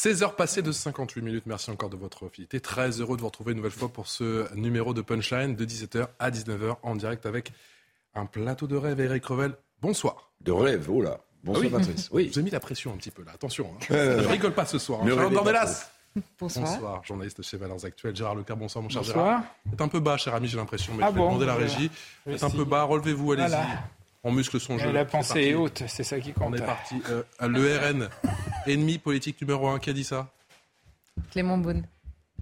16 heures passées de 58 minutes. Merci encore de votre fidélité. Très heureux de vous retrouver une nouvelle fois pour ce numéro de Punchline de 17h à 19h en direct avec un plateau de rêve. Eric Revel, bonsoir. De rêve, oh là. Bonsoir Ah oui. Patrice. Oui. Je vous ai mis la pression un petit peu là. Attention. hein. Euh, Je rigole pas ce soir. hein. Dornelas. Bonsoir. Bonsoir, journaliste chez Valeurs Actuelles. Gérard Leclerc, bonsoir mon cher Bonsoir. Gérard. C'est un peu bas, cher ami, j'ai l'impression, mais Ah je vais bon, demander la régie. C'est un peu bas, relevez-vous, allez-y. Voilà. On muscle son jeu. La pensée est haute, c'est ça qui compte. On est parti. Euh, le RN, ennemi politique numéro un, qui a dit ça? Clément Beaune.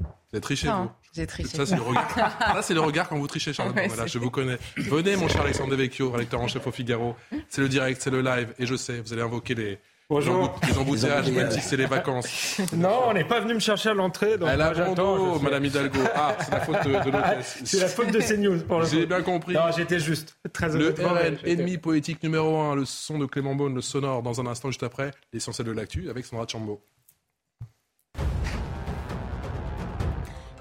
Vous avez triché, Non, vous j'ai triché. Ça, c'est le regard. Ça, c'est le regard quand vous trichez, Charlotte. Ouais, c'est- je vous connais. Venez, mon cher Alexandre Devecchio, rédacteur en chef au Figaro. C'est le direct, c'est le live. Et je sais, vous allez invoquer les, Bonjour. les embouteillages, même si c'est les vacances. Non, on n'est pas venu me chercher à l'entrée, Elle a bon dos, Madame Hidalgo. Ah, c'est la faute de, Ah, l'hôtesse. C'est la faute de CNews pour le J'ai bien compris. Non, j'étais juste. Très Le RN, ennemi politique numéro un, le son de Clément Beaune, le sonore, dans un instant juste après, l'essentiel de l'actu avec Sandra Chambaud.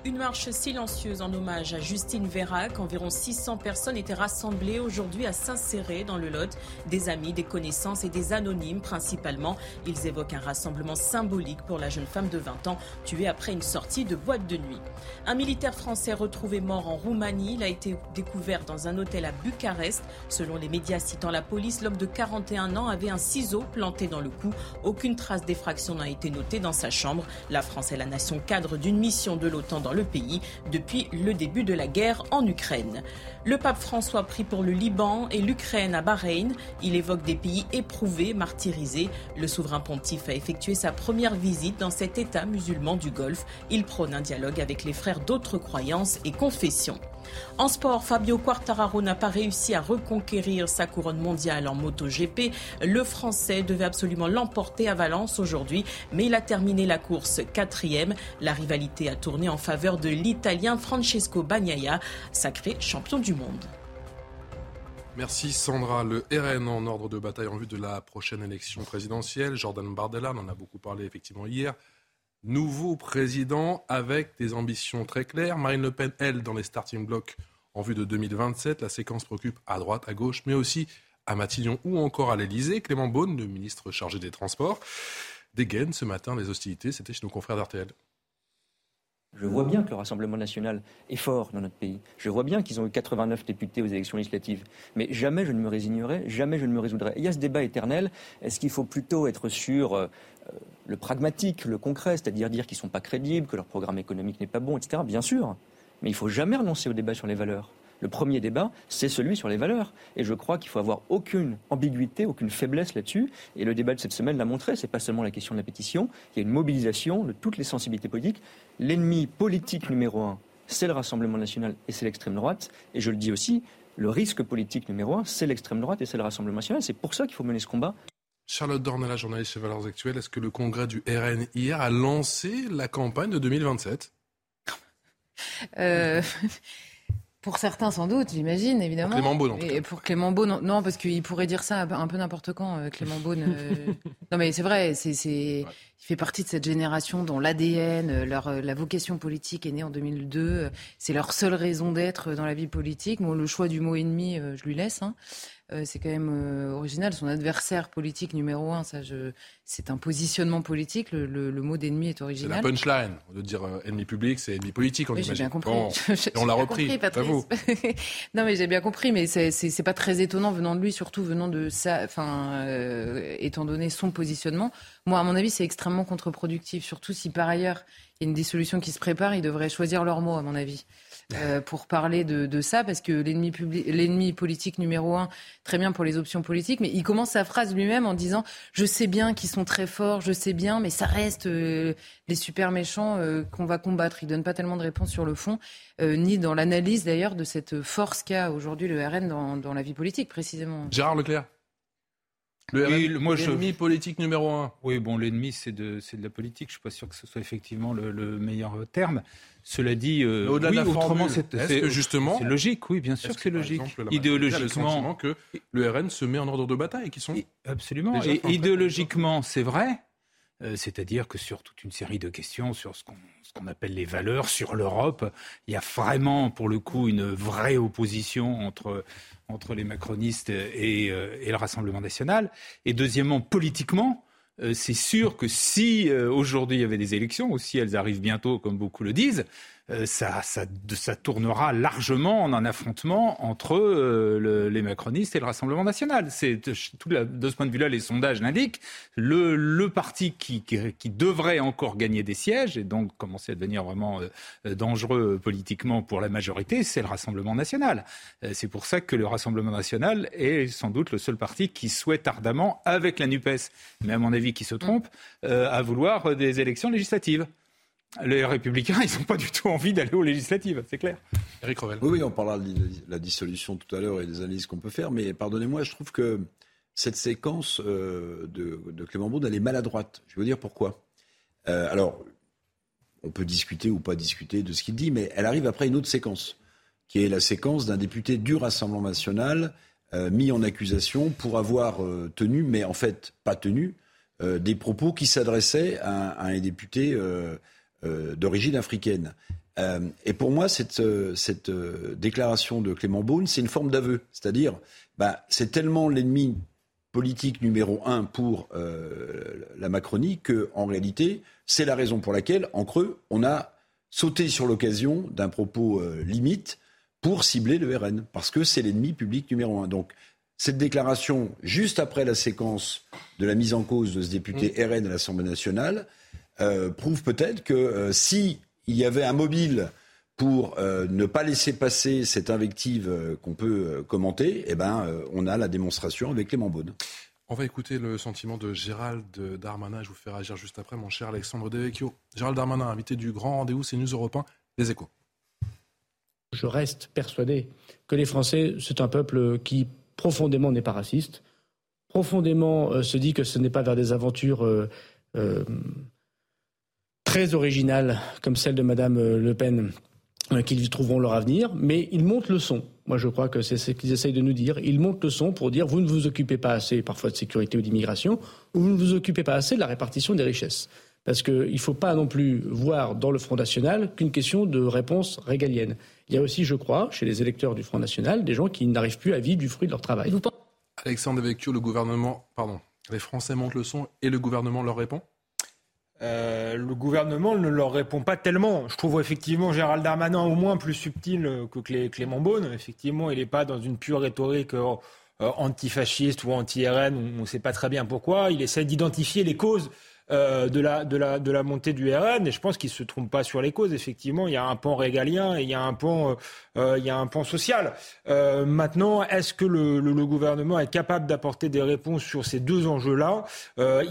Une marche silencieuse en hommage à Justine Vérac. Environ 600 personnes étaient rassemblées aujourd'hui à Saint-Céré, dans le Lot. Des amis, des connaissances et des anonymes principalement. Ils évoquent un rassemblement symbolique pour la jeune femme de 20 ans tuée après une sortie de boîte de nuit. Un militaire français retrouvé mort en Roumanie. Il a été découvert dans un hôtel à Bucarest. Selon les médias citant la police, l'homme de 41 ans avait un ciseau planté dans le cou. Aucune trace d'effraction n'a été notée dans sa chambre. La France est la nation cadre d'une mission de l'OTAN dans le pays depuis le début de la guerre en Ukraine. Le pape François prie pour le Liban et l'Ukraine à Bahreïn. Il évoque des pays éprouvés, martyrisés. Le souverain pontife a effectué sa première visite dans cet État musulman du Golfe. Il prône un dialogue avec les frères d'autres croyances et confessions. En sport, Fabio Quartararo n'a pas réussi à reconquérir sa couronne mondiale en MotoGP. Le Français devait absolument l'emporter à Valence aujourd'hui, mais il a terminé la course quatrième. La rivalité a tourné en faveur de l'Italien Francesco Bagnaia, sacré champion du monde. Merci Sandra. Le RN en ordre de bataille en vue de la prochaine élection présidentielle. Jordan Bardella, on en a beaucoup parlé effectivement hier. Nouveau président avec des ambitions très claires. Marine Le Pen, elle, dans les starting blocks en vue de 2027. La séquence préoccupe à droite, à gauche, mais aussi à Matignon ou encore à l'Elysée. Clément Beaune, le ministre chargé des Transports, dégaine ce matin les hostilités. C'était chez nos confrères d'RTL. Je vois bien que le Rassemblement national est fort dans notre pays. Je vois bien qu'ils ont eu 89 députés aux élections législatives. Mais jamais je ne me résignerai, jamais je ne me résoudrai. Il y a ce débat éternel. Est-ce qu'il faut plutôt être sur euh, le pragmatique, le concret, c'est-à-dire dire qu'ils ne sont pas crédibles, que leur programme économique n'est pas bon, etc. Bien sûr. Mais il ne faut jamais renoncer au débat sur les valeurs. Le premier débat, c'est celui sur les valeurs. Et je crois qu'il faut avoir aucune ambiguïté, aucune faiblesse là-dessus. Et le débat de cette semaine l'a montré. C'est pas seulement la question de la pétition. Il y a une mobilisation de toutes les sensibilités politiques. L'ennemi politique numéro un, c'est le Rassemblement national et c'est l'extrême droite. Et je le dis aussi, le risque politique numéro un, c'est l'extrême droite et c'est le Rassemblement national. C'est pour ça qu'il faut mener ce combat. Charlotte Dornella, journaliste chez Valeurs Actuelles, est-ce que le congrès du RN hier a lancé la campagne de 2027 Euh, pour certains, sans doute, j'imagine, évidemment. Pour Clément Beaune, en tout Et pour Clément Beaune, non, non, parce qu'il pourrait dire ça un peu- n'importe quand, euh, Clément Beaune. euh. non, mais c'est vrai, c'est, c'est, il fait partie de cette génération dont l'ADN, euh, leur, la vocation politique est née en 2002. euh, C'est leur seule raison d'être dans la vie politique. Bon, le choix du mot ennemi, je lui laisse. hein. Euh, c'est quand même euh, original. Son adversaire politique numéro un, ça, je, c'est un positionnement politique. Le, le- le mot d'ennemi est C'est la original. punchline. De dire euh, ennemi public, c'est ennemi politique, on Oui, j'ai bien compris. Bon, on l'a repris, compris, j'avoue. non, mais j'ai bien compris, mais c'est pas très étonnant venant de lui, surtout venant de ça, enfin, euh, étant donné son positionnement. Moi, à mon avis, c'est extrêmement contre-productif, surtout si par ailleurs il y a une dissolution qui se prépare, ils devraient choisir leurs mots, à mon avis. Euh, pour parler de, de ça, parce que l'ennemi l'ennemi politique numéro un, très bien pour les options politiques, mais il commence sa phrase lui-même en disant Je sais bien qu'ils sont très forts, je sais bien, mais ça reste euh, les super méchants euh, qu'on va combattre. Il donne pas tellement de réponses sur le fond, euh, ni dans l'analyse d'ailleurs de cette force qu'a aujourd'hui le RN dans, dans la vie politique, précisément. Gérard Leclerc Le Oui, le- je- l'ennemi politique numéro un. Oui, bon, l'ennemi, c'est de, c'est de la politique. Je suis pas sûr que ce soit effectivement le, le meilleur terme. Cela dit, euh, Au-delà oui, de la autrement, formule, c'est, est-ce c'est- que justement, c'est logique. Oui, bien sûr que c'est logique. exemple, a le Idéologiquement, sentiment que le RN se met en ordre de bataille, qui sont Absolument. Et idéologiquement, c'est vrai. Euh, C'est-à-dire que sur toute une série de questions, sur ce qu'on appelle les valeurs, sur l'Europe, il y a vraiment, pour le coup, une vraie opposition entre, entre les macronistes et, euh, le Rassemblement national. Et deuxièmement, politiquement, euh, c'est sûr que si aujourd'hui il y avait des élections, ou si elles arrivent bientôt, comme beaucoup le disent, ça, ça, ça tournera largement en un affrontement entre euh, le- les macronistes et le Rassemblement national. C'est tout la- de ce point de vue-là, les sondages l'indiquent. Le, le parti qui, qui, qui devrait encore gagner des sièges et donc commencer à devenir vraiment euh, euh, dangereux politiquement pour la majorité, c'est le Rassemblement national. Euh, c'est pour ça que le Rassemblement national est sans doute le seul parti qui souhaite ardemment, avec la Nupes, mais à mon avis qui se trompe, euh, à vouloir euh, des élections législatives. Les républicains, ils n'ont pas du tout envie d'aller aux législatives, c'est clair. Eric Revel. Oui, oui, on parlera de la dissolution tout à l'heure et des analyses qu'on peut faire, mais pardonnez-moi, je trouve que cette séquence euh, de, de Clément Beaune, elle est maladroite. Je vais vous dire pourquoi. Euh, alors, on peut discuter ou pas discuter de ce qu'il dit, mais elle arrive après une autre séquence, qui est la séquence d'un député du Rassemblement national euh, mis en accusation pour avoir euh, tenu, mais en fait pas tenu, euh, des propos qui s'adressaient à, à un député d'origine africaine. Euh, et pour moi, cette, euh, cette euh, déclaration de Clément Beaune, c'est une forme d'aveu. C'est-à-dire, bah, c'est tellement l'ennemi politique numéro un pour euh, la Macronie que, en réalité, c'est la raison pour laquelle, en creux, on a sauté sur l'occasion d'un propos euh, limite pour cibler le RN, parce que c'est l'ennemi public numéro un. Donc, cette déclaration, juste après la séquence de la mise en cause de ce député RN à l'Assemblée nationale, euh, prouve peut-être que euh, si il y avait un mobile pour euh, ne pas laisser passer cette invective euh, qu'on peut euh, commenter, eh ben, euh, on a la démonstration avec Clément Beaune. On va écouter le sentiment de Gérald Darmanin. Je vous fais réagir juste après, mon cher Alexandre Devecchio. Gérald Darmanin, invité du grand rendez-vous CNews Europe 1, Les Échos. Je reste persuadé que les Français, c'est un peuple qui profondément n'est pas raciste, profondément euh, se dit que ce n'est pas vers des aventures euh, euh, très originales comme celle de Madame euh, Le Pen euh, qu'ils y trouveront leur avenir, mais ils montent le son. Moi, je crois que c'est ce qu'ils essayent de nous dire. Ils montent le son pour dire vous ne vous occupez pas assez parfois de sécurité ou d'immigration, ou vous ne vous occupez pas assez de la répartition des richesses. Parce qu'il ne faut pas non plus voir dans le Front National qu'une question de réponse régalienne. Il y a aussi, je crois, chez les électeurs du Front National, des gens qui n'arrivent plus à vivre du fruit de leur travail. Alexandre Devecchio, le gouvernement, pardon, les Français montent le son et le gouvernement leur répond? Euh, le gouvernement ne leur répond pas tellement. Je trouve effectivement Gérald Darmanin au moins plus subtil euh, que Clé- Clément Beaune. Effectivement, il n'est pas dans une pure rhétorique euh, antifasciste ou anti-RN, on ne sait pas très bien pourquoi. Il essaie d'identifier les causes euh, de, la, de, la, de la montée du RN et je pense qu'il ne se trompe pas sur les causes. Effectivement, il y a un pan régalien et il y a un pan, euh, euh, il y a un pan social. Euh, maintenant, est-ce que le, le, le gouvernement est capable d'apporter des réponses sur ces deux enjeux-là?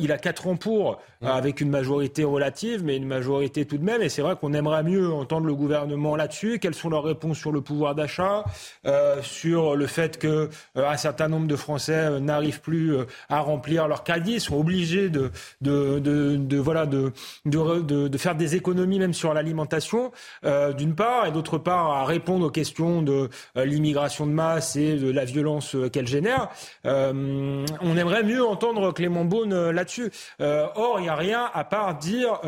Il a quatre ans pour, euh, avec une majorité relative, mais une majorité tout de même. Et c'est vrai qu'on aimerait mieux entendre le gouvernement là-dessus. Quelles sont leurs réponses sur le pouvoir d'achat, sur le fait que un certain nombre de Français n'arrivent plus à remplir leur caddie, sont obligés de, de, de, de voilà de, de, de, faire des économies même sur l'alimentation, euh, d'une part, et d'autre part à répondre aux questions de euh, l'immigration de masse et de la violence euh, qu'elle génère. Euh, on aimerait mieux entendre Clément Beaune euh, là-dessus. Or, il n'y a rien à part dire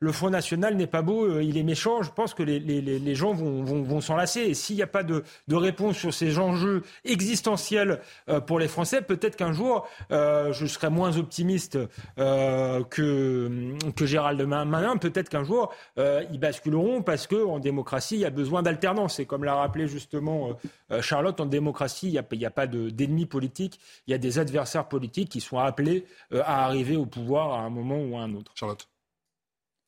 le Front National n'est pas beau, il est méchant. Je pense que les, les, les gens vont, vont, vont s'en lasser. Et s'il n'y a pas de, de réponse sur ces enjeux existentiels pour les Français, peut-être qu'un jour, je serai moins optimiste que, que Gérald Darmanin. Peut-être qu'un jour, euh, ils basculeront parce qu'en démocratie, il y a besoin d'alternance. Et comme l'a rappelé justement euh, Charlotte, en démocratie, il n'y a, il y a pas de- d'ennemis politiques, il y a des adversaires politiques qui sont appelés euh, à arriver au pouvoir à un moment ou à un autre. Charlotte.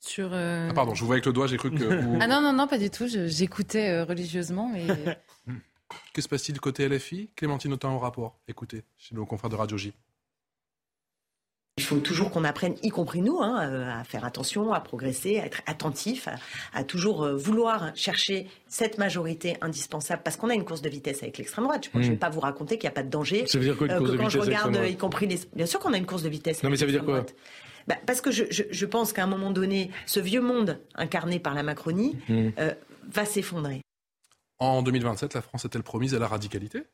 Sur, euh, Ah pardon, je vous vois avec le doigt, j'ai cru que... vous- Ah non, non, non, pas du tout. J'écoutais euh, religieusement, mais Que se passe-t-il côté LFI Clémentine Autain au rapport. Écoutez, chez nos confrères de Radio J. Il faut toujours qu'on apprenne, y compris nous, hein, euh, à faire attention, à progresser, à être attentif, à, toujours euh, vouloir chercher cette majorité indispensable, parce qu'on a une course de vitesse avec l'extrême droite. Je ne vais hmm. pas vous raconter qu'il n'y a pas de danger. Ça veut dire quoi une euh, course de quand vitesse je regarde, y compris les... Bien sûr qu'on a une course de vitesse. Non, mais ça veut dire quoi bah, parce que je, je, pense qu'à un moment donné, ce vieux monde incarné par la Macronie hmm. va s'effondrer. En 2027, la France est-elle promise à la radicalité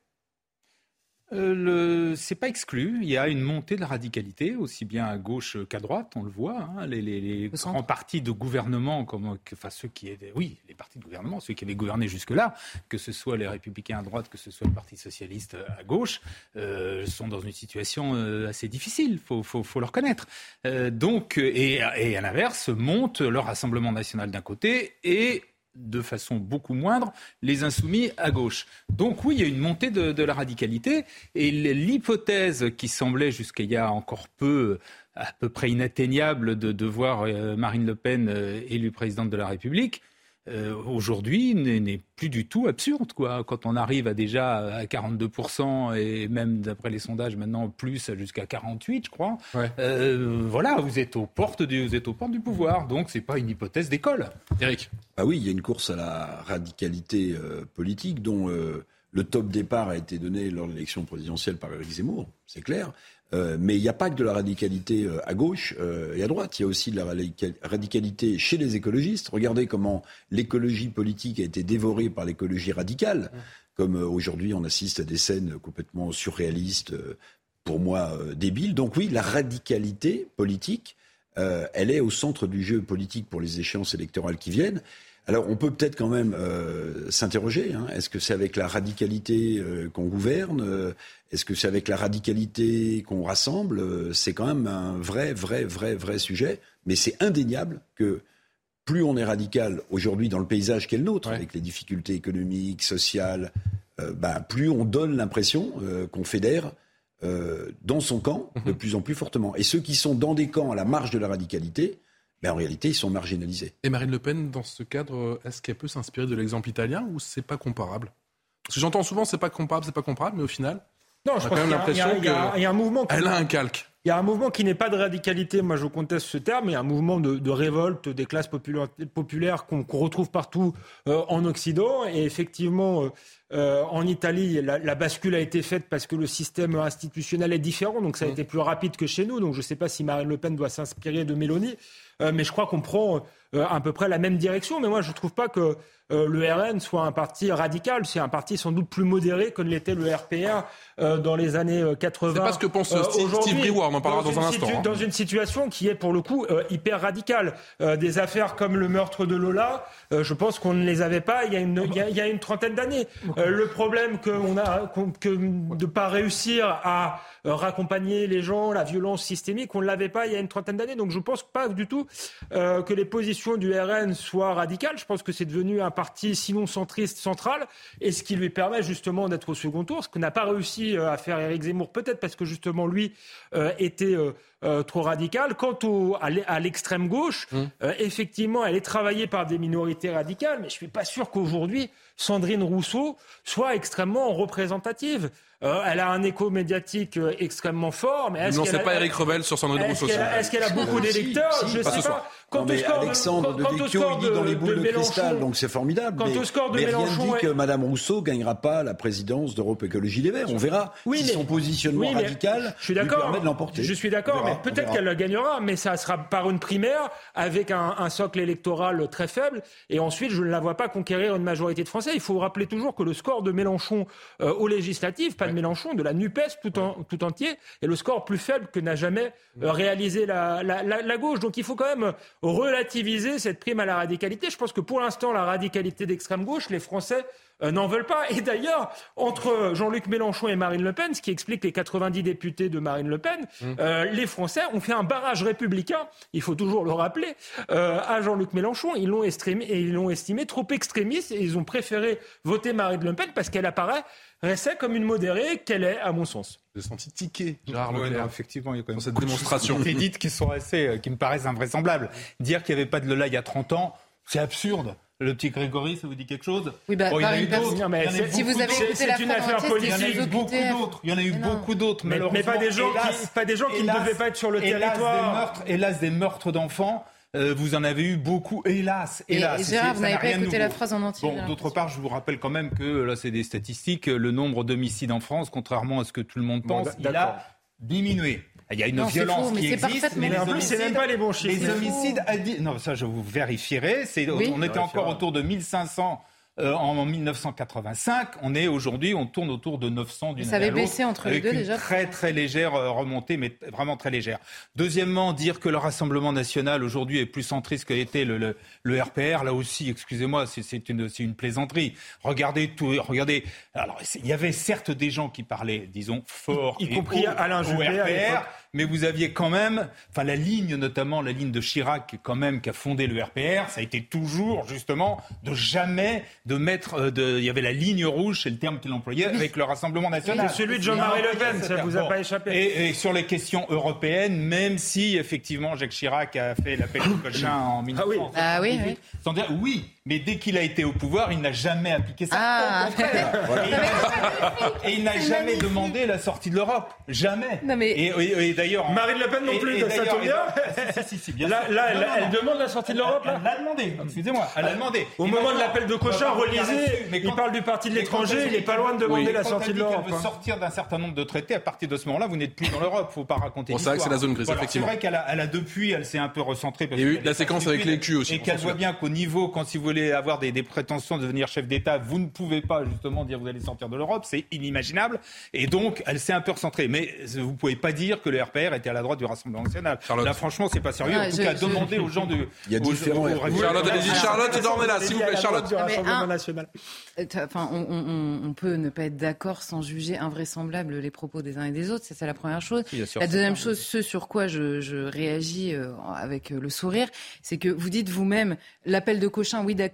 euh, c'est pas exclu. Il y a une montée de la radicalité, aussi bien à gauche qu'à droite, on le voit. Hein. Les, les, grands partis de gouvernement, comme, enfin ceux qui étaient, oui, les partis de gouvernement, ceux qui avaient gouverné jusque-là, que ce soit les Républicains à droite, que ce soit le Parti socialiste à gauche, euh, sont dans une situation euh, assez difficile. Faut, faut, faut le reconnaître. Euh, donc, et, et à l'inverse, monte le Rassemblement national d'un côté et de façon beaucoup moindre les insoumis à gauche. Donc oui, il y a une montée de, la radicalité et l'hypothèse qui semblait jusqu'à il y a encore peu à peu près inatteignable de, voir euh, Marine Le Pen euh, élue présidente de la République, euh, aujourd'hui n'est plus du tout absurde. Quoi. Quand on arrive à déjà à 42% et même d'après les sondages maintenant plus jusqu'à 48, je crois. Euh, voilà, vous êtes aux portes du, vous êtes aux portes du pouvoir. Donc c'est pas une hypothèse d'école. Eric. Ah oui, il y a une course à la radicalité euh, politique dont le top départ a été donné lors de l'élection présidentielle par Éric Zemmour, c'est clair. Euh, mais il n'y a pas que de la radicalité euh, à gauche euh, et à droite, il y a aussi de la radicalité chez les écologistes. Regardez comment l'écologie politique a été dévorée par l'écologie radicale, comme aujourd'hui on assiste à des scènes complètement surréalistes, pour moi débiles. Donc oui, la radicalité politique, elle est au centre du jeu politique pour les échéances électorales qui viennent. Alors on peut peut-être quand même euh, s'interroger. Hein. Est-ce que c'est avec la radicalité euh, qu'on gouverne euh, Est-ce que c'est avec la radicalité qu'on rassemble C'est quand même un vrai, vrai, vrai, vrai sujet. Mais c'est indéniable que plus on est radical aujourd'hui dans le paysage qu'est le nôtre, avec les difficultés économiques, sociales, bah, plus on donne l'impression qu'on fédère dans son camp de mhm. plus en plus fortement. Et ceux qui sont dans des camps à la marge de la radicalité, mais en réalité, ils sont marginalisés. Et Marine Le Pen, dans ce cadre, est-ce qu'elle peut s'inspirer de l'exemple italien ou c'est pas comparable? Parce que j'entends souvent c'est pas comparable, c'est pas comparable, mais au final, non, je crois qu'il y, y, a un mouvement. Elle a un calque. Il y a un mouvement qui n'est pas de radicalité, moi je conteste ce terme, il y a un mouvement de, révolte des classes populaires, qu'on retrouve partout euh, en Occident. Et effectivement, euh, euh, en Italie, la, bascule a été faite parce que le système institutionnel est différent, donc ça a mmh. été plus rapide que chez nous. Donc je ne sais pas si Marine Le Pen doit s'inspirer de Mélanie. Euh, mais je crois qu'on prend euh, à peu près la même direction. Mais moi, je ne trouve pas que le RN soit un parti radical. C'est un parti sans doute plus modéré que ne l'était le RPR dans les années 80. C'est pas ce que pense Steve, on en parlera dans, un instant. Hein. Dans une situation qui est pour le coup hyper radicale. des affaires comme le meurtre de Lola, je pense qu'on ne les avait pas il y a une, il y a, une trentaine d'années. le problème qu'on a, que de ne pas réussir à raccompagner les gens, la violence systémique, on ne l'avait pas il y a une trentaine d'années. Donc je ne pense pas du tout euh, que les positions du RN soient radicales. Je pense que c'est devenu un parti sinon centriste central et ce qui lui permet justement d'être au second tour, ce que n'a pas réussi euh, à faire Éric Zemmour, peut-être parce que justement lui euh, était trop radical. Quant au, à l'extrême gauche, mmh. effectivement, elle est travaillée par des minorités radicales, mais je ne suis pas sûr qu'aujourd'hui Sandrine Rousseau soit extrêmement représentative. Euh, elle a un écho médiatique euh, extrêmement fort, mais est-ce qu'elle pas Eric Revel sur Sandrine Rousseau Est-ce qu'elle a, beaucoup d'électeurs Je ne sais pas. Quant au score Alexandre de, il dit dans les boules de, cristal, donc c'est formidable. Quant mais, au score de mais rien ne dit que Mme Rousseau gagnera pas la présidence d'Europe Écologie Les Verts. On verra si son positionnement radical je suis lui permet de l'emporter. Je suis d'accord, mais peut-être qu'elle la gagnera, mais ça sera par une primaire avec un, un, socle électoral très faible. Et ensuite, je ne la vois pas conquérir une majorité de Français. Il faut rappeler toujours que le score de Mélenchon euh, aux législatives, de Mélenchon, de la NUPES tout, en, tout entier, est le score plus faible que n'a jamais euh, réalisé la, la, la, gauche. Donc il faut quand même relativiser cette prime à la radicalité. Je pense que pour l'instant, la radicalité d'extrême gauche, les Français euh, n'en veulent pas. Et d'ailleurs, entre Jean-Luc Mélenchon et Marine Le Pen, ce qui explique les 90 députés de Marine Le Pen, mmh. euh, les Français ont fait un barrage républicain, il faut toujours le rappeler, euh, à Jean-Luc Mélenchon. Ils l'ont estimé, et ils l'ont estimé trop extrémiste et ils ont préféré voter Marine Le Pen parce qu'elle apparaît restait comme une modérée qu'elle est, à mon sens. J'ai senti tiquer, Gérard Leclerc. effectivement, il y a quand même cette démonstration. Des qui sont assez, qui me paraissent invraisemblables. Dire qu'il n'y avait pas de Lola il y a 30 ans, c'est absurde. Le petit Grégory, ça vous dit quelque chose? Oui, bah, Bon, il y en a eu d'autres. Si beaucoup vous avez d'autres. écouté la C'est une affaire politique. Il y en a eu beaucoup d'autres. Il y en a eu non. beaucoup d'autres. Mais- pas des gens qui- Hélas- pas des gens qui ne devaient pas être sur le hélas, territoire. Des meurtres, hélas, des meurtres d'enfants. Euh, vous en avez eu beaucoup, hélas, hélas. et Gérard, vous n'a n'avez pas écouté la phrase en entier, Bon, d'autre part, je vous rappelle quand même que là, c'est des statistiques. Le nombre d'homicides en France, contrairement à ce que tout le monde Bon, pense, il a diminué. Il y a une Non, violence faux, qui existe, mais en plus, c'est même pas les bons chiffres. les homicides non ça je vous vérifierai c'est Oui. on était encore autour de 1500 euh, en 1985 on est aujourd'hui on tourne autour de 900 d'une Ça année avait à l'autre, baissé entre les deux, une déjà? très très légère euh, remontée mais vraiment très légère deuxièmement dire que le Rassemblement national aujourd'hui est plus centriste que était le, le, le RPR là aussi excusez-moi c'est c'est une c'est une plaisanterie regardez tout regardez alors il y avait certes des gens qui parlaient disons fort Y et compris haut Alain Juppé RPR. Mais vous aviez quand même, enfin la ligne notamment, la ligne de Chirac quand même qui a fondé le RPR, ça a été toujours justement de jamais de mettre, euh, de, il y avait la ligne rouge, c'est le terme qu'il employait, avec le Rassemblement national. C'est celui de Jean-Marie Le Pen, ça vous a pas échappé. Et, et sur les questions européennes, même si effectivement Jacques Chirac a fait l'appel du cochin en 1978, Ah oui, oui. sans dire oui, mais dès qu'il a été au pouvoir, il n'a jamais appliqué ça. Ah. Au contraire. Et il n'a- Et il n'a jamais demandé la sortie de l'Europe. Jamais. Non, mais- Et, et- et d'ailleurs. Marine Le Pen non plus, et ça tombe bien. et- Si, si, si, bien Là, sûr. là, Non, elle, non, elle non. demande la sortie de l'Europe, là Elle l'a demandé, excusez-moi, elle l'a demandé. Au Et moment de l'appel de Cochin, relisez, il parle du parti de l'étranger, il n'est pas loin de demander Oui. la Quand sortie de l'Europe. veut hein. sortir d'un certain nombre de traités, à partir de ce moment-là, vous n'êtes plus dans l'Europe. Il ne faut pas raconter c'est vrai que c'est la zone grise, effectivement. C'est vrai qu'elle a, depuis, elle s'est un peu recentrée. Il y a eu la séquence avec les culs aussi, Et qu'elle voit bien qu'au niveau, quand si vous voulez avoir des, des prétentions de devenir chef d'État, vous ne pouvez pas justement dire vous allez sortir de l'Europe. C'est inimaginable. Et donc, elle s'est un peu recentrée. Mais vous ne pouvez pas dire que le RPR était à la droite du Rassemblement national. Charlotte. Là, franchement, c'est pas sérieux. Ouais, en tout je- cas, je- demandez aux gens de. Il y a aux- différents aux- aux-. Charlotte, allez-y, Charlotte, dormez-là, s'il vous plaît, Charlotte. Un- national. Euh, Enfin, on, on- on peut ne pas être d'accord sans juger invraisemblables les propos des uns et des autres. Ça, c'est la première chose. Sûr, la deuxième ça. chose, ce sur quoi je, je réagis euh, avec le sourire, c'est que vous dites vous-même l'appel de Cochin, oui, d'accord,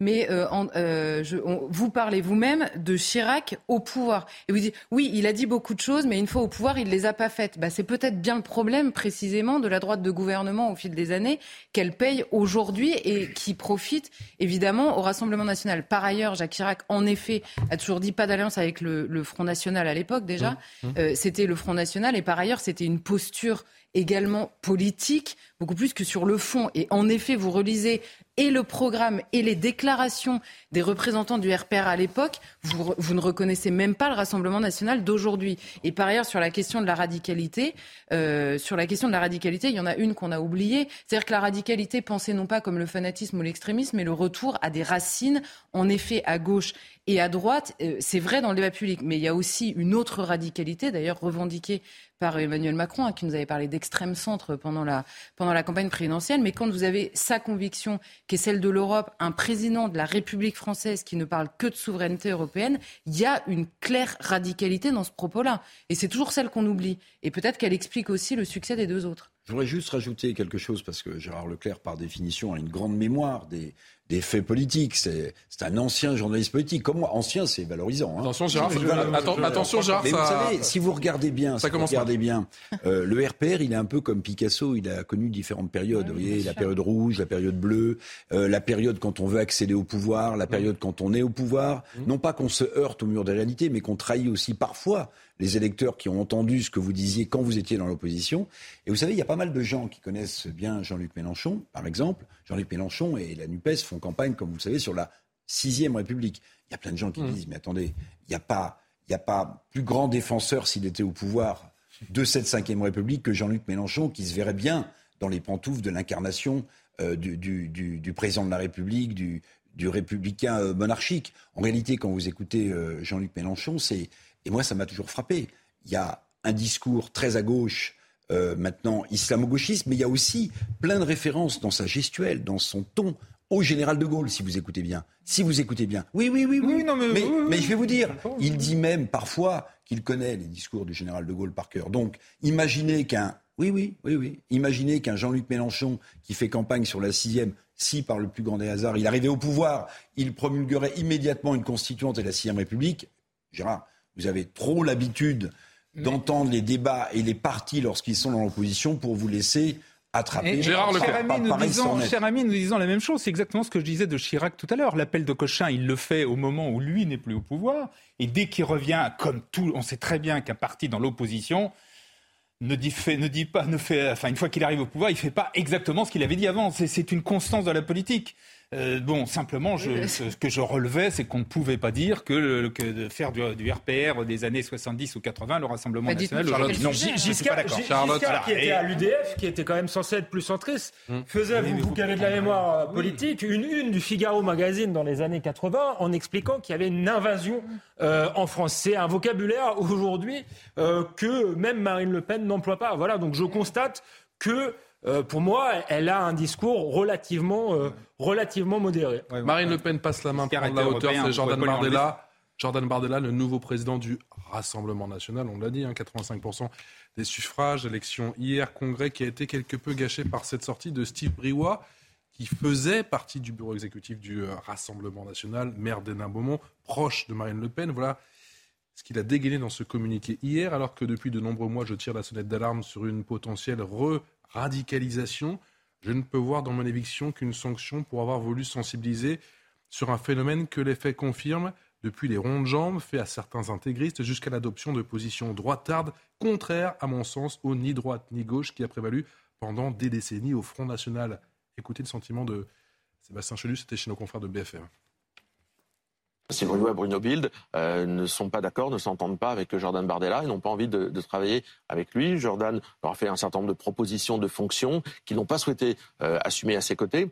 mais euh, en- euh, je- on- vous parlez vous-même de Chirac au pouvoir. Et vous dites, oui, il a dit beaucoup de choses, mais une fois au pouvoir, il les a pas faites. Bah, c'est peut-être bien le problème, précisément, de la droite de gouvernement au fil des années, qu'elle paye aujourd'hui et qui profite, évidemment, au Rassemblement national. Par ailleurs, Jacques Chirac, en effet, a toujours dit pas d'alliance avec le, le Front National à l'époque, déjà. Euh, c'était le Front National et par ailleurs, c'était une posture également politique, beaucoup plus que sur le fond. Et en effet, vous relisez et le programme et les déclarations des représentants du RPR à l'époque, vous, ne reconnaissez même pas le Rassemblement national d'aujourd'hui. Et par ailleurs, sur la question de la radicalité, euh, sur la question de la radicalité, il y en a une qu'on a oubliée. C'est-à-dire que la radicalité, pensée non pas comme le fanatisme ou l'extrémisme, mais le retour à des racines, en effet, à gauche et à droite. Euh, c'est vrai dans le débat public, mais il y a aussi une autre radicalité, d'ailleurs revendiquée par Emmanuel Macron, hein, qui nous avait parlé d'extrême centre pendant la, pendant la campagne présidentielle. Mais quand vous avez sa conviction, qui est celle de l'Europe, un président de la République française qui ne parle que de souveraineté européenne, il y a une claire radicalité dans ce propos-là. Et c'est toujours celle qu'on oublie. Et peut-être qu'elle explique aussi le succès des deux autres. Je voudrais juste rajouter quelque chose parce que Gérard Leclerc, par définition, a une grande mémoire des, des faits politiques. C'est c'est un ancien journaliste politique. Comme moi, ancien, c'est valorisant. hein. Attention, Gérard, Je- ça- je- atten- je- attention, Gérard, Mais ça- vous savez, si vous regardez bien, ça si vous commence regardez bien, euh, le RPR, il est un peu comme Picasso. Il a connu différentes périodes. vous voyez, la période rouge, la période bleue, euh, la période quand on veut accéder au pouvoir, la période quand on est au pouvoir. Non pas qu'on se heurte au mur des réalités, mais qu'on trahit aussi parfois les électeurs qui ont entendu ce que vous disiez quand vous étiez dans l'opposition. Et vous savez, il y a pas mal de gens qui connaissent bien Jean-Luc Mélenchon, par exemple. Jean-Luc Mélenchon et la NUPES font campagne, comme vous le savez, sur la sixième République. Il y a plein de gens qui disent, mais attendez, il n'y a pas, il y a pas plus grand défenseur s'il était au pouvoir de cette cinquième République que Jean-Luc Mélenchon, qui se verrait bien dans les pantoufles de l'incarnation euh, du, du- du- du président de la République, du, du républicain euh, monarchique. En réalité, quand vous écoutez euh, Jean-Luc Mélenchon, c'est et moi ça m'a toujours frappé. Il y a un discours très à gauche. Euh, maintenant islamo-gauchiste, mais il y a aussi plein de références dans sa gestuelle, dans son ton, au général de Gaulle, si vous écoutez bien. Si vous écoutez bien. Oui, oui, oui, oui. Oui, non, mais- mais, oui, oui, mais je vais vous dire, il dit même parfois qu'il connaît les discours du général de Gaulle par cœur. Donc, imaginez qu'un, oui, oui, oui, oui, imaginez qu'un Jean-Luc Mélenchon qui fait campagne sur la sixième, si par le plus grand des hasards, il arrivait au pouvoir, il promulguerait immédiatement une constituante et la sixième République. Gérard, vous avez trop l'habitude d'entendre les débats et les partis lorsqu'ils sont dans l'opposition pour vous laisser attrapé. Gérard cher, ami, nous disons, cher ami, nous disons la même chose. C'est exactement ce que je disais de Chirac tout à l'heure. L'appel de Cochin, il le fait au moment où lui n'est plus au pouvoir. Et dès qu'il revient, comme tout, on sait très bien qu'un parti dans l'opposition ne dit, fait, ne dit pas, ne fait, enfin, une fois qu'il arrive au pouvoir, il fait pas exactement ce qu'il avait dit avant. C'est une constance de la politique. Euh, bon, simplement, je, ce que je relevais, c'est qu'on ne pouvait pas dire que, le- que de faire du, du RPR des années 70 ou 80, le Rassemblement Bah, national, aujourd'hui, non, sujet, je suis Giscard, pas Charlotte. Giscard, qui était à l'UDF, qui était quand même censé être plus centriste, faisait, Oui, vous, vous vous qui avez de la mémoire euh, politique, une une du Figaro Magazine dans les années 80 en expliquant qu'il y avait une invasion euh, en France. C'est un vocabulaire aujourd'hui euh, que même Marine Le Pen n'emploie pas. Voilà, donc je constate que euh, pour moi, elle a un discours relativement, euh, relativement modéré. Marine Le Pen passe la main pour la hauteur, c'est Jordan Bardella. Jordan Bardella, le nouveau président du Rassemblement national, on l'a dit, hein, 85% des suffrages, élection hier, congrès qui a été quelque peu gâché par cette sortie de Steve Briouat, qui faisait partie du bureau exécutif du euh, Rassemblement national, maire d'Hénin-Beaumont, proche de Marine Le Pen. Voilà ce qu'il a dégainé dans ce communiqué hier, alors que depuis de nombreux mois, je tire la sonnette d'alarme sur une potentielle re-radicalisation. Je ne peux voir dans mon éviction qu'une sanction pour avoir voulu sensibiliser sur un phénomène que les faits confirment, depuis les ronds de jambes faits à certains intégristes jusqu'à l'adoption de positions droitardes contraires, à mon sens, au ni droite ni gauche qui a prévalu pendant des décennies au Front National. Écoutez le sentiment de Sébastien Chelu, c'était chez nos confrères de BFM. Sylvain et Bruno Bild euh, ne sont pas d'accord, ne s'entendent pas avec Jordan Bardella, ils n'ont pas envie de, de travailler avec lui. Jordan leur a fait un certain nombre de propositions de fonctions qu'ils n'ont pas souhaité euh, assumer à ses côtés.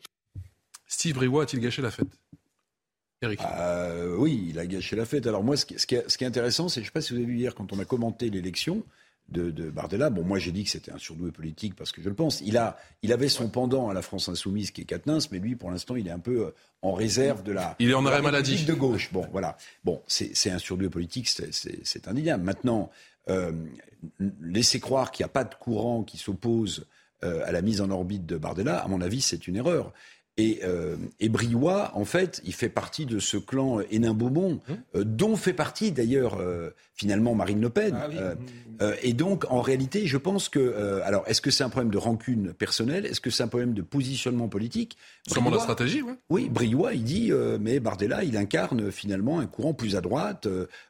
Steve Briouat a-t-il gâché la fête? Eric Euh, oui, il a gâché la fête. Alors moi, ce qui, ce qui est, ce qui est intéressant, c'est, je ne sais pas si vous avez vu hier, quand on a commenté l'élection de, de Bardella, bon, moi j'ai dit que c'était un surdoué politique parce que je le pense. Il, a, il avait son pendant à la France insoumise qui est Quatennens, mais lui, pour l'instant, il est un peu euh, en réserve de la. Il est en arrêt maladie. De gauche. Bon, voilà. Bon, c'est un surdoué politique, c'est indéniable. Maintenant, euh, laisser croire qu'il n'y a pas de courant qui s'oppose euh, à la mise en orbite de Bardella, à mon avis, c'est une erreur. Et, euh, et Briouat, en fait, il fait partie de ce clan Hénin-Beaumont, euh, dont fait partie d'ailleurs euh, finalement Marine Le Pen. Ah oui. Euh, euh, et donc, en réalité, je pense que. euh, alors, est-ce que c'est un problème de rancune personnelle? Est-ce que c'est un problème de positionnement politique? Sûrement la stratégie, ouais. oui, Briouat, il dit, euh, mais Bardella, il incarne finalement un courant plus à droite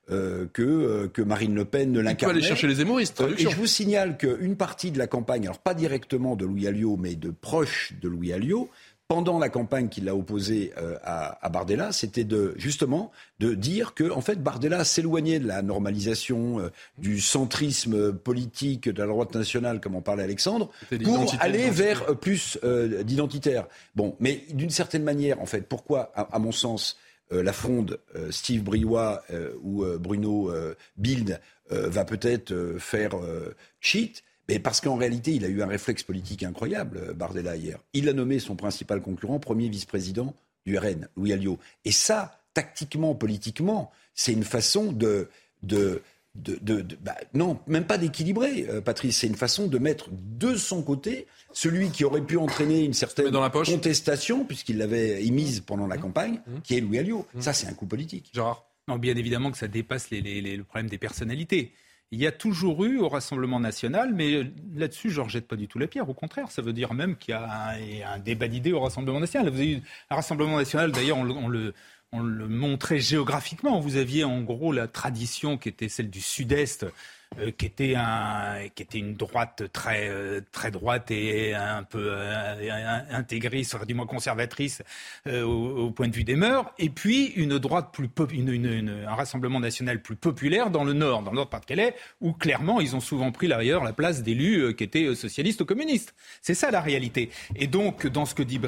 que, euh, que Marine Le Pen ne Il peut l'incarne. aller chercher les hémoristes, et je vous signale qu'une partie de la campagne, alors pas directement de Louis Alliot, mais de proches de Louis Alliot, pendant la campagne qu'il a opposée euh, à, à Bardella, c'était de justement de dire que en fait Bardella s'éloignait de la normalisation euh, du centrisme politique de la droite nationale, comme en parlait Alexandre, pour aller vers euh, plus euh, d'identitaire. Bon, mais d'une certaine manière, en fait, pourquoi, à, à mon sens, euh, la fronde euh, Steve Briouat euh, ou euh, Bruno euh, Bild euh, va peut-être euh, faire euh, cheat? Mais parce qu'en réalité, il a eu un réflexe politique incroyable, euh, Bardella, hier. Il a nommé son principal concurrent premier vice-président du RN, Louis Alliot. Et ça, tactiquement, politiquement, c'est une façon de... de de, de- de- bah, non, même pas d'équilibrer, euh, Patrice. C'est une façon de mettre de son côté celui qui aurait pu entraîner une certaine met dans la poche. contestation, puisqu'il l'avait émise pendant la campagne, qui est Louis Alliot. Ça, c'est un coup politique. Gérard Non, bien évidemment que ça dépasse les, les- les- le problème des personnalités. Il y a toujours eu au Rassemblement national, mais là-dessus, je ne rejette pas du tout la pierre. Au contraire, ça veut dire même qu'il y a un, débat d'idées au Rassemblement national. Vous avez eu un Rassemblement national, d'ailleurs, on, le- on le, on le montrait géographiquement. Vous aviez en gros la tradition qui était celle du Sud-Est, euh, qui, était une droite très, euh, droite et un peu euh, intégriste, enfin, du moins conservatrice au, point de vue des mœurs, et puis une droite plus un rassemblement national plus populaire dans le nord, dans le nord Pas-de-Calais, où clairement ils ont souvent pris d'ailleurs la place d'élus qui étaient socialistes ou communistes. C'est ça la réalité. Et donc dans ce que dit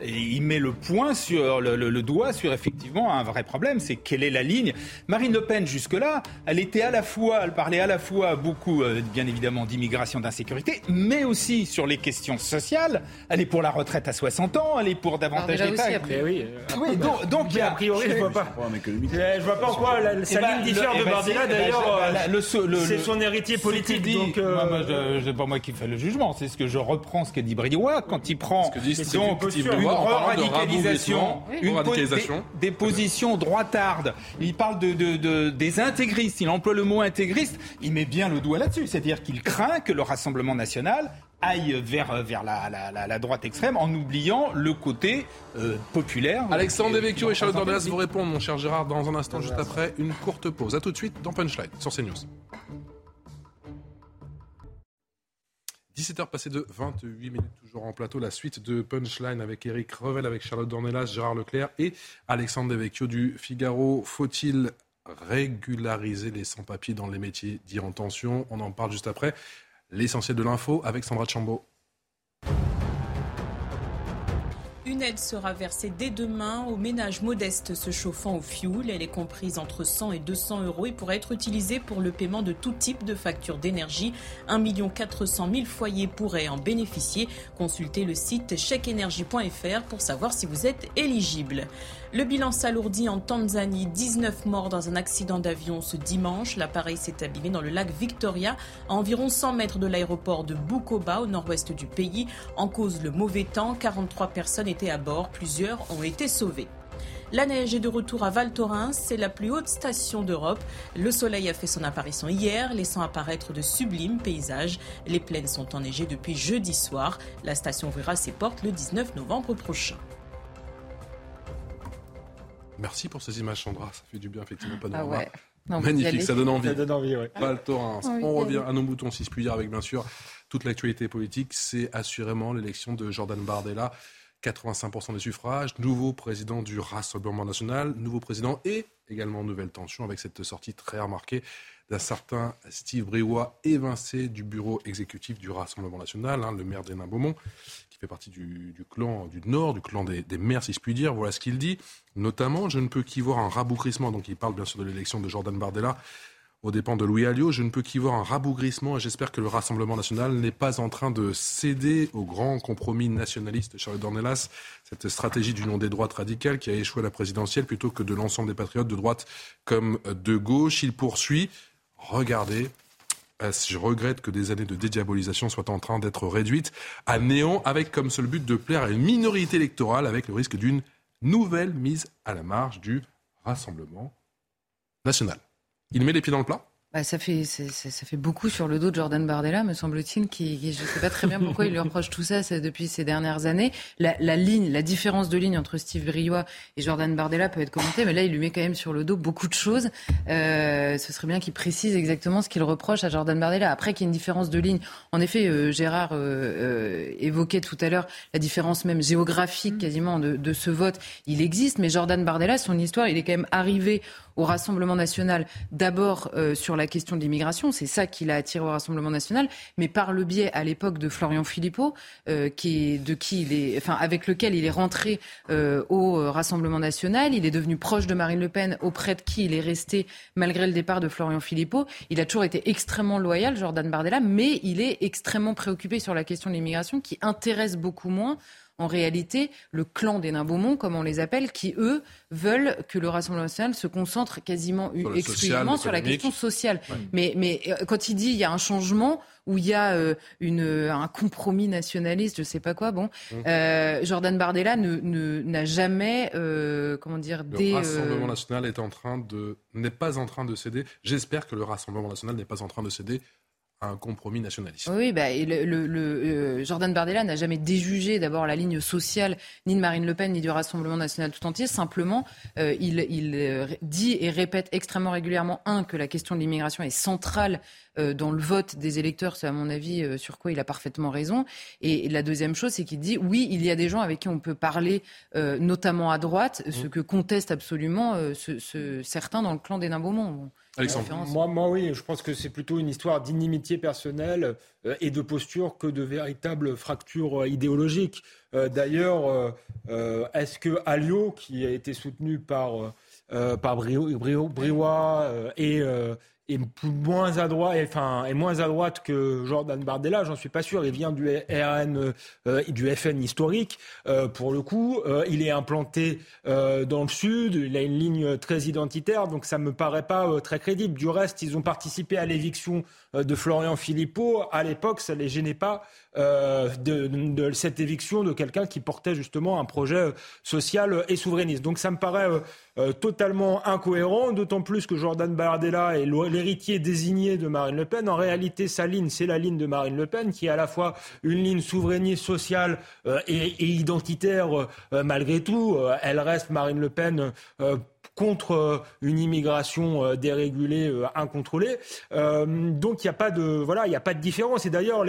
et il met le point sur le, le- doigt sur effectivement un vrai problème, c'est quelle est la ligne. Marine Le Pen jusque-là, elle était à la fois, elle parlait à la fois beaucoup, euh, bien évidemment, d'immigration, d'insécurité, mais aussi sur les questions sociales. Elle est pour la retraite à 60 ans, elle est pour davantage d'État. Mais oui, Oui, donc, donc y mais a a priori, je vois pas. Économique. Je vois pas en quoi la, sa Eh ben, ligne diffère de eh Bardella. eh D'ailleurs, euh, bah, c'est son héritier politique. dit- donc, euh, je, je- pas moi qui fais le jugement, c'est ce que je reprends ce que dit Briouat quand il prend donc une radicalisation, une radicalisation. des, des positions droitardes. Il parle de, de- de- des intégristes. Il emploie le mot intégriste. Il met bien le doigt là-dessus. C'est-à-dire qu'il craint que le Rassemblement national aille vers, vers la, la, droite extrême en oubliant le côté euh, populaire. Alexandre Devecchio et Charlotte Dornelas vous répondent, mon cher Gérard, dans un instant, juste après une courte pause. A tout de suite dans Punchline sur CNews. 17h passé de 28 minutes, toujours en plateau. La suite de Punchline avec Eric Revel, avec Charlotte Dornelas, Gérard Leclerc et Alexandre Devecchio du Figaro. Faut-il régulariser les sans-papiers dans les métiers dits en tension On en parle juste après. L'essentiel de l'info avec Sandra Chambaud. Une aide sera versée dès demain aux ménages modestes se chauffant au fioul. Elle est comprise entre 100 et 200 euros et pourrait être utilisée pour le paiement de tout type de factures d'énergie. 1 400 000 foyers pourraient en bénéficier. Consultez le site chèqueénergie.fr pour savoir si vous êtes éligible. Le bilan s'alourdit en Tanzanie. 19 morts dans un accident d'avion ce dimanche. L'appareil s'est abîmé dans le lac Victoria, à environ 100 mètres de l'aéroport de Bukoba, au nord-ouest du pays. En cause le mauvais temps, 43 personnes étaient à bord. Plusieurs ont été sauvées. La neige est de retour à Val Thorens, c'est la plus haute station d'Europe. Le soleil a fait son apparition hier, laissant apparaître de sublimes paysages. Les plaines sont enneigées depuis jeudi soir. La station ouvrira ses portes le 19 novembre prochain. Merci pour ces images, Chandra. Ça fait du bien, effectivement, pas de ah Magnifique, ça donne envie. Ça donne envie, On revient à nos moutons, si je puis dire, avec bien sûr toute l'actualité politique. C'est assurément l'élection de Jordan Bardella. 85% des suffrages, nouveau président du Rassemblement national, nouveau président et également nouvelle tension avec cette sortie très remarquée d'un certain Steve Briouat évincé du bureau exécutif du Rassemblement national, hein, le maire d'Hénin-Beaumont, fait partie du, clan du Nord, du clan des, maires, si je puis dire. Voilà ce qu'il dit. Notamment, je ne peux qu'y voir un rabougrissement. Donc, il parle bien sûr de l'élection de Jordan Bardella aux dépens de Louis Alliot. Je ne peux qu'y voir un rabougrissement et j'espère que le Rassemblement national n'est pas en train de céder au grand compromis nationaliste Charles Dornelas, cette stratégie du nom des droites radicales qui a échoué à la présidentielle plutôt que de l'ensemble des patriotes de droite comme de gauche. Il poursuit. Regardez, je regrette que des années de dédiabolisation soient en train d'être réduites à néant avec comme seul but de plaire à une minorité électorale avec le risque d'une nouvelle mise à la marge du Rassemblement national? Il met les pieds dans le plat? Bah, ça, fait, ça, fait beaucoup sur le dos de Jordan Bardella, me semble-t-il, qui, je ne sais pas très bien pourquoi il lui reproche tout ça depuis ces dernières années. La, la, ligne, la différence de ligne entre Steve Briois et Jordan Bardella peut être commentée, mais là, il lui met quand même sur le dos beaucoup de choses. Euh, ce serait bien qu'il précise exactement ce qu'il reproche à Jordan Bardella. Après qu'il y ait une différence de ligne, en effet, euh, Gérard euh, euh, évoquait tout à l'heure la différence même géographique quasiment de, de ce vote. Il existe, mais Jordan Bardella, son histoire, il est quand même arrivé au Rassemblement national, d'abord euh, sur la question de l'immigration, c'est ça qui l'a attiré au Rassemblement national, mais par le biais à l'époque de Florian Philippot, euh, qui est, de qui il est, enfin avec lequel il est rentré euh, au Rassemblement national, il est devenu proche de Marine Le Pen, auprès de qui il est resté malgré le départ de Florian Philippot. Il a toujours été extrêmement loyal, Jordan Bardella, mais il est extrêmement préoccupé sur la question de l'immigration, qui intéresse beaucoup moins en réalité le clan des Nains-Beaumont, comme on les appelle, qui, eux, veulent que le Rassemblement national se concentre quasiment exclusivement sur la question sociale. Mais, mais euh, quand il dit il y a un changement, où il y a euh, une, un compromis nationaliste, je ne sais pas quoi. Bon, mmh. euh, Jordan Bardella n'a ne, jamais, comment dire, le Rassemblement national est en train de n'est pas en train de céder. J'espère que le Rassemblement national n'est pas en train de céder un compromis nationaliste. Oui, bah, le, euh, Jordan Bardella n'a jamais déjugé d'abord la ligne sociale ni de Marine Le Pen ni du Rassemblement national tout entier. Simplement, euh, il, il euh, dit et répète extrêmement régulièrement, un, que la question de l'immigration est centrale dans le vote des électeurs, c'est à mon avis sur quoi il a parfaitement raison. Et, la deuxième chose, c'est qu'il dit oui, il y a des gens avec qui on peut parler, notamment à droite, ce mmh. que contestent absolument ce, certains dans le clan des Moi, moi, oui, je pense que c'est plutôt une histoire d'inimitié personnelle euh, et de posture que de véritables fractures euh, idéologiques. Euh, d'ailleurs, est-ce que Alliot, qui a été soutenu par, par Briouat et est moins à droite, que Jordan Bardella, j'en suis pas sûr. Il vient du RN, euh, du FN historique. Euh, pour le coup, euh, il est implanté dans le sud. Il a une ligne très identitaire, donc ça me paraît pas très crédible. Du reste, ils ont participé à l'éviction de Florian Philippot. À l'époque, ça les gênait pas de, de, cette éviction de quelqu'un qui portait justement un projet social et souverainiste. Donc ça me paraît euh, totalement incohérent, d'autant plus que Jordan Bardella est l'héritier désigné de Marine Le Pen. En réalité, sa ligne, c'est la ligne de Marine Le Pen, qui est à la fois une ligne souverainiste, sociale euh, et, identitaire malgré tout. elle reste, Marine Le Pen, contre euh, une immigration euh, dérégulée, euh, incontrôlée. donc il n'y a pas de voilà, il a pas de différence. Et d'ailleurs,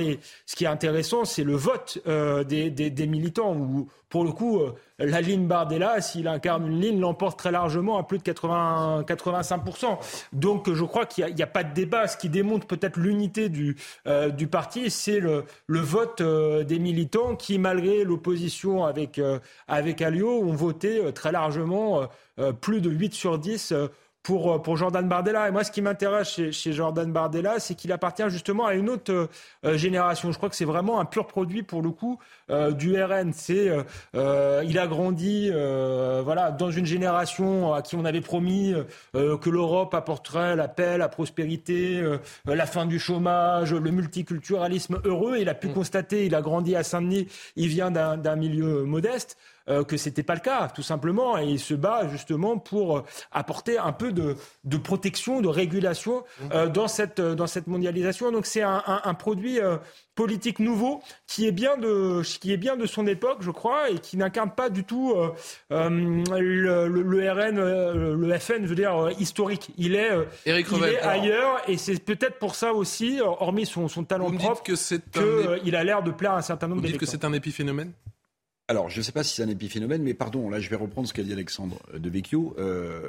ce qui est intéressant, c'est le vote des, des, militants où pour le coup, la ligne Bardella, s'il incarne une ligne, l'emporte très largement à plus de 80, 85%. Donc je crois qu'il n'y a, pas de débat. Ce qui démontre peut-être l'unité du, euh, du parti, c'est le, le vote euh, des militants qui, malgré l'opposition avec, avec Alliot, ont voté très largement, plus de 8 sur 10 pour, euh, pour Jordan Bardella. Et moi, ce qui m'intéresse chez, chez, Jordan Bardella, c'est qu'il appartient justement à une autre euh, euh, génération. Je crois que c'est vraiment un pur produit, pour le coup, du RN. C'est, il a grandi voilà, dans une génération à qui on avait promis que l'Europe apporterait la paix, la prospérité, la fin du chômage, le multiculturalisme heureux. Il a pu mm. constater, il a grandi à Saint-Denis, il vient d'un milieu modeste. Euh, que c'était pas le cas, tout simplement. Et il se bat justement pour euh, apporter un peu de, de protection, de régulation euh, dans, cette, dans cette mondialisation. Donc c'est un, un, un, produit politique nouveau qui est bien de qui est bien de son époque, je crois, et qui n'incarne pas du tout le, le, RN, le FN, je veux dire historique. Il est, il est ailleurs, et c'est peut-être pour ça aussi, hormis son, son talent propre, que qu'il a l'air de plaire à un certain nombre d'électeurs. Vous dites que c'est un épiphénomène? Alors, je ne sais pas si c'est un épiphénomène, mais pardon, là, je vais reprendre ce qu'a dit Alexandre de Vecchio. Euh,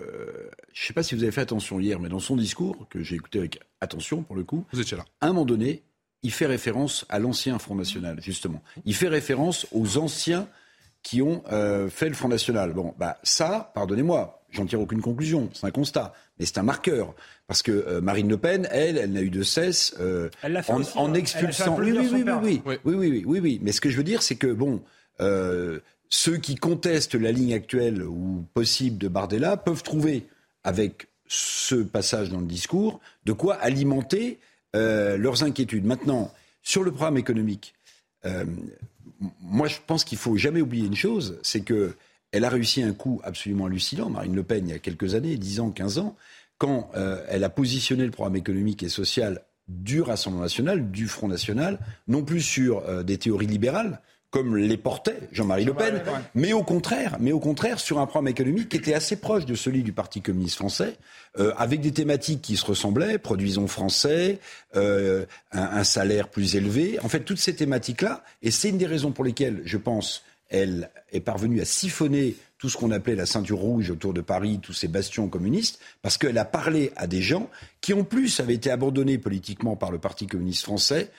je ne sais pas si vous avez fait attention hier, mais dans son discours, que j'ai écouté avec attention pour le coup, vous étiez là. À un moment donné, il fait référence à l'ancien Front National, justement. Il fait référence aux anciens qui ont euh, fait le Front National. Bon, bah ça, pardonnez-moi, j'en tire aucune conclusion, c'est un constat, mais c'est un marqueur. Parce que euh, Marine Le Pen, elle, elle n'a eu de cesse en, en, expulsant. Oui oui oui, oui, oui, oui, oui, oui, oui, oui, Mais ce que je veux dire, c'est que bon, euh, ceux qui contestent la ligne actuelle ou possible de Bardella peuvent trouver, avec ce passage dans le discours, de quoi alimenter euh, leurs inquiétudes. Maintenant, sur le programme économique, euh, moi je pense qu'il faut jamais oublier une chose, c'est que elle a réussi un coup absolument hallucinant, Marine Le Pen, il y a quelques années, 10 ans, 15 ans, quand elle a positionné le programme économique et social du Rassemblement national, du Front national, non plus sur des théories libérales, comme les portait Jean-Marie Le Pen, mais au contraire, mais au contraire sur un programme économique qui était assez proche de celui du Parti communiste français, euh, avec des thématiques qui se ressemblaient, produisons français, euh, un, salaire plus élevé, en fait toutes ces thématiques-là, et c'est une des raisons pour lesquelles je pense elle est parvenue à siphonner tout ce qu'on appelait la ceinture rouge autour de Paris, tous ces bastions communistes, parce qu'elle a parlé à des gens qui en plus avaient été abandonnés politiquement par le Parti communiste français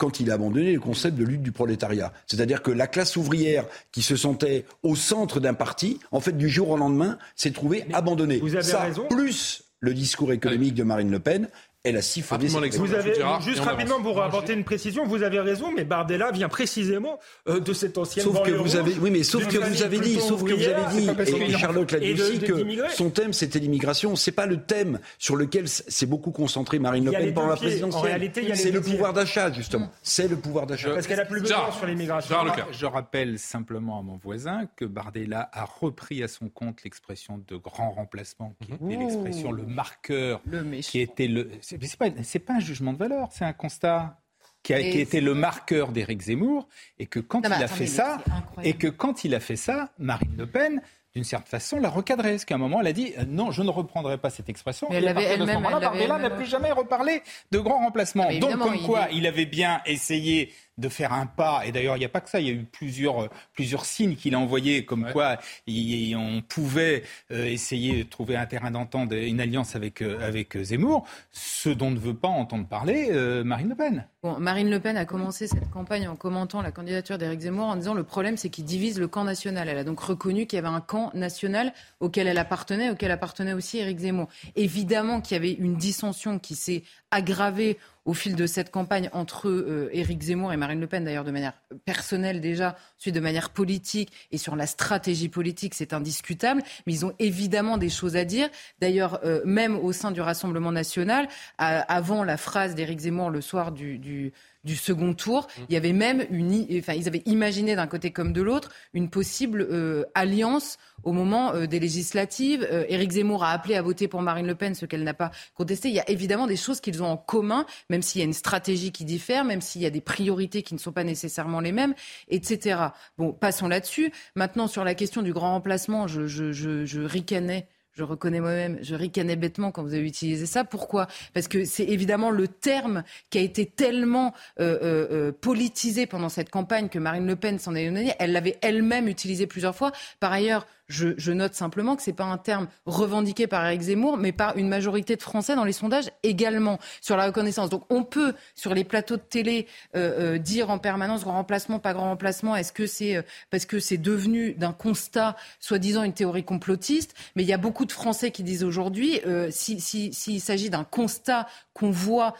quand il a abandonné le concept de lutte du prolétariat. C'est-à-dire que la classe ouvrière qui se sentait au centre d'un parti, en fait, du jour au lendemain, s'est trouvée abandonnée. Vous avez Ça, raison. Plus le discours économique de Marine Le Pen, elle a siphonné vous avez, Juste rapidement pour apporter une précision, vous avez raison, mais Bardella vient précisément euh, de cette ancienne sauf que vous avez, Oui, mais sauf que vous avez dit, sauf que vous avez dit, et, Charlotte l'a dit aussi, que son thème c'était l'immigration. C'est pas le thème sur lequel s'est beaucoup concentré Marine Le Pen pendant la présidentielle. C'est le pouvoir d'achat, justement. C'est le pouvoir d'achat. Parce qu'elle a plus besoin sur l'immigration. Je rappelle simplement à mon voisin que Bardella a repris à son compte l'expression de grand remplacement, qui était l'expression, le marqueur, qui était le c'est pas, pas un jugement de valeur, c'est un constat qui a, été le marqueur d'Éric Zemmour, et que quand il a fait ça, et que quand il a fait ça, Marine Le Pen d'une certaine façon, la recadrer. Parce qu'à un moment, elle a dit euh, non, je ne reprendrai pas cette expression. Mais elle avait elle-même. N'a plus jamais reparlé de grand remplacement. Donc, comme quoi, il avait bien essayé de faire un pas. Et d'ailleurs, il n'y a pas que ça. Il y a eu plusieurs, plusieurs signes qu'il a envoyés, comme quoi on pouvait euh, essayer de trouver un terrain d'entente, une alliance avec, euh, avec Zemmour, ce dont ne veut pas entendre parler euh, Marine Le Pen. Bon, Marine Le Pen a commencé cette campagne en commentant la candidature d'Éric Zemmour en disant le problème, c'est qu'il divise le camp national. Elle a donc reconnu qu'il y avait un camp national auquel elle appartenait, auquel appartenait aussi Éric Zemmour. Évidemment qu'il y avait une dissension qui s'est aggravée au fil de cette campagne entre euh, Éric Zemmour et Marine Le Pen, d'ailleurs de manière personnelle déjà, ensuite de manière politique et sur la stratégie politique, c'est indiscutable. Mais ils ont évidemment des choses à dire. D'ailleurs, euh, même au sein du Rassemblement national, avant la phrase d'Éric Zemmour le soir du second tour. Mmh. Il y avait même une, enfin, ils avaient imaginé d'un côté comme de l'autre une possible euh, alliance au moment euh, des législatives. Euh, Éric Zemmour a appelé à voter pour Marine Le Pen, ce qu'elle n'a pas contesté. Il y a évidemment des choses qu'ils ont en commun, même s'il y a une stratégie qui diffère, même s'il y a des priorités qui ne sont pas nécessairement les mêmes, etc. Bon, passons là-dessus. Maintenant, sur la question du grand remplacement, je, je, je, je ricanais je reconnais moi-même, je ricanais bêtement quand vous avez utilisé ça. Pourquoi? Parce que c'est évidemment le terme qui a été tellement euh, euh, euh, politisé pendant cette campagne que Marine Le Pen s'en est donnée. Elle l'avait elle-même utilisé plusieurs fois. Par ailleurs, je, note simplement que ce n'est pas un terme revendiqué par Eric Zemmour, mais par une majorité de Français dans les sondages également sur la reconnaissance. Donc on peut, sur les plateaux de télé, euh, euh, dire en permanence grand remplacement, pas grand remplacement. Est-ce que c'est euh, parce que c'est devenu d'un constat, soi-disant une théorie complotiste Mais il y a beaucoup de Français qui disent aujourd'hui, s'il si, si, s'agit d'un constat qu'on voit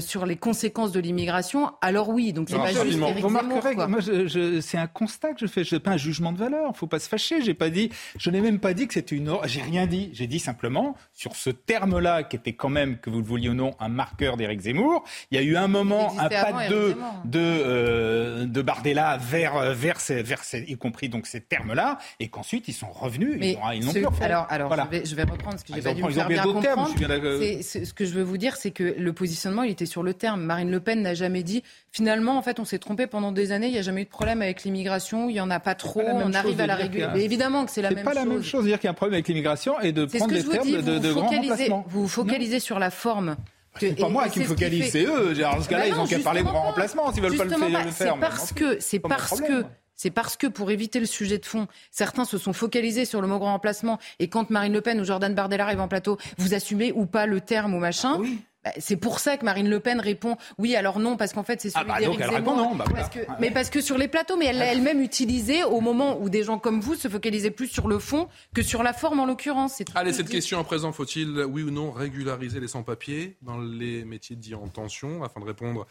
sur les conséquences de l'immigration, alors oui. Donc c'est pas juste Eric Zemmour. C'est un constat que je fais. Je fais pas un jugement de valeur. Il faut pas se fâcher. J'ai pas dit je n'ai même pas dit que c'était une. J'ai rien dit. J'ai dit simplement sur ce terme-là qui était quand même, que vous le vouliez ou non, un marqueur d'Éric Zemmour. Il y a eu un moment, un pas de de, euh, de Bardella vers vers, vers y compris donc ces termes-là, et qu'ensuite ils sont revenus. Mais ils, n'ont plus Alors, alors je, vais, je, vais, reprendre ce que j'ai pas dû faire bien comprendre. ce que je veux vous dire, c'est que le positionnement, il était sur le terme. Marine Le Pen n'a jamais dit finalement, en fait, on s'est trompé pendant des années. Il n'y a jamais eu de problème avec l'immigration. Il n'y en a pas trop. On arrive à la réguler. Mais évidemment que c'est la même chose. C'est pas la même chose de dire qu'il y a un problème avec l'immigration et de prendre des termes de, de, grand remplacement. Vous vous focalisez sur la forme. C'est pas moi qui me focalise, c'est eux. Dans ce cas-là, ils ont qu'à parler de grand remplacement s'ils veulent pas le faire. C'est parce que, c'est parce que c'est parce que pour éviter le sujet de fond, certains se sont focalisés sur le mot grand remplacement. Et quand Marine Le Pen ou Jordan Bardella arrivent en plateau, vous assumez ou pas le terme ou machin. Ah oui. Bah, c'est pour ça que Marine Le Pen répond oui, alors non, parce qu'en fait c'est celui ah bah d'Éric Zemmour. Non, bah parce que, mais parce que sur les plateaux, mais elle l'a elle-même utilisé au moment où des gens comme vous se focalisaient plus sur le fond que sur la forme en l'occurrence. Allez, cette question à présent, faut-il, oui ou non, régulariser les sans-papiers dans les métiers dits en tension afin de répondre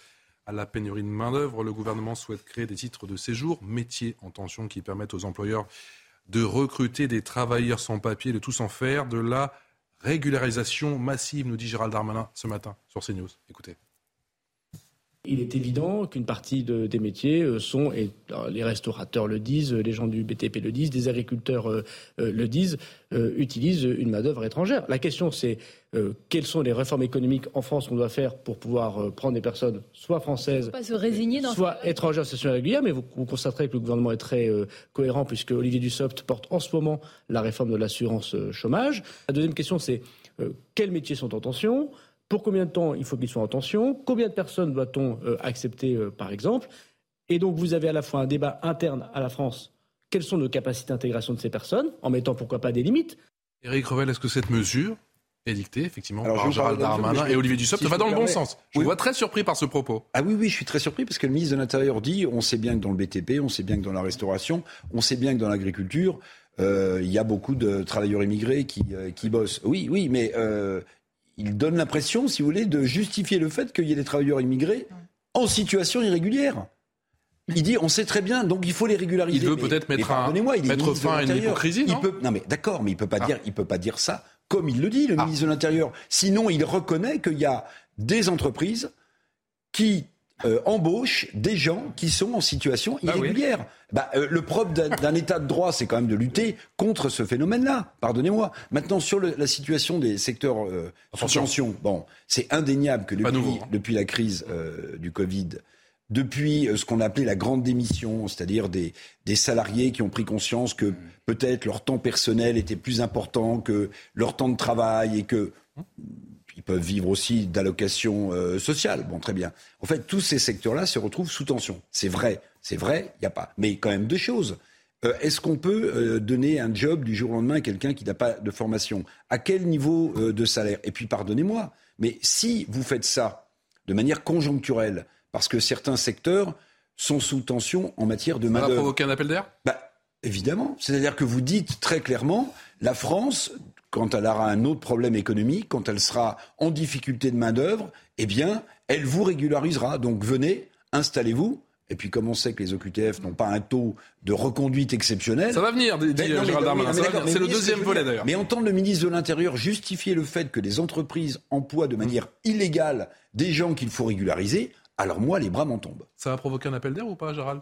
à la pénurie de main-d'œuvre? Le gouvernement souhaite créer des titres de séjour, métiers en tension, qui permettent aux employeurs de recruter des travailleurs sans papier, de tout sans faire, de la Régularisation massive, nous dit Gérald Darmanin ce matin sur CNews. Écoutez. Il est évident qu'une partie des métiers euh, sont, et les restaurateurs le disent, les gens du BTP le disent, des agriculteurs euh, euh, le disent, utilisent une main-d'œuvre étrangère. La question, c'est quelles sont les réformes économiques en France qu'on doit faire pour pouvoir prendre des personnes soit françaises, soit étrangères en situation régulière. Mais vous, constaterez que le gouvernement est très cohérent puisque Olivier Dussopt porte en ce moment la réforme de l'assurance chômage. La deuxième question, c'est quels métiers sont en tension? Pour combien de temps il faut qu'ils soient en tension? Combien de personnes doit-on euh, accepter, euh, par exemple? Et donc, vous avez à la fois un débat interne à la France. Quelles sont nos capacités d'intégration de ces personnes En mettant, pourquoi pas, des limites. Éric Revel, est-ce que cette mesure est dictée, effectivement, par Gérald Darmanin et Olivier Dussopt, va dans le bon sens. Je vous vois très surpris par ce propos. Ah oui, oui, je suis très surpris parce que le ministre de l'Intérieur dit on sait bien que dans le BTP, on sait bien que dans la restauration, on sait bien que dans l'agriculture, euh, il y a beaucoup de travailleurs immigrés qui, qui bossent. Oui, oui, mais il donne l'impression, si vous voulez, de justifier le fait qu'il y ait des travailleurs immigrés en situation irrégulière. Il dit, on sait très bien, donc il faut les régulariser. Il veut peut-être mettre, mettre fin à une hypocrisie, non, non mais d'accord, mais il peut pas ah. dire, il peut pas dire ça comme il le dit, le ah. ministre de l'Intérieur. Sinon, il reconnaît qu'il y a des entreprises qui euh, embauche des gens qui sont en situation ah irrégulière. bah, euh, le propre d'un État de droit, c'est quand même de lutter contre ce phénomène-là. Pardonnez-moi. Maintenant, sur le, la situation des secteurs euh, tension, bon, c'est indéniable que depuis, hein. depuis la crise euh, du Covid, depuis ce qu'on appelait la grande démission, c'est-à-dire des, des, salariés qui ont pris conscience que peut-être leur temps personnel était plus important que leur temps de travail et que ils peuvent vivre aussi d'allocations euh, sociales. Bon, très bien. En fait, tous ces secteurs-là se retrouvent sous tension. C'est vrai, c'est vrai, il n'y a pas. Mais quand même deux choses. Euh, est-ce qu'on peut euh, donner un job du jour au lendemain à quelqu'un qui n'a pas de formation? À quel niveau de salaire? Et puis, pardonnez-moi, mais si vous faites ça de manière conjoncturelle, parce que certains secteurs sont sous tension en matière de main-d'œuvre. Ça va provoquer un appel d'air? Bah, Évidemment. C'est-à-dire que vous dites très clairement, la France quand elle aura un autre problème économique, quand elle sera en difficulté de main-d'œuvre, eh bien, elle vous régularisera. Donc venez, installez-vous. Et puis, comme on sait que les OQTF n'ont pas un taux de reconduite exceptionnel. Ça va venir, dit Gérald Darmanin. C'est le deuxième volet d'ailleurs. Mais entendre le ministre de l'Intérieur justifier le fait que les entreprises emploient de manière illégale des gens qu'il faut régulariser, alors moi, les bras m'en tombent. Ça va provoquer un appel d'air ou pas, Gérald?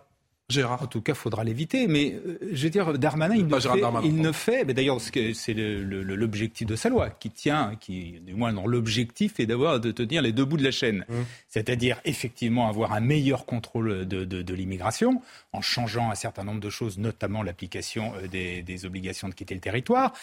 Gérard. En tout cas, faudra l'éviter. Mais euh, je veux dire, Darmanin, il, ne fait, Darmanin, il ne fait, mais d'ailleurs, c'est l'objectif de sa loi, qui tient, qui, du moins, dans l'objectif est d'avoir de tenir les deux bouts de la chaîne. Mmh. C'est-à-dire, effectivement, avoir un meilleur contrôle de, de, de l'immigration, en changeant un certain nombre de choses, notamment l'application euh, des, des obligations de quitter le territoire,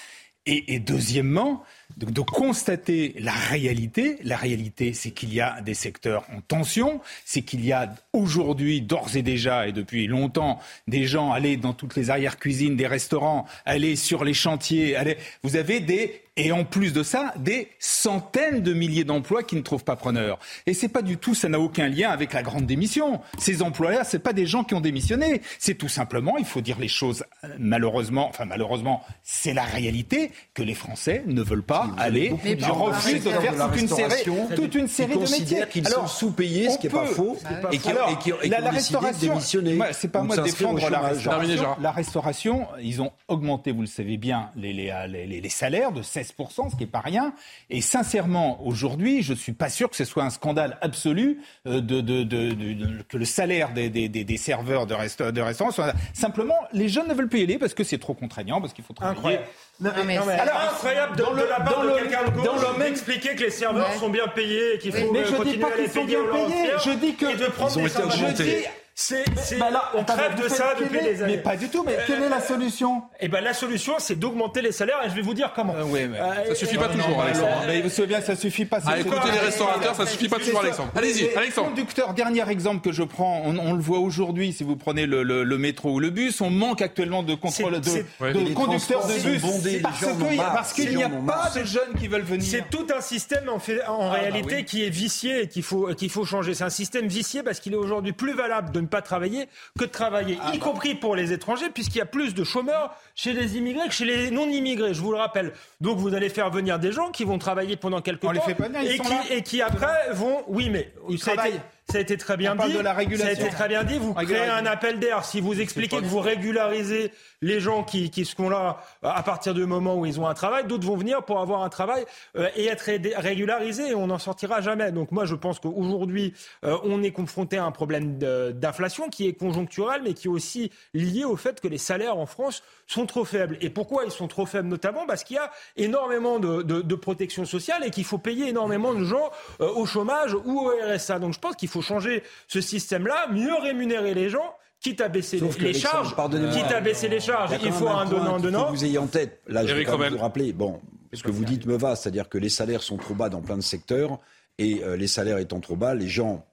et, deuxièmement, de, constater la réalité. La réalité, c'est qu'il y a des secteurs en tension, c'est qu'il y a aujourd'hui, d'ores et déjà, et depuis longtemps, des gens aller dans toutes les arrières-cuisines des restaurants, aller sur les chantiers. Vous avez des et en plus de ça, des centaines de milliers d'emplois qui ne trouvent pas preneur. Et c'est pas du tout, ça n'a aucun lien avec la grande démission. Ces emplois-là, c'est pas des gens qui ont démissionné. C'est tout simplement, il faut dire les choses malheureusement, enfin malheureusement, c'est la réalité que les Français ne veulent pas aller. Mais refusent de faire toute une série, toute une série de métiers. qu'ils sont sous-payés, ce qui n'est pas faux, et qui, alors, et qui, la, la restauration, démissionné. C'est pas moi de défendre la restauration. La restauration, ils ont augmenté, vous le savez bien, les, les, les, les salaires de 16 ce qui n'est pas rien. Et sincèrement, aujourd'hui, je ne suis pas sûr que ce soit un scandale absolu euh, de, de, de, que le salaire des, des, des serveurs de, resta de restaurants soit... Simplement, les jeunes ne veulent pas y aller parce que c'est trop contraignant, parce qu'il faut travailler. Incroyable. Non, mais, non, mais alors, incroyable de, dans le, de la part de quelqu'un de gauche d'expliquer que les serveurs sont bien payés et qu'il faut mais euh, je continuer dis pas à les sont payer bien payés. Je dis que et de prendre ils ont des été augmentés. C'est, c'est, bah là, on crève de ça depuis des années. Mais pas du tout. Mais quelle est la solution Eh ben la solution, c'est d'augmenter les salaires et je vais vous dire comment. Euh, oui, mais euh, ça suffit pas toujours, Alexandre. Mais vous savez bien, ça suffit pas. À écouter les restaurateurs, ça suffit pas toujours, Alexandre. Allez-y, Alexandre. Conducteur, dernier exemple que je prends, on, on le voit aujourd'hui. Si vous prenez le, le, le, métro ou le bus, on manque actuellement de contrôle de, ouais. de conducteurs de bus bondés, parce qu'il parce qu'il n'y a pas de jeunes qui veulent venir. C'est tout un système en, ah, réalité bah oui. qui est vicié et qu'il faut qu'il faut changer. C'est un système vicié parce qu'il est aujourd'hui plus valable de ne pas travailler que de travailler, ah, y bah. compris pour les étrangers, puisqu'il y a plus de chômeurs chez les immigrés que chez les non-immigrés, je vous le rappelle. Donc vous allez faire venir des gens qui vont travailler pendant quelques On temps les fait pas venir, et, qui, et qui après vont... Oui, mais ils ça a été, ça a été très bien dit. De la régulation. Ça a été très bien dit. Vous créez un appel d'air. Si vous expliquez que vous régularisez les gens qui, qui seront là à partir du moment où ils ont un travail, d'autres vont venir pour avoir un travail euh, et être régularisés et on n'en sortira jamais. Donc moi, je pense qu'aujourd'hui, euh, on est confronté à un problème d'inflation qui est conjoncturel, mais qui est aussi lié au fait que les salaires en France sont trop faibles. Et pourquoi ils sont trop faibles notamment? Parce qu'il y a énormément de, de, de protection sociale et qu'il faut payer énormément de gens euh, au chômage ou au RSA. Donc je pense qu'il faut changer ce système-là, mieux rémunérer les gens quitte à baisser Sauf les, les charges, quitte à baisser les charges, il, faut un donnant donnant. Vous ayez en tête, là, je vais vous rappeler, bon, ce que vous dites me va, c'est-à-dire que les salaires sont trop bas dans plein de secteurs, et euh, les salaires étant trop bas, les gens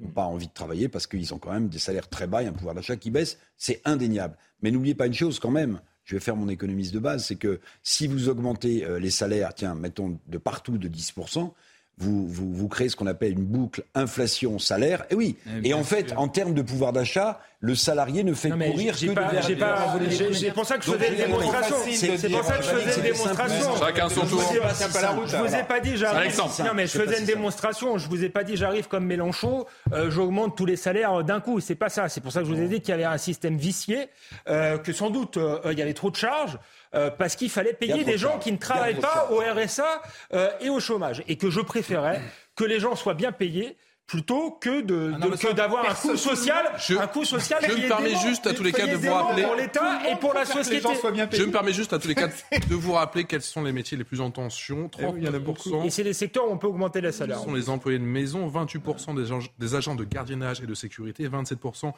n'ont pas envie de travailler parce qu'ils ont quand même des salaires très bas et un pouvoir d'achat qui baisse, c'est indéniable. Mais n'oubliez pas une chose quand même, je vais faire mon économiste de base, c'est que si vous augmentez euh, les salaires, tiens, mettons de partout de 10%, vous, vous, vous, créez ce qu'on appelle une boucle inflation-salaire. Et oui. Et, et en fait, sûr. en termes de pouvoir d'achat, le salarié ne fait non, courir que pas, de pas, C'est pour ça que je faisais une démonstration. C'est pour ça que je faisais une démonstration. Chacun son tour. Je vous ai pas dit j'arrive. Non mais je faisais une démonstration. Je vous ai pas dit j'arrive comme Mélenchon. Euh, J'augmente tous les salaires d'un coup. C'est pas ça. C'est pour ça que je vous ai dit qu'il y avait un système vicié, euh, que sans doute euh, il y avait trop de charges. Euh, parce qu'il fallait payer des gens qui ne travaillent pas au RSA euh, et au chômage. Et que je préférais que les gens soient bien payés plutôt que de, ah non, de que d'avoir un coût social je, un coût social je me permets juste à tous les cas de vous rappeler pour l'État et pour la société. je me permets juste à tous les cas de vous rappeler quels sont les métiers les plus en tension. 39% et c'est les secteurs où on peut augmenter les salaires ce sont les employés de maison 28% des, gens, des agents de gardiennage et de sécurité 27%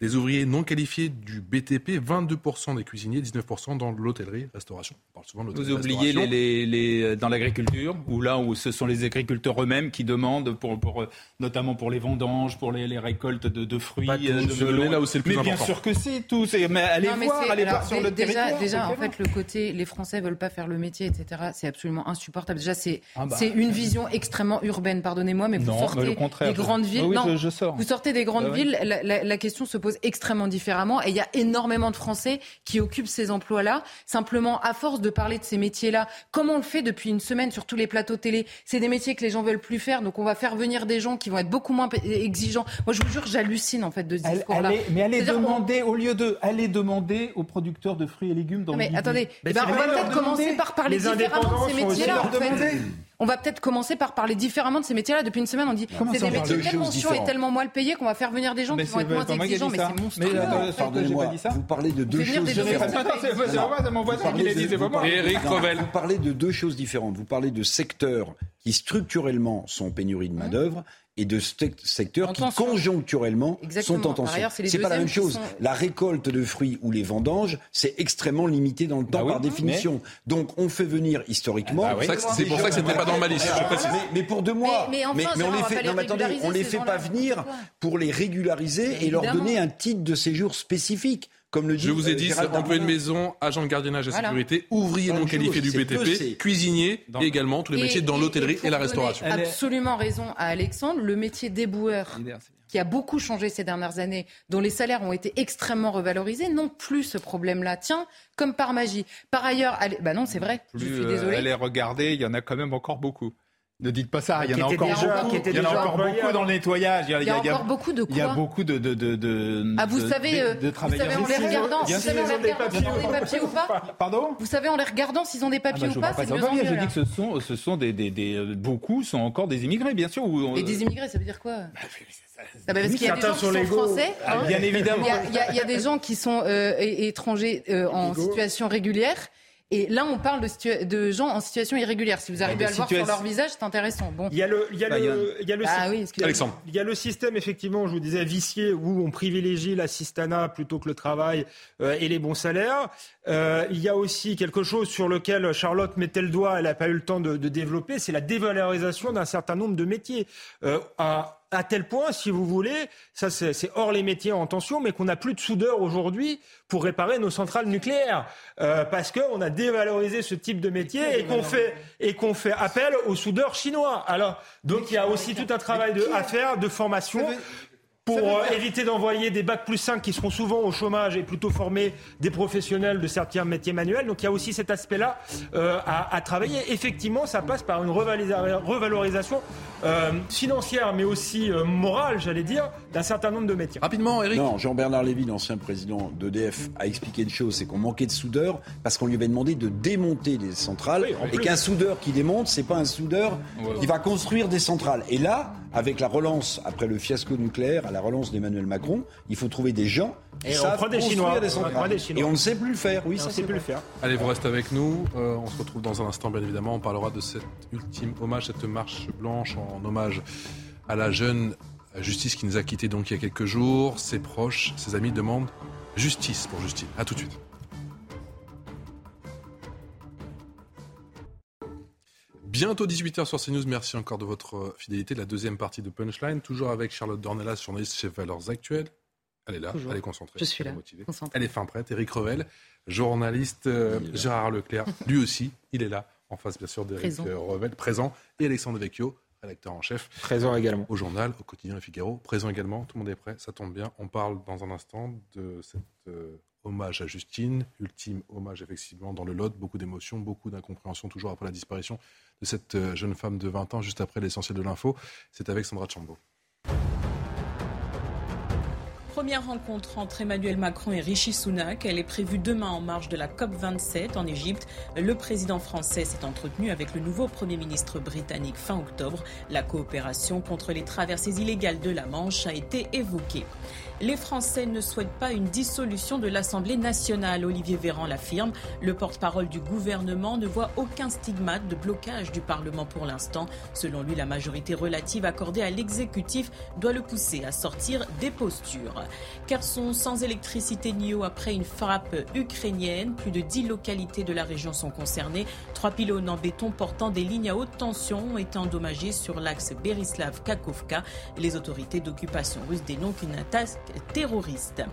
des ouvriers non qualifiés du BTP, 22% des cuisiniers, 19% dans l'hôtellerie, restauration. On parle souvent de Vous oubliez les, les, les, dans l'agriculture, où là où ce sont les agriculteurs eux-mêmes qui demandent, pour, pour, notamment pour les vendanges, pour les, les récoltes de, de fruits, Pas de melons. là où c'est le plus mais important. bien sûr que si, tout. Mais allez non, mais voir, allez alors, voir sur le déjà, territoire. Déjà, en fait, le côté les Français veulent pas faire le métier, etc. C'est absolument insupportable. Déjà, c'est Ah bah. c'est une vision extrêmement urbaine. Pardonnez-moi, mais vous Non, mais sortez le contraire, des grandes villes. Oui, non, je- je sors. vous sortez des grandes Ah ouais. villes. La, la- la question se pose extrêmement différemment. Et il y a énormément de Français qui occupent ces emplois-là. Simplement, à force de parler de ces métiers-là, comme on le fait depuis une semaine sur tous les plateaux télé, c'est des métiers que les gens veulent plus faire. Donc, on va faire venir des gens qui vont être beaucoup moins exigeants. Moi, je vous jure, j'hallucine en fait de ce discours-là. allez- mais allez demander, au lieu de, allez demander aux producteurs de fruits et légumes dans Non, le mais Midi. attendez, Mais eh ben, on va peut-être commencer par parler Les différemment de ces métiers-là. On va peut-être commencer par parler différemment de ces métiers-là. Depuis une semaine, on dit c'est des métiers tellement chiants et tellement mal payés qu'on va faire venir des gens qui vont être moins exigeants. Mais c'est monstrueux. Mais pardonnez-moi, vous parlez de deux choses différentes. C'est mon voisin qui l'a dit, c'est pas moi. Éric Revel. Vous parlez de deux choses différentes. Vous parlez de secteurs qui structurellement sont en pénurie de main-d'œuvre et de secteurs qui conjoncturellement sont en tension. C'est pas la même chose. La récolte de fruits ou les vendanges, c'est extrêmement limité dans le temps par définition. Donc on fait venir historiquement. Ah c'est pour ça que c'était pas dans ma liste. Mais, pour deux mois. Mais, on les fait. Non, attendez, on les fait pas venir pour les régulariser et leur donner un titre de séjour spécifique. Comme le Je vous ai dit, employé de maison, agent de gardiennage et sécurité, ouvrier non qualifié du BTP, cuisinier et également tous les métiers dans l'hôtellerie et, la restauration. Absolument raison à Alexandre. Le métier déboueur qui a beaucoup changé ces dernières années, dont les salaires ont été extrêmement revalorisés, n'ont plus ce problème-là. Tiens, comme par magie. Par ailleurs, bah non, c'est vrai. je suis désolé. Euh, allez regarder, il y en a quand même encore beaucoup. Ne dites pas ça. Il y en a encore beaucoup. Il y en a encore beaucoup dans le nettoyage. Il y a, encore beaucoup de quoi Il y a beaucoup de de de de. Ah, vous savez, euh, vous savez en les regardant, vous savez en les regardant s'ils ont des papiers ou pas. Pardon Vous savez en les regardant s'ils ont des papiers ah bah, ou pas. C'est Je dis que ce sont ce sont des des des beaucoup sont encore des immigrés, bien sûr. Et des immigrés, ça veut dire quoi bah, ah bah parce qu'il y a des gens qui sont français. Ah, bien évidemment. Il y, a, il y a des gens qui sont euh, étrangers euh, en situation régulière et là, on parle de, de, gens en situation irrégulière. Si vous arrivez à le voir sur leur visage, c'est intéressant. Bon. Il y a le, il y a le, il y a le, ah, oui, Alexandre. Il y a le système, effectivement, je vous disais, vicié, où on privilégie l'assistanat plutôt que le travail euh, et les bons salaires. Euh, il y a aussi quelque chose sur lequel Charlotte mettait le doigt, elle n'a pas eu le temps de, de développer, c'est la dévalorisation d'un certain nombre de métiers. Euh, à, à tel point, si vous voulez, ça c'est hors les métiers en tension, mais qu'on n'a plus de soudeurs aujourd'hui pour réparer nos centrales nucléaires, euh, parce qu'on a dévalorisé ce type de métier et qu'on fait et qu'on fait appel aux soudeurs chinois. Alors donc il y a aussi tout un travail de, à faire de formation pour euh, éviter d'envoyer des bacs plus 5 qui seront souvent au chômage et plutôt former des professionnels de certains métiers manuels. Donc il y a aussi cet aspect-là euh, à, à, travailler. Effectivement, ça passe par une revalorisation euh, financière, mais aussi euh, morale, j'allais dire, d'un certain nombre de métiers. Rapidement, Eric. Non, Jean-Bernard Lévy, l'ancien président d'EDF, a expliqué une chose, c'est qu'on manquait de soudeurs parce qu'on lui avait demandé de démonter des centrales et qu'un soudeur qui démonte, c'est pas un soudeur qui va construire des centrales. Et là, avec la relance après le fiasco nucléaire, à la relance d'Emmanuel Macron, il faut trouver des gens qui savent des Chinois. des centrales. Et on ne sait plus le faire. Oui, ça sait plus le faire. Allez, vous restez avec nous. Euh, on se retrouve dans un instant, bien évidemment. On parlera de cet ultime hommage, cette marche blanche en hommage à la jeune justice qui nous a quittés donc il y a quelques jours. Ses proches, ses amis demandent justice pour Justine. A tout de suite. Bientôt 18h sur CNews. Merci encore de votre fidélité. La deuxième partie de Punchline, toujours avec Charlotte Dornelas, journaliste chez Valeurs Actuelles. Elle est là, elle est concentrée. Je suis là. Motivée. Elle est fin prête. Eric Revel, journaliste. Euh, Gérard Leclerc, lui aussi, il est là, en face bien sûr d'Eric euh, Revel, présent. Et Alexandre Vecchio, rédacteur en chef. Présent également. Au journal, au quotidien Figaro. Présent également. Tout le monde est prêt, ça tombe bien. On parle dans un instant de cet euh, hommage à Justine. Ultime hommage, effectivement, dans le Lot. Beaucoup d'émotions, beaucoup d'incompréhension, toujours après la disparition de cette euh, jeune femme de 20 ans, juste après l'essentiel de l'info. C'est avec Sandra Chambaud. Première rencontre entre Emmanuel Macron et Rishi Sunak. Elle est prévue demain en marge de la COP27 en Égypte. Le président français s'est entretenu avec le nouveau Premier ministre britannique fin octobre. La coopération contre les traversées illégales de la Manche a été évoquée. Les Français ne souhaitent pas une dissolution de l'Assemblée nationale. Olivier Véran l'affirme. Le porte-parole du gouvernement ne voit aucun stigmate de blocage du Parlement pour l'instant. Selon lui, la majorité relative accordée à l'exécutif doit le pousser à sortir des postures. Kherson sans électricité ni eau après une frappe ukrainienne. Plus de 10 localités de la région sont concernées. Trois pylônes en béton portant des lignes à haute tension ont été endommagés sur l'axe Berislav-Kakovka. Les autorités d'occupation russe dénoncent une attaque terroriste.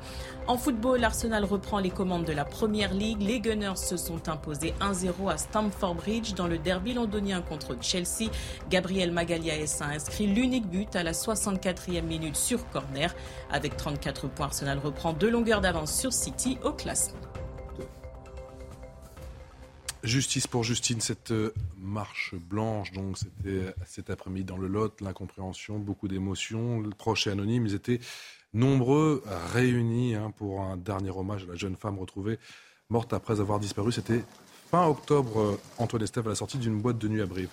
En football, Arsenal reprend les commandes de la Première Ligue. Les Gunners se sont imposés 1-0 à Stamford Bridge dans le derby londonien contre Chelsea. Gabriel Magalhaes a inscrit l'unique but à la 64e minute sur corner. Avec 34 points, Arsenal reprend deux longueurs d'avance sur City au classement. Justice pour Justine, cette euh, marche blanche, donc c'était cet après-midi dans le Lot, l'incompréhension, beaucoup d'émotions. Proches et anonymes, ils étaient nombreux réunis hein, pour un dernier hommage à la jeune femme retrouvée morte après avoir disparu. C'était fin octobre, euh, Antoine Estève, à la sortie d'une boîte de nuit à Brive.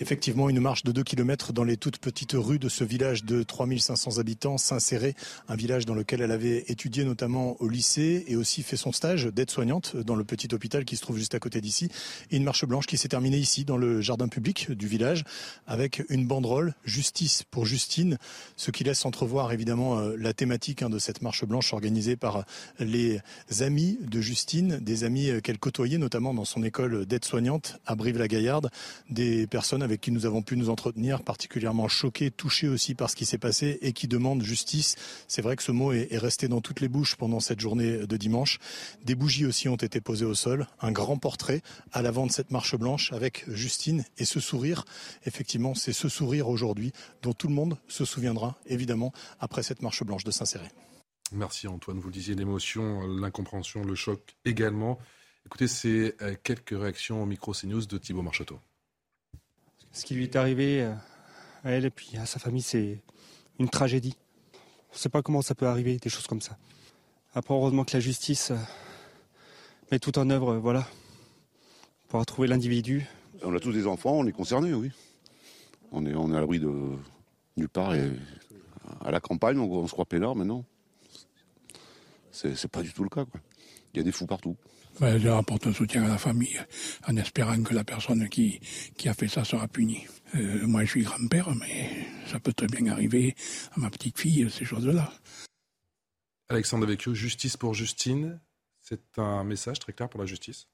Effectivement, une marche de 2 km dans les toutes petites rues de ce village de 3500 habitants, Saint-Céré, un village dans lequel elle avait étudié notamment au lycée et aussi fait son stage d'aide-soignante dans le petit hôpital qui se trouve juste à côté d'ici. Et une marche blanche qui s'est terminée ici, dans le jardin public du village, avec une banderole Justice pour Justine, ce qui laisse entrevoir évidemment euh, la thématique hein, de cette marche blanche organisée par les amis de Justine, des amis euh, qu'elle côtoyait notamment dans son école d'aide-soignante à Brive-la-Gaillarde, des personnes avec qui nous avons pu nous entretenir, particulièrement choqués, touchés aussi par ce qui s'est passé et qui demandent justice. C'est vrai que ce mot est, resté dans toutes les bouches pendant cette journée de dimanche. Des bougies aussi ont été posées au sol, un grand portrait à l'avant de cette marche blanche avec Justine et ce sourire. Effectivement, c'est ce sourire aujourd'hui dont tout le monde se souviendra, évidemment, après cette marche blanche de Saint-Céré. Merci Antoine, vous disiez, l'émotion, l'incompréhension, le choc également. Écoutez, c'est euh, quelques réactions au micro CNews de Thibault Marcheteau ce qui lui est arrivé euh, à elle et puis à sa famille, c'est une tragédie. On ne sait pas comment ça peut arriver, des choses comme ça. Après, heureusement que la justice euh, met tout en œuvre, voilà, pour trouver l'individu. On a tous des enfants, on est concernés, oui. On est, on est à l'abri de nulle part et à la campagne, on, se croit peinard, mais non. C'est pas du tout le cas, Il y a des fous partout. Ben, je apporte un soutien à la famille en espérant que la personne qui, qui a fait ça sera punie. Euh, moi, je suis grand-père, mais ça peut très bien arriver à ma petite fille, ces choses-là. Alexandre Vecchio, justice pour Justine, c'est un message très clair pour la justice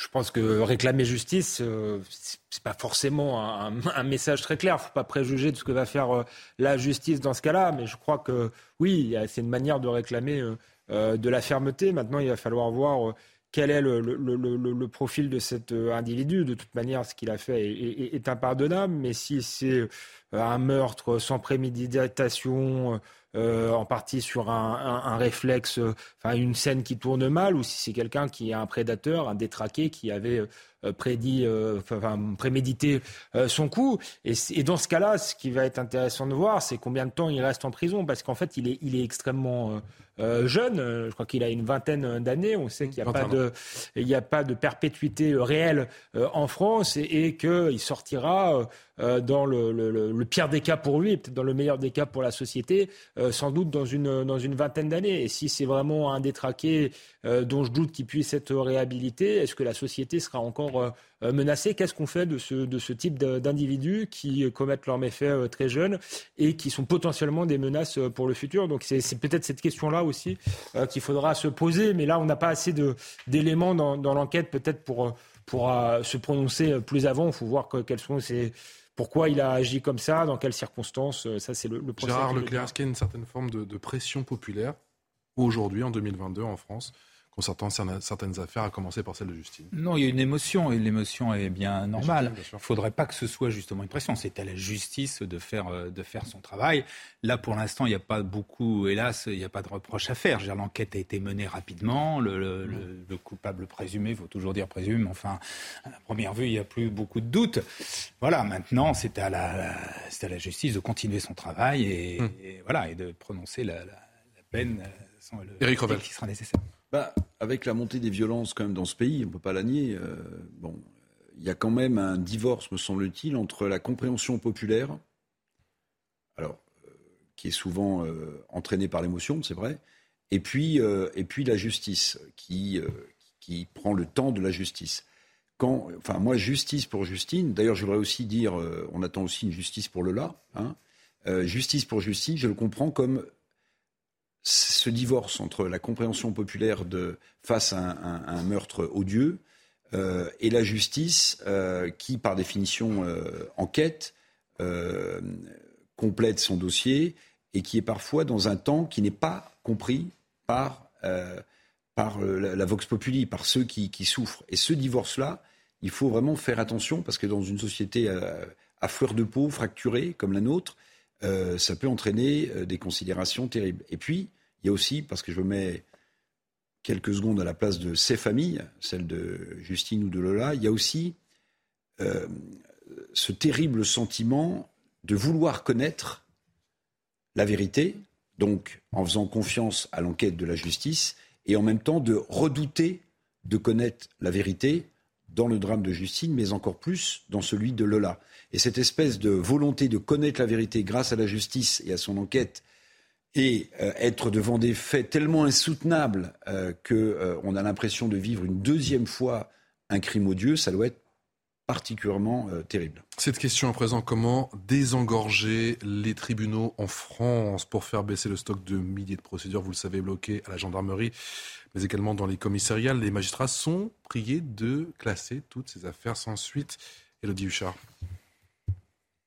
je pense que réclamer justice, euh, c'est pas forcément un, message très clair. Faut pas préjuger de ce que va faire euh, la justice dans ce cas-là, mais je crois que oui, c'est une manière de réclamer de la fermeté. Maintenant, il va falloir voir euh, quel est le, profil de cet euh, individu. De toute manière, ce qu'il a fait est, impardonnable, mais si c'est un meurtre sans préméditation, en partie sur un, réflexe, enfin une scène qui tourne mal, ou si c'est quelqu'un qui est un prédateur, un détraqué qui avait prédit, prémédité son coup. Et, dans ce cas-là, ce qui va être intéressant de voir, c'est combien de temps il reste en prison, parce qu'en fait, il est, il est extrêmement euh, jeune, euh, je crois qu'il a une vingtaine d'années. On sait qu'il n'y a, pas de, il y a pas de perpétuité réelle euh, en France et, et qu'il sortira dans le, pire des cas pour lui, peut-être dans le meilleur des cas pour la société, sans doute dans une, dans une vingtaine d'années. Et si c'est vraiment un détraqué dont je doute qu'il puisse être réhabilité, est-ce que la société sera encore menacée Qu'est-ce qu'on fait de ce, de ce type d'individus qui commettent leurs méfaits très jeunes et qui sont potentiellement des menaces pour le futur? Donc c'est peut-être cette question-là aussi euh, qu'il faudra se poser. Mais là, on n'a pas assez d'éléments dans, l'enquête peut-être pour, euh, pour euh, se prononcer plus avant. Il faut voir quels sont ces pourquoi il a agi comme ça, dans quelles circonstances. Ça, c'est le, le Gérard Leclerc, est-ce qu'il y a une certaine forme de pression populaire aujourd'hui, en 2022, en France, concernant certaines affaires, à commencer par celle de Justine. Non, il y a une émotion et l'émotion est bien normale. Il ne faudrait pas que ce soit justement une pression. C'est à la justice de faire, euh, de faire son travail. Là, pour l'instant, il n'y a pas beaucoup, hélas, il n'y a pas de reproche à faire. L'enquête a été menée rapidement. Le, coupable présumé, il faut toujours dire présumé, mais enfin, à la première vue, il n'y a plus beaucoup de doutes. Voilà, maintenant, c'est à la, à la justice de continuer son travail et, hum. voilà, et de prononcer la, peine euh, qui sera nécessaire. Bah, avec la montée des violences quand même dans ce pays, on ne peut pas la nier. Euh, bon, il y a quand même un divorce, me semble-t-il, entre la compréhension populaire, alors euh, qui est souvent euh, entraînée par l'émotion, c'est vrai, et puis et puis la justice qui qui prend le temps de la justice. Quand, enfin moi, justice pour Justine. D'ailleurs, je voudrais aussi dire, on attend aussi une justice pour Lola. Hein, justice pour Justine, je le comprends comme ce divorce entre la compréhension populaire de, face à un, meurtre odieux euh, et la justice euh, qui, par définition, euh, enquête, complète son dossier et qui est parfois dans un temps qui n'est pas compris par, par la, Vox Populi, par ceux qui, souffrent. Et ce divorce-là, il faut vraiment faire attention parce que dans une société à fleur de peau, fracturée comme la nôtre, euh, ça peut entraîner euh, des considérations terribles. Et puis, il y a aussi, parce que je mets quelques secondes à la place de ces familles, celle de Justine ou de Lola, il y a aussi euh, ce terrible sentiment de vouloir connaître la vérité, donc en faisant confiance à l'enquête de la justice, et en même temps de redouter de connaître la vérité dans le drame de Justine, mais encore plus dans celui de Lola. Et cette espèce de volonté de connaître la vérité grâce à la justice et à son enquête, et euh, être devant des faits tellement insoutenables euh, qu'on euh, a l'impression de vivre une deuxième fois un crime odieux, ça doit être particulièrement terrible. Cette question à présent, comment désengorger les tribunaux en France pour faire baisser le stock de milliers de procédures, vous le savez, bloquées à la gendarmerie, mais également dans les commissariats? Les magistrats sont priés de classer toutes ces affaires sans suite. Elodie Huchard.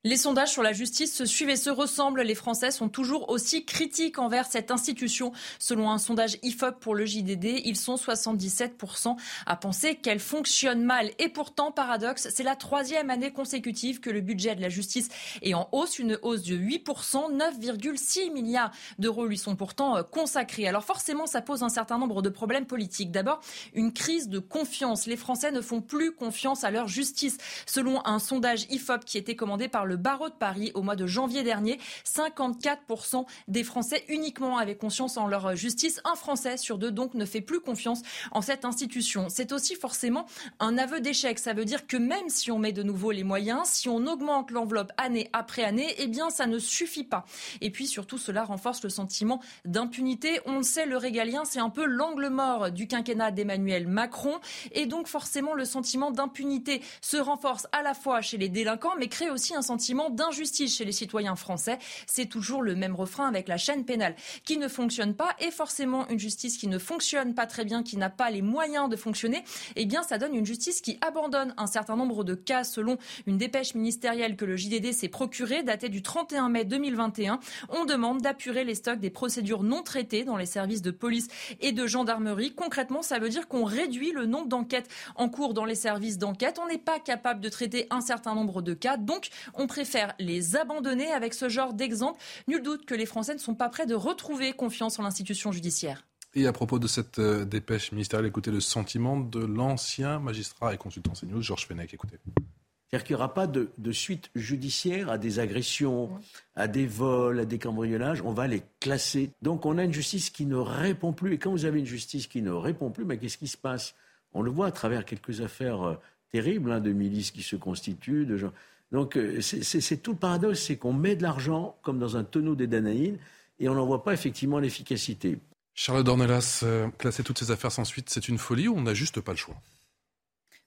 Les sondages sur la justice se suivent et se ressemblent. Les Français sont toujours aussi critiques envers cette institution. Selon un sondage IFOP pour le JDD, ils sont 77% à penser qu'elle fonctionne mal. Et pourtant, paradoxe, c'est la troisième année consécutive que le budget de la justice est en hausse, une hausse de 8%. 9,6 milliards d'euros lui sont pourtant euh, consacrés. Alors forcément, ça pose un certain nombre de problèmes politiques. D'abord, une crise de confiance. Les Français ne font plus confiance à leur justice. Selon un sondage IFOP qui était commandé par le barreau de Paris au mois de janvier dernier. 54% des Français uniquement avaient conscience en leur justice. Un Français sur deux donc ne fait plus confiance en cette institution. C'est aussi forcément un aveu d'échec. Ça veut dire que même si on met de nouveau les moyens, si on augmente l'enveloppe année après année, eh bien ça ne suffit pas. Et puis surtout cela renforce le sentiment d'impunité. On le sait, le régalien, c'est un peu l'angle mort du quinquennat d'Emmanuel Macron. Et donc forcément le sentiment d'impunité se renforce à la fois chez les délinquants, mais crée aussi un sentiment d'injustice chez les citoyens français. C'est toujours le même refrain avec la chaîne pénale qui ne fonctionne pas et forcément une justice qui ne fonctionne pas très bien, qui n'a pas les moyens de fonctionner, eh bien ça donne une justice qui abandonne un certain nombre de cas selon une dépêche ministérielle que le JDD s'est procurée datée du 31 mai 2021. On demande d'apurer les stocks des procédures non traitées dans les services de police et de gendarmerie. Concrètement, ça veut dire qu'on réduit le nombre d'enquêtes en cours dans les services d'enquête. On n'est pas capable de traiter un certain nombre de cas, donc on préfère les abandonner avec ce genre d'exemple. Nul doute que les Français ne sont pas prêts de retrouver confiance en l'institution judiciaire. Et à propos de cette euh, dépêche ministérielle, écoutez le sentiment de l'ancien magistrat et consultant CNews, Georges Fenech. Écoutez. C'est-à-dire qu'il n'y aura pas de, suite judiciaire à des agressions, à des vols, à des cambriolages. On va les classer. Donc on a une justice qui ne répond plus. Et quand vous avez une justice qui ne répond plus, mais qu'est-ce qui se passe? On le voit à travers quelques affaires euh, terribles hein, de milices qui se constituent, de gens. Donc euh, c'est tout le paradoxe, c'est qu'on met de l'argent comme dans un tonneau des Danaïdes et on n'en voit pas effectivement l'efficacité. Charles Dornelas, euh, classer toutes ces affaires sans suite, c'est une folie ou on n'a juste pas le choix?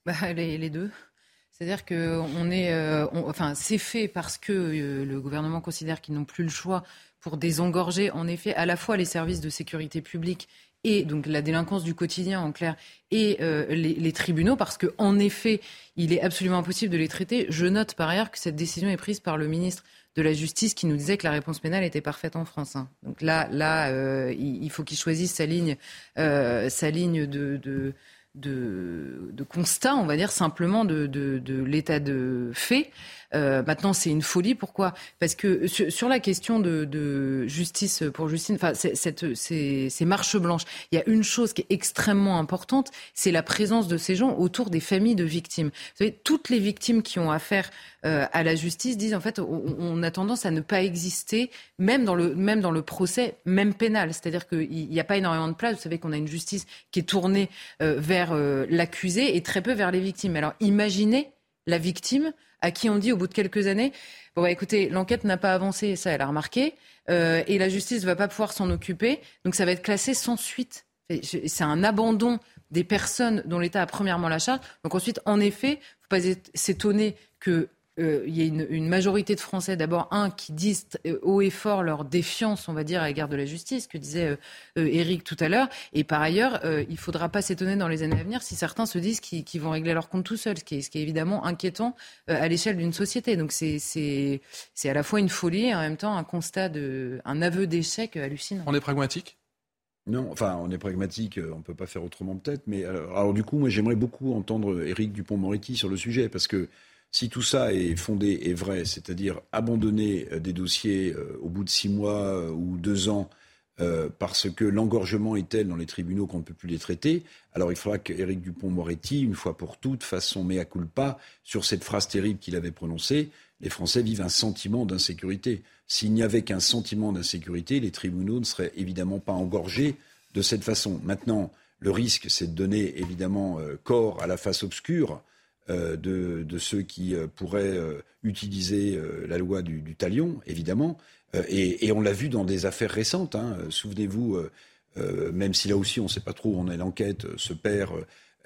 Bah, les, deux. C'est-à-dire que on est, euh, enfin, c'est fait parce que le gouvernement considère qu'ils n'ont plus le choix pour désengorger, en effet, à la fois les services de sécurité publique et donc la délinquance du quotidien en clair et euh, les, tribunaux parce que en effet il est absolument impossible de les traiter. Je note par ailleurs que cette décision est prise par le ministre de la Justice qui nous disait que la réponse pénale était parfaite en France. Hein. Donc là, euh, il, faut qu'il choisisse sa ligne, euh, sa ligne de, de constat, on va dire simplement de l'état de fait. Euh, maintenant, c'est une folie. Pourquoi? Parce que sur, la question de, justice pour Justine, enfin, ces, marches blanches, il y a une chose qui est extrêmement importante, c'est la présence de ces gens autour des familles de victimes. Vous savez, toutes les victimes qui ont affaire euh, à la justice disent en fait, on, a tendance à ne pas exister, même dans le, même dans le procès, même pénal. C'est-à-dire qu'il n'y a pas énormément de place. Vous savez qu'on a une justice qui est tournée euh, vers l'accusé et très peu vers les victimes. Alors imaginez la victime à qui on dit au bout de quelques années, bon bah, écoutez, l'enquête n'a pas avancé, ça elle a remarqué, euh, et la justice ne va pas pouvoir s'en occuper, donc ça va être classé sans suite. C'est un abandon des personnes dont l'État a premièrement la charge. Donc ensuite, en effet, il ne faut pas s'étonner que euh, il y a une, majorité de Français, d'abord, un, qui disent euh, haut et fort leur défiance, on va dire, à l'égard de la justice, que disait Eric tout à l'heure. Et par ailleurs, il ne faudra pas s'étonner dans les années à venir si certains se disent qu'ils vont régler leur compte tout seuls, ce qui est, ce qui est évidemment inquiétant à l'échelle d'une société. Donc c'est à la fois une folie et en même temps un constat, de, un aveu d'échec hallucinant. On est pragmatique? Non, enfin, on est pragmatique, on ne peut pas faire autrement peut-être, mais alors, alors, du coup, moi j'aimerais beaucoup entendre Éric Dupont-Moretti sur le sujet, parce que si tout ça est fondé et vrai, c'est-à-dire abandonner euh, des dossiers euh, au bout de six mois euh, ou deux ans parce que l'engorgement est tel dans les tribunaux qu'on ne peut plus les traiter, alors il faudra qu'Éric Dupont-Moretti, une fois pour toutes, fasse son mea culpa sur cette phrase terrible qu'il avait prononcée. Les Français vivent un sentiment d'insécurité. S'il n'y avait qu'un sentiment d'insécurité, les tribunaux ne seraient évidemment pas engorgés de cette façon. Maintenant, le risque, c'est de donner évidemment corps à la face obscure de, de, ceux qui pourraient utiliser la loi du, du talion, évidemment. Et, et, on l'a vu dans des affaires récentes. Hein. Souvenez-vous, même si là aussi on ne sait pas trop où on est l'enquête, ce père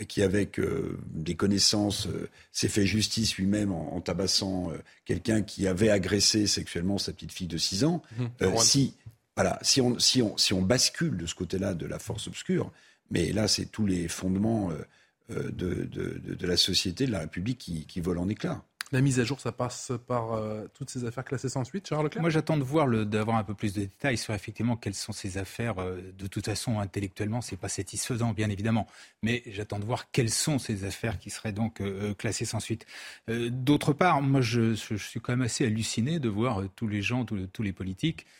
qui, avec euh, des connaissances, euh, s'est fait justice lui-même en, tabassant euh, quelqu'un qui avait agressé sexuellement sa petite fille de 6 ans. Mmh. si, voilà, si, on, si, on, si on bascule de ce côté-là de la force obscure, mais là, c'est tous les fondements de, de, de, la société, de la République qui, qui volent en éclats. La mise à jour, ça passe par euh, toutes ces affaires classées sans suite, Charles Leclerc? Moi, j'attends de voir, d'avoir un peu plus de détails sur effectivement quelles sont ces affaires. Euh, de toute façon, intellectuellement, c'est pas satisfaisant, bien évidemment. Mais j'attends de voir quelles sont ces affaires qui seraient donc euh, classées sans suite. D'autre part, moi, je, je, suis quand même assez halluciné de voir tous les gens, tous, tous les politiques euh,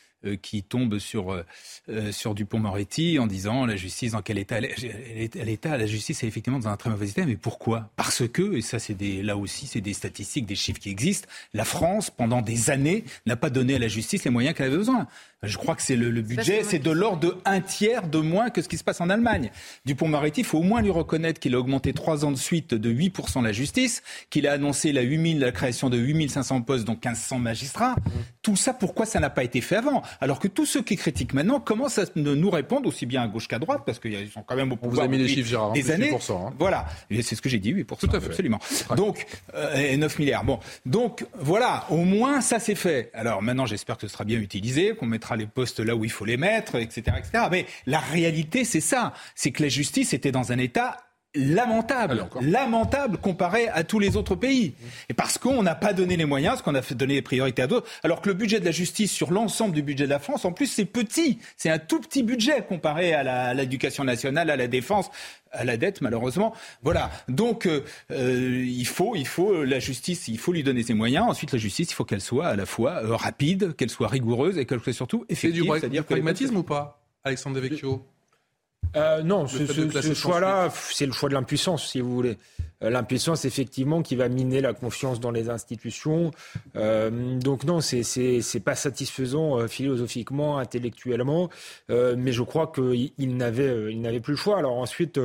qui tombe sur, euh, euh, sur Dupont-Moretti en disant la justice dans quel état elle est, l'état la justice est effectivement dans un très mauvais état. Mais pourquoi? Parce que et ça c'est des là aussi c'est des statistiques des chiffres qui existent la France pendant des années n'a pas donné à la justice les moyens qu'elle avait besoin je crois que c'est le, budget, c'est de l'ordre de un tiers de moins que ce qui se passe en Allemagne. Dupont-Moretti, il faut au moins lui reconnaître qu'il a augmenté trois ans de suite de 8% la justice, qu'il a annoncé la, 8000, la création de 8500 postes, donc 1500 magistrats. Tout ça, pourquoi ça n'a pas été fait avant? Alors que tous ceux qui critiquent maintenant commencent à nous répondre aussi bien à gauche qu'à droite, parce qu'ils sont quand même au pouvoir Vous avez mis les chiffres, Gérard, des années. hein. Voilà, c'est ce que j'ai dit, 8%. Tout à fait. Absolument. Donc, euh, et 9 milliards. Bon, donc voilà, au moins ça c'est fait. Alors maintenant, j'espère que ce sera bien utilisé, qu'on mettra les postes là où il faut les mettre, etc. etc. Mais la réalité, c'est ça. C'est que la justice était dans un état lamentable, lamentable comparé à tous les autres pays. Et parce qu'on n'a pas donné les moyens, parce qu'on a fait donner les priorités à d'autres, alors que le budget de la justice sur l'ensemble du budget de la France, en plus, c'est petit. C'est un tout petit budget comparé à l'éducation nationale, à la défense à la dette, malheureusement. Voilà. Donc, euh, euh, il faut, il faut la justice, il faut lui donner ses moyens. Ensuite, la justice, il faut qu'elle soit à la fois euh, rapide, qu'elle soit rigoureuse et qu'elle soit surtout effective. C'est du pragmatisme ou pas, Alexandre Devecchio? Non, ce, ce choix-là, c'est le choix de l'impuissance, si vous voulez. Euh, l'impuissance effectivement qui va miner la confiance dans les institutions. Euh, donc non, c'est c'est pas satisfaisant euh, philosophiquement, intellectuellement, mais je crois qu'il il n'avait plus le choix. Alors ensuite,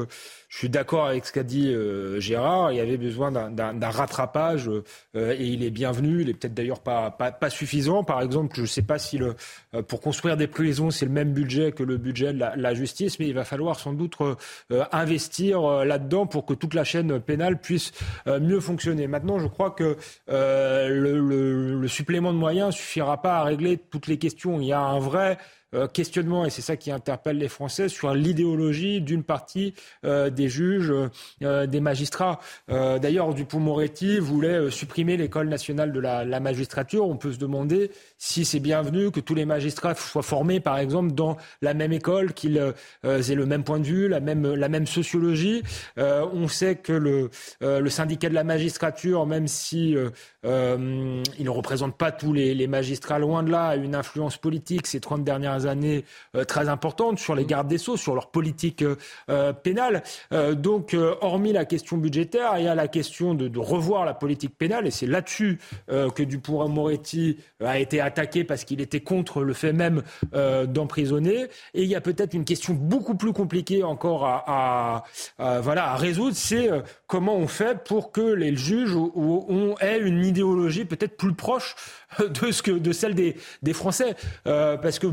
je suis d'accord avec ce qu'a dit Gérard. Il y avait besoin d'un rattrapage et il est bienvenu. Il est peut-être d'ailleurs pas, suffisant. Par exemple, je ne sais pas si pour construire des prisons c'est le même budget que le budget de la, justice, mais il va falloir sans doute investir là-dedans pour que toute la chaîne pénale puisse euh, mieux fonctionner. Maintenant, je crois que euh, le, supplément de moyens suffira pas à régler toutes les questions. Il y a un vrai euh, questionnement, et c'est ça qui interpelle les Français, sur l'idéologie d'une partie euh, des juges, euh, des magistrats. D'ailleurs, Dupont-Moretti voulait supprimer l'école nationale de la, magistrature. On peut se demander si c'est bienvenu que tous les magistrats soient formés, par exemple, dans la même école, qu'ils aient le même point de vue, la même, sociologie. on sait que le syndicat de la magistrature, même si il ne représente pas tous les, les magistrats, loin de là, a une influence politique ces 30 dernières années euh, très importantes sur les mm. gardes des Sceaux, sur leur politique euh, euh, pénale. donc, hormis la question budgétaire, il y a la question de, de revoir la politique pénale, et c'est là-dessus que Dupont-Moretti a été attaqué parce qu'il était contre le fait même d'emprisonner. Et il y a peut-être une question beaucoup plus compliquée encore à, à, voilà, à résoudre, c'est comment on fait pour que les juges ont, aient une idéologie peut-être plus proche de, ce que, de celle des, des Français. parce que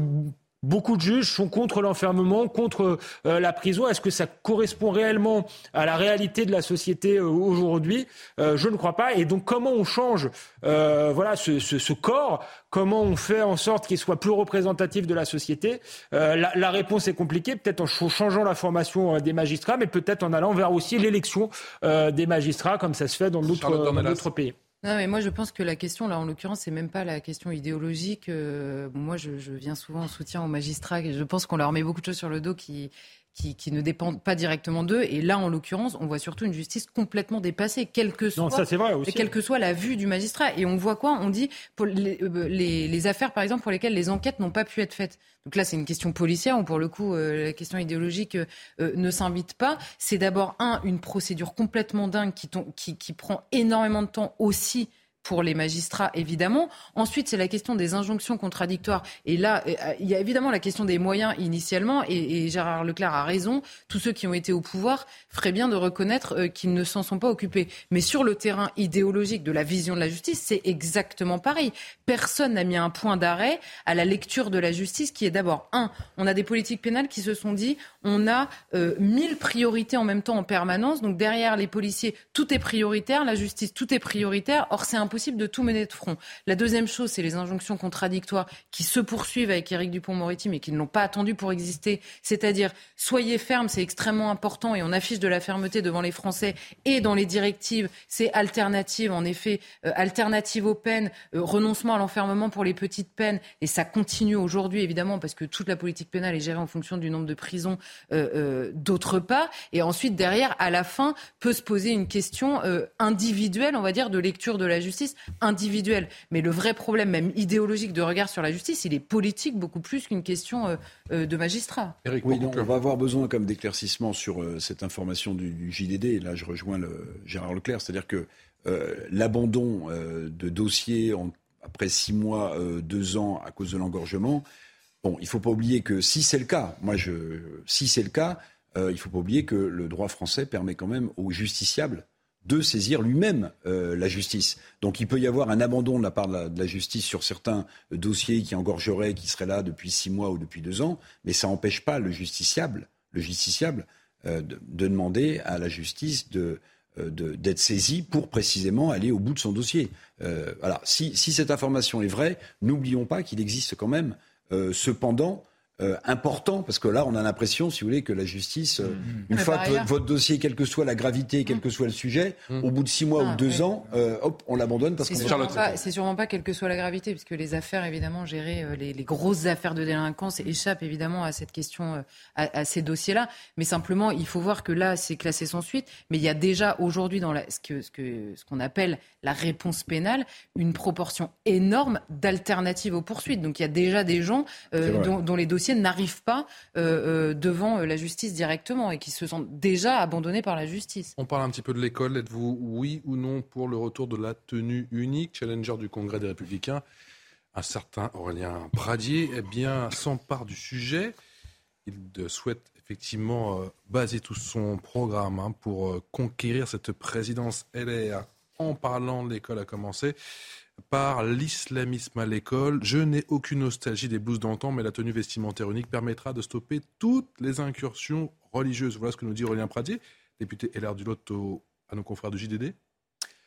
Beaucoup de juges sont contre l'enfermement, contre euh, la prison. Est-ce que ça correspond réellement à la réalité de la société euh, aujourd'hui? Euh, Je ne crois pas. Et donc, comment on change voilà ce, ce, ce, corps? Comment on fait en sorte qu'il soit plus représentatif de la société? La, la, réponse est compliquée. Peut-être en changeant la formation des magistrats, mais peut-être en allant vers aussi l'élection des magistrats, comme ça se fait dans d'autres pays. Non, mais moi, je pense que la question, là, en l'occurrence, c'est même pas la question idéologique. Euh, moi, je, je, viens souvent en soutien aux magistrats. Et je pense qu'on leur met beaucoup de choses sur le dos qui, qui, qui ne dépendent pas directement d'eux. Et là, en l'occurrence, on voit surtout une justice complètement dépassée, quelle que soit, non, ça, vrai aussi. quelle que soit la vue du magistrat. Et on voit quoi? On dit pour les, euh, les, les, affaires, par exemple, pour lesquelles les enquêtes n'ont pas pu être faites. Donc là, c'est une question policière où, pour le coup, euh, la question idéologique ne s'invite pas. C'est d'abord, un, une procédure complètement dingue qui, qui, qui prend énormément de temps aussi pour les magistrats, évidemment. Ensuite, c'est la question des injonctions contradictoires. Et là, euh, il y a évidemment la question des moyens initialement. Et, Gérard Leclerc a raison. Tous ceux qui ont été au pouvoir feraient bien de reconnaître euh, qu'ils ne s'en sont pas occupés. Mais sur le terrain idéologique de la vision de la justice, c'est exactement pareil. Personne n'a mis un point d'arrêt à la lecture de la justice qui est d'abord, un, on a des politiques pénales qui se sont dit, on a euh, mille priorités en même temps en permanence. Donc derrière les policiers, tout est prioritaire. La justice, tout est prioritaire. Or, c'est un impossible de tout mener de front. La deuxième chose, c'est les injonctions contradictoires qui se poursuivent avec Éric Dupont-Moretti, mais qui ne l'ont pas attendu pour exister. C'est-à-dire, soyez fermes, c'est extrêmement important, et on affiche de la fermeté devant les Français et dans les directives. C'est alternative, en effet, euh, alternative aux peines, euh, renoncement à l'enfermement pour les petites peines, et ça continue aujourd'hui, évidemment, parce que toute la politique pénale est gérée en fonction du nombre de prisons euh, d'autre part. Et ensuite, derrière, à la fin, peut se poser une question individuelle, on va dire, de lecture de la justice individuelle. Mais le vrai problème, même idéologique de regard sur la justice, il est politique beaucoup plus qu'une question euh, euh, de magistrat. oui, on va avoir besoin comme d'éclaircissement sur euh, cette information du, JDD. Là, je rejoins le, Gérard Leclerc, c'est-à-dire que l'abandon de dossiers après six mois, deux ans à cause de l'engorgement. Bon, il ne faut pas oublier que si c'est le cas, moi je, si c'est le cas, il ne faut pas oublier que le droit français permet quand même aux justiciables de saisir lui-même euh, la justice. Donc il peut y avoir un abandon de la part de la, justice sur certains dossiers qui engorgeraient, qui seraient là depuis six mois ou depuis deux ans, mais ça n'empêche pas le justiciable, le justiciable euh, de, demander à la justice euh, d'être saisi pour précisément aller au bout de son dossier. voilà. Si, cette information est vraie, n'oublions pas qu'il existe quand même cependant euh, important, parce que là, on a l'impression, si vous voulez, que la justice, euh, mm-hmm. une fois que votre, dossier, quelle que soit la gravité, quel mm. que soit le sujet, mm. au bout de six mois ou ah, deux ans, euh, hop, on l'abandonne parce qu'on C'est sûrement, sûrement pas quelle que soit la gravité, puisque les affaires, évidemment, gérées, les, grosses affaires de délinquance échappent évidemment à cette question, à, ces dossiers-là. Mais simplement, il faut voir que là, c'est classé sans suite. Mais il y a déjà aujourd'hui, dans la, ce qu'on ce que, ce qu'on appelle la réponse pénale, une proportion énorme d'alternatives aux poursuites. Donc il y a déjà des gens dont, dont les dossiers n'arrivent pas euh, euh, devant euh, la justice directement et qui se sont déjà abandonnés par la justice. On parle un petit peu de l'école. Êtes-vous oui ou non pour le retour de la tenue unique? Challenger du Congrès des Républicains, un certain Aurélien Pradier, eh bien, s'empare du sujet. Il souhaite effectivement baser tout son programme hein, pour conquérir cette présidence LR en parlant de l'école à commencer par l'islamisme à l'école. Je n'ai aucune nostalgie des blouses d'antan, mais la tenue vestimentaire unique permettra de stopper toutes les incursions religieuses. Voilà ce que nous dit Aurélien Pradier, député LR du Lot à nos confrères de JDD.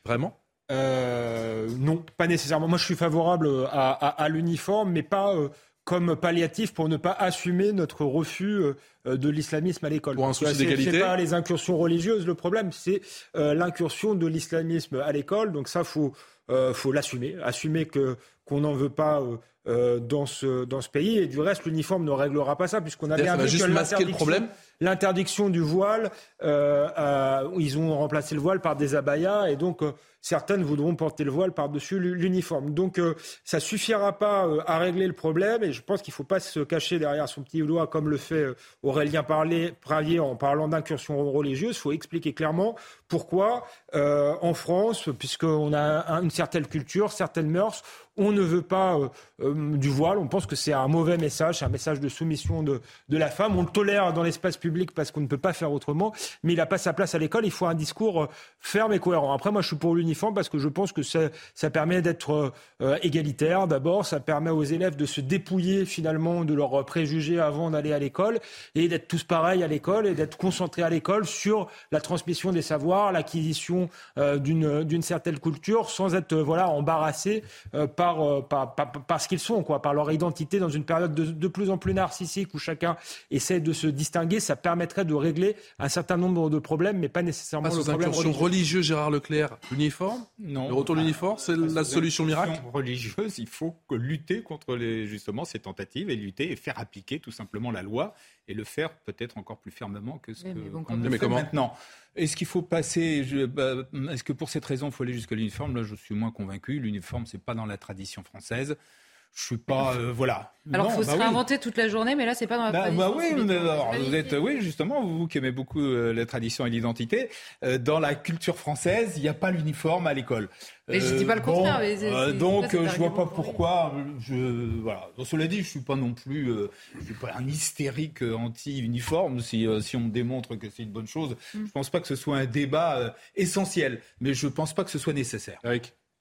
Vraiment? Euh, Non, pas nécessairement. Moi, je suis favorable à, l'uniforme, mais pas euh, comme palliatif pour ne pas assumer notre refus euh, de l'islamisme à l'école. Pour un souci d'égalité C'est pas les incursions religieuses le problème, c'est l'incursion de l'islamisme à l'école. Donc ça, faut euh, faut l'assumer, assumer que qu'on n'en veut pas euh, euh, dans ce dans ce pays. Et du reste, l'uniforme ne réglera pas ça, puisqu'on a bien vu juste que masquer le problème. L'interdiction du voile, ils ont remplacé le voile par des abayas, et donc certaines voudront porter le voile par-dessus l'uniforme. Donc euh, ça suffira pas euh, à régler le problème et je pense qu'il ne faut pas se cacher derrière son petit doigt comme le fait euh, Aurélien Pralier en parlant d'incursion religieuse. Il faut expliquer clairement pourquoi en France, puisqu'on a une certaine culture, certaines mœurs, on ne veut pas du voile. On pense que c'est un mauvais message, un message de soumission de, de, la femme. On le tolère dans l'espace public parce qu'on ne peut pas faire autrement, mais il n'a pas sa place à l'école. Il faut un discours ferme et cohérent. Après, moi, je suis pour l'uniforme parce que je pense que ça, ça permet d'être euh, égalitaire d'abord, ça permet aux élèves de se dépouiller finalement de leurs préjugés avant d'aller à l'école et d'être tous pareils à l'école et d'être concentrés à l'école sur la transmission des savoirs, l'acquisition euh, d'une certaine culture sans être euh, voilà embarrassés par, par, par, ce qu'ils sont quoi, par leur identité dans une période de, de plus en plus narcissique où chacun essaie de se distinguer, ça permettrait de régler un certain nombre de problèmes mais pas nécessairement le problème religieux. Gérard Leclerc, uniforme non. Le retour de l'uniforme, c'est la solution miracle religieuse, il faut lutter contre les, justement ces tentatives et lutter et faire appliquer tout simplement la loi et le faire peut-être encore plus fermement que ce qu'on fait comment maintenant. Est-ce qu'il faut passer bah, Est-ce que pour cette raison, il faut aller jusqu'à l'uniforme? Là, je suis moins convaincu. L'uniforme, c'est pas dans la tradition française. Je suis pas, euh, voilà. Alors, il faut bah se oui. réinventer toute la journée, mais là, c'est pas dans la Bah, tradition. bah oui, mais alors, vous êtes, oui, justement, vous qui aimez beaucoup euh, la tradition et l'identité, euh, dans la culture française, il n'y a pas l'uniforme à l'école. Mais je dis pas le bon, contraire, mais c'est- euh, c'est- donc, euh, un je vois pas pour pourquoi. euh, Je, voilà. Donc, cela dit, je suis pas non plus, euh, je suis pas un hystérique euh, anti-uniforme. Si, euh, si on me démontre que c'est une bonne chose, Mm. je pense pas que ce soit un débat euh, essentiel, mais je pense pas que ce soit nécessaire.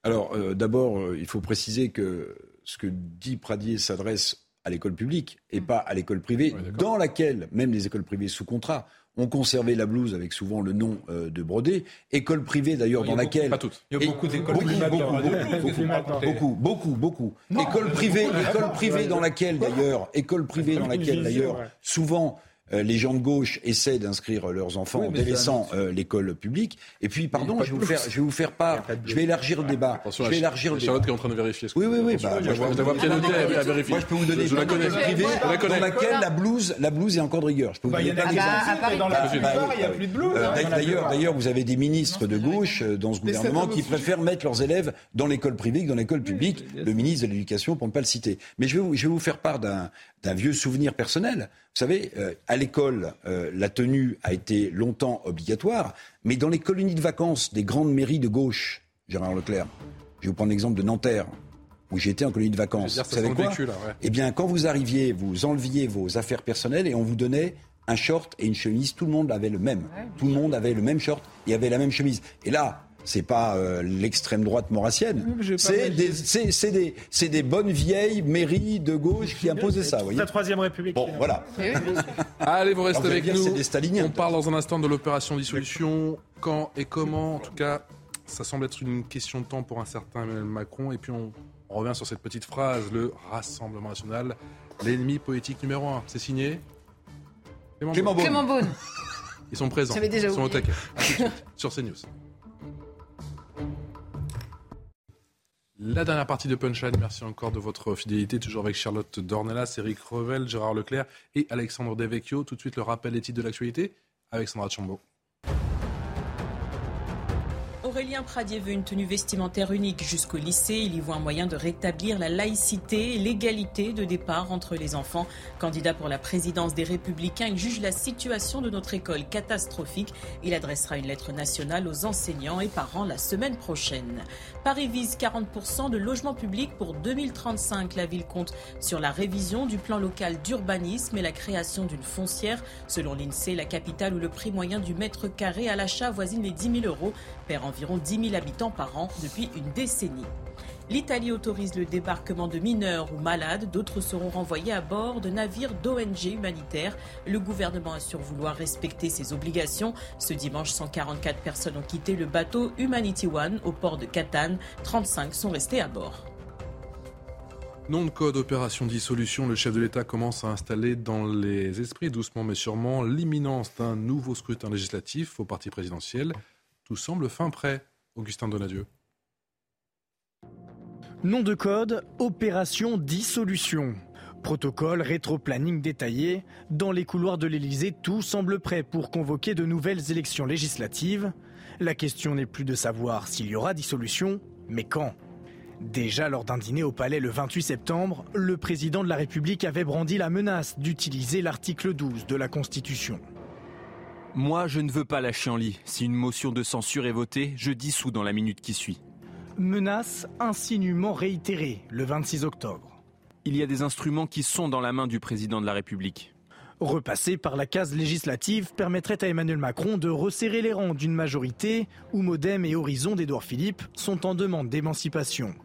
Alors, euh, d'abord, euh, il faut préciser que ce que dit Pradier s'adresse à l'école publique et Mm. pas à l'école privée, dans laquelle même les écoles privées sous contrat ont conservé la blouse avec souvent le nom euh, de brodé. École privée d'ailleurs dans beaucoup- laquelle pas toutes. Il y a beaucoup d'écoles beaucoup, privées beaucoup, beaucoup, beaucoup. Non, école privée, école privée dans laquelle d'ailleurs, école privée dans laquelle d'ailleurs, souvent. Euh, les gens de gauche essaient d'inscrire leurs enfants Oui, en délaissant euh, l'école publique. Et puis, pardon, je vais, vous faire, je vais vous faire part, je vais élargir le débat. Je vais élargir le Charlotte qui est en train de vérifier. ce que Oui, vous oui, oui. Bah, moi, je. Moi, peux vous donner une école privée dans laquelle la blouse, la blouse est encore de rigueur. Je peux vous Bah, donner dans la plupart, il n'y a plus de blouse. D'ailleurs, d'ailleurs, vous avez des ministres de gauche euh, dans ce gouvernement qui préfèrent mettre leurs élèves dans l'école privée que dans l'école publique. Le ministre de l'Éducation, pour ne pas le citer. Mais je vais vous, je vais vous faire part d'un d'un vieux souvenir personnel. Vous savez, euh, à l'école, euh, la tenue a été longtemps obligatoire, mais dans les colonies de vacances des grandes mairies de gauche, Gérard Leclerc, je vais vous prendre l'exemple de Nanterre, où j'étais en colonie de vacances. Dire, vous savez quoi vécu, là, ouais. Eh bien, quand vous arriviez, vous enleviez vos affaires personnelles et on vous donnait un short et une chemise. Tout le monde avait le même. Tout le monde avait le même short et avait la même chemise. Et là, c'est pas euh, l'extrême droite maurassienne. C'est des, c'est- des, c'est des bonnes vieilles mairies de gauche qui imposaient ça. voyez La Troisième République. Bon, voilà. Allez, vous restez Alors, avec nous. des. On parle dans un instant de l'opération dissolution. Quand et comment En tout cas, ça semble être une question de temps pour un certain Emmanuel Macron. Et puis on, on revient sur cette petite phrase le Rassemblement national, l'ennemi politique numéro un. C'est signé Clément Beaune. Clément Beaune. Ils sont présents. Ils sont au taquet. Sur CNews. La dernière partie de Punchline, merci encore de votre fidélité, toujours avec Charlotte Dornelas, Eric Revel, Gérard Leclerc et Alexandre Devecchio. Tout de suite, le rappel des titres de l'actualité avec Sandra Chambaud. Aurélien Pradier veut une tenue vestimentaire unique jusqu'au lycée. Il y voit un moyen de rétablir la laïcité et l'égalité de départ entre les enfants. Candidat pour la présidence des Républicains, il juge la situation de notre école catastrophique. Il adressera une lettre nationale aux enseignants et parents la semaine prochaine. Paris vise 40% de logements publics pour 2035. La ville compte sur la révision du plan local d'urbanisme et la création d'une foncière. Selon l'INSEE, la capitale où le prix moyen du mètre carré à l'achat avoisine les 10 000 euros perd environ 10 000 habitants par an depuis une décennie. L'Italie autorise le débarquement de mineurs ou malades. D'autres seront renvoyés à bord de navires d'ONG humanitaires. Le gouvernement assure vouloir respecter ses obligations. Ce dimanche, 144 personnes ont quitté le bateau Humanity One au port de Catane. 35 sont restés à bord. Nom de code opération dissolution, le chef de l'État commence à installer dans les esprits, doucement mais sûrement, l'imminence d'un nouveau scrutin législatif au parti présidentiel. Tout semble fin prêt. Augustin Donadieu. Nom de code, opération dissolution. Protocole, rétro-planning détaillé. Dans les couloirs de l'Elysée, tout semble prêt pour convoquer de nouvelles élections législatives. La question n'est plus de savoir s'il y aura dissolution, mais quand. Déjà lors d'un dîner au Palais le 28 septembre, le président de la République avait brandi la menace d'utiliser l'article 12 de la Constitution. Moi, je ne veux pas lâcher en lit. Si une motion de censure est votée, je dissous dans la minute qui suit. Menace insinuement réitérée le 26 octobre. Il y a des instruments qui sont dans la main du président de la République. Repasser par la case législative permettrait à Emmanuel Macron de resserrer les rangs d'une majorité où Modem et Horizon d'Édouard Philippe sont en demande d'émancipation.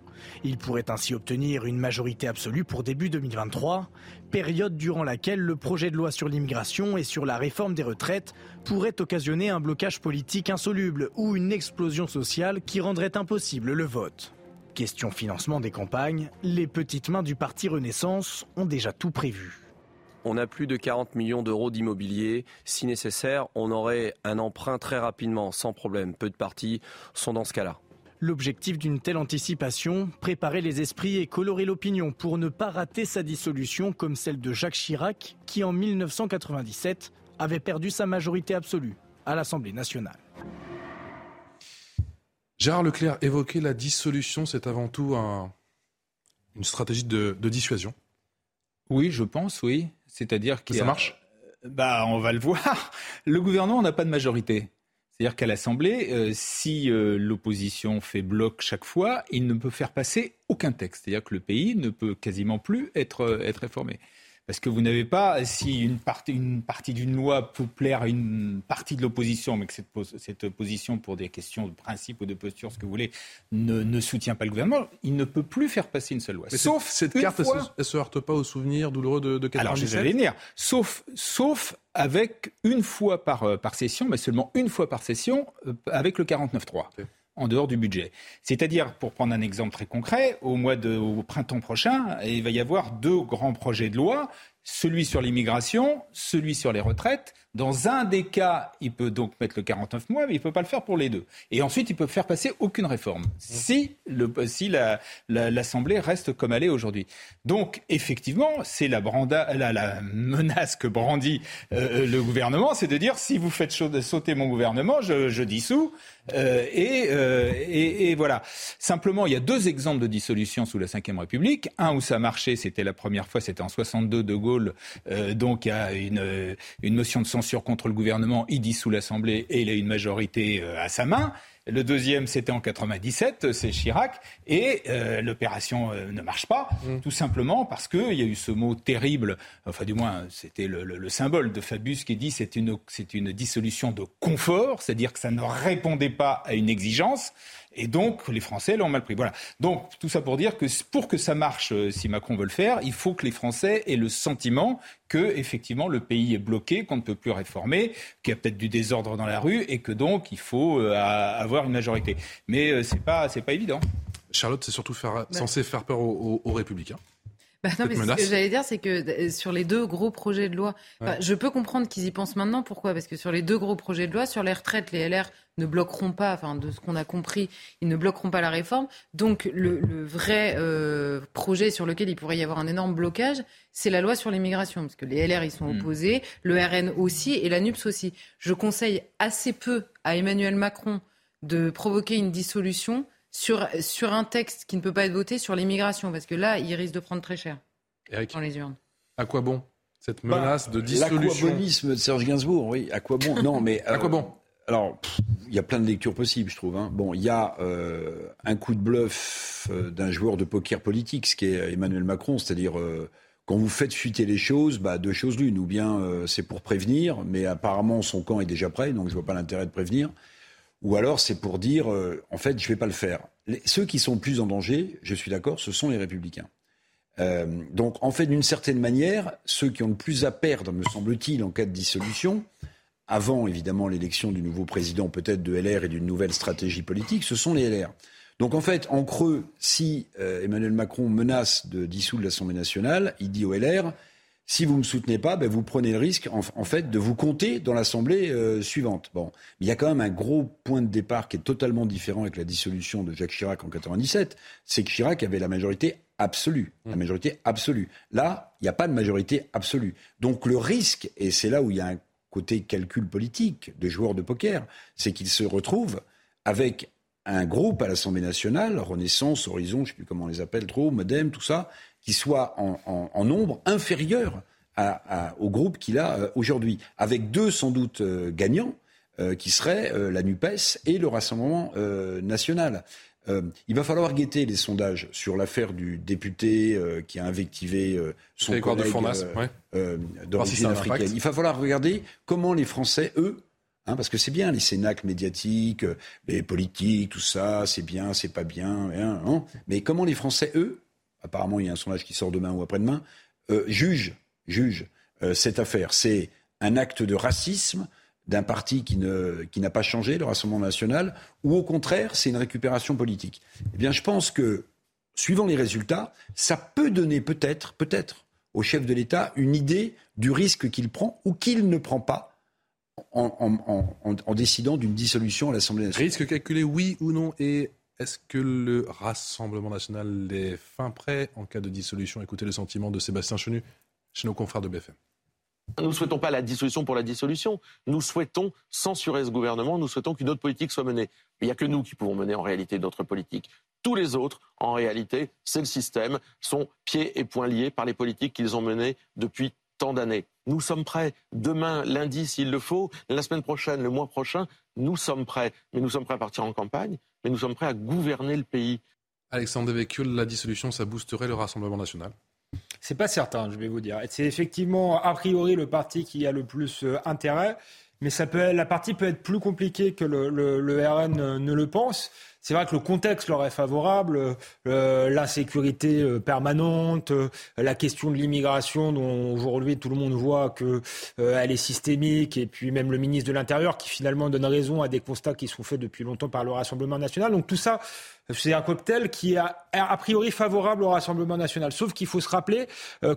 Il pourrait ainsi obtenir une majorité absolue pour début 2023, période durant laquelle le projet de loi sur l'immigration et sur la réforme des retraites pourrait occasionner un blocage politique insoluble ou une explosion sociale qui rendrait impossible le vote. Question financement des campagnes, les petites mains du parti Renaissance ont déjà tout prévu. On a plus de 40 millions d'euros d'immobilier. Si nécessaire, on aurait un emprunt très rapidement, sans problème. Peu de partis sont dans ce cas-là. L'objectif d'une telle anticipation, préparer les esprits et colorer l'opinion pour ne pas rater sa dissolution comme celle de Jacques Chirac, qui en 1997 avait perdu sa majorité absolue à l'Assemblée nationale. Gérard Leclerc évoquait la dissolution, c'est avant tout un, Une stratégie de, dissuasion Oui, je pense, oui. C'est-à-dire que ça marche? Bah, on va le voir. Le gouvernement n'a pas de majorité. C'est-à-dire qu'à l'Assemblée, euh, si euh, l'opposition fait bloc chaque fois, il ne peut faire passer aucun texte. C'est-à-dire que le pays ne peut quasiment plus être, euh, être réformé. Parce que vous n'avez pas, si une partie, une partie d'une loi peut plaire à une partie de l'opposition, mais que cette, cette, opposition, pour des questions de principe ou de posture, ce que vous voulez, ne, ne, soutient pas le gouvernement, il ne peut plus faire passer une seule loi. sauf cette carte, fois... elle, se, se heurte pas au souvenir douloureux de, de 97 Alors, je vais venir. Sauf, sauf avec une fois par, euh, par session, mais seulement une fois par session, euh, avec le 49.3 en dehors du budget. C'est-à-dire, pour prendre un exemple très concret, au mois de, au printemps prochain, il va y avoir deux grands projets de loi celui sur l'immigration, celui sur les retraites. Dans un des cas, il peut donc mettre le 49 mois, mais il ne peut pas le faire pour les deux. Et ensuite, il peut faire passer aucune réforme si, le, si l'Assemblée la, reste comme elle est aujourd'hui. Donc, effectivement, c'est la, menace que brandit euh, le gouvernement, c'est de dire si vous faites sauter mon gouvernement, je, dissous. Euh, euh, et, voilà. Simplement, il y a deux exemples de dissolution sous la Ve République. Un où ça marchait, c'était la première fois, c'était en 62 de Gaulle. Euh, donc a une, une motion de censure contre le gouvernement, il dissout l'Assemblée et il a une majorité à sa main. Le deuxième, c'était en 97, c'est Chirac, et euh, l'opération euh, ne marche pas, mm. tout simplement parce qu'il y a eu ce mot terrible, enfin du moins c'était le, symbole de Fabius qui dit c'est une, c'est une dissolution de confort, c'est-à-dire que ça ne répondait pas à une exigence. Et donc, les Français l'ont mal pris. Voilà. Donc, tout ça pour dire que pour que ça marche, euh, si Macron veut le faire, il faut que les Français aient le sentiment que, effectivement, le pays est bloqué, qu'on ne peut plus réformer, qu'il y a peut-être du désordre dans la rue et que donc il faut euh, avoir une majorité. Mais euh, c'est pas, c'est pas évident. Charlotte, c'est surtout censé faire peur aux Républicains. Bah non, mais ce que j'allais dire, c'est que euh, sur les deux gros projets de loi, je peux comprendre qu'ils y pensent maintenant. Pourquoi? Parce que sur les deux gros projets de loi, sur les retraites, les LR ne bloqueront pas, enfin de ce qu'on a compris, ils ne bloqueront pas la réforme. Donc le, vrai euh, projet sur lequel il pourrait y avoir un énorme blocage, c'est la loi sur l'immigration, parce que les LR y sont hmm. opposés, le RN aussi et la NUPS aussi. Je conseille assez peu à Emmanuel Macron de provoquer une dissolution sur, sur un texte qui ne peut pas être voté sur l'immigration, parce que là, il risque de prendre très cher dans les urnes. À quoi bon cette bah, menace de dissolution L'aquabonisme de Serge Gainsbourg, oui. À quoi bon? Non, mais à quoi bon? alors, il y a plein de lectures possibles, je trouve. Hein. Bon, il y a euh, un coup de bluff euh, d'un joueur de poker politique, ce qui est Emmanuel Macron, c'est-à-dire euh, quand vous faites fuiter les choses, bah, deux choses l'une, ou bien c'est pour prévenir, mais apparemment son camp est déjà prêt, donc je vois pas l'intérêt de prévenir ou alors c'est pour dire, euh, en fait, je ne vais pas le faire. ceux qui sont plus en danger, je suis d'accord, ce sont les républicains. Euh, donc, en fait, d'une certaine manière, ceux qui ont le plus à perdre, me semble-t-il, en cas de dissolution, avant évidemment l'élection du nouveau président, peut-être de LR et d'une nouvelle stratégie politique, ce sont les LR. Donc en fait, en creux, si euh, Emmanuel Macron menace de dissoudre l'Assemblée nationale, il dit aux LR si vous ne me soutenez pas, ben vous prenez le risque, en, fait, de vous compter dans l'Assemblée euh, suivante. Bon, il y a quand même un gros point de départ qui est totalement différent avec la dissolution de Jacques Chirac en 97, c'est que Chirac avait la majorité absolue, la mmh. majorité absolue. Là, il n'y a pas de majorité absolue. Donc le risque, et c'est là où il y a un côté calcul politique de joueurs de poker, c'est qu'il se retrouve avec un groupe à l'Assemblée nationale, Renaissance, Horizon, je ne sais plus comment on les appelle trop, Modem, tout ça, qui soit en, nombre inférieur au groupe qu'il a euh, aujourd'hui, avec deux sans doute euh, gagnants, euh, qui seraient la NUPES et le Rassemblement national. il va falloir guetter les sondages sur l'affaire du député qui a invectivé son collègue d'origine africaine. Il va falloir regarder comment les Français, eux, hein, parce que c'est bien les cénacles médiatiques, les politiques, tout ça, c'est bien, c'est pas bien, hein, mais comment les Français, eux, apparemment il y a un sondage qui sort demain ou après-demain, euh, juge, juge euh, cette affaire. C'est un acte de racisme d'un parti qui, ne, qui n'a pas changé, le Rassemblement national, ou au contraire, c'est une récupération politique. Eh bien, je pense que, suivant les résultats, ça peut donner peut-être, peut-être, au chef de l'État une idée du risque qu'il prend ou qu'il ne prend pas en, en décidant d'une dissolution à l'Assemblée nationale. Risque calculé, oui ou non Et est-ce que le Rassemblement national est fin prêt en cas de dissolution? Écoutez le sentiment de Sébastien Chenu chez nos confrères de BFM. Nous ne souhaitons pas la dissolution pour la dissolution. Nous souhaitons censurer ce gouvernement. Nous souhaitons qu'une autre politique soit menée. Il n'y a que nous qui pouvons mener en réalité d'autres politiques. Tous les autres, en réalité, c'est le système, sont pieds et poings liés par les politiques qu'ils ont menées depuis tant d'années. Nous sommes prêts. Demain, lundi, s'il le faut, la semaine prochaine, le mois prochain, nous sommes prêts. Mais nous sommes prêts à partir en campagne, mais nous sommes prêts à gouverner le pays. Alexandre Devecchio, la dissolution, ça boosterait le Rassemblement national C'est pas certain, je vais vous dire. C'est effectivement, a priori, le parti qui a le plus euh, intérêt, mais ça peut, la partie peut être plus compliquée que le, le RN ne le pense. C'est vrai que le contexte leur est favorable, euh, l'insécurité euh, permanente, euh, la question de l'immigration dont aujourd'hui tout le monde voit que elle est systémique, et puis même le ministre de l'Intérieur qui finalement donne raison à des constats qui sont faits depuis longtemps par le Rassemblement national. Donc tout ça, c'est un cocktail qui est a, priori favorable au Rassemblement national. Sauf qu'il faut se rappeler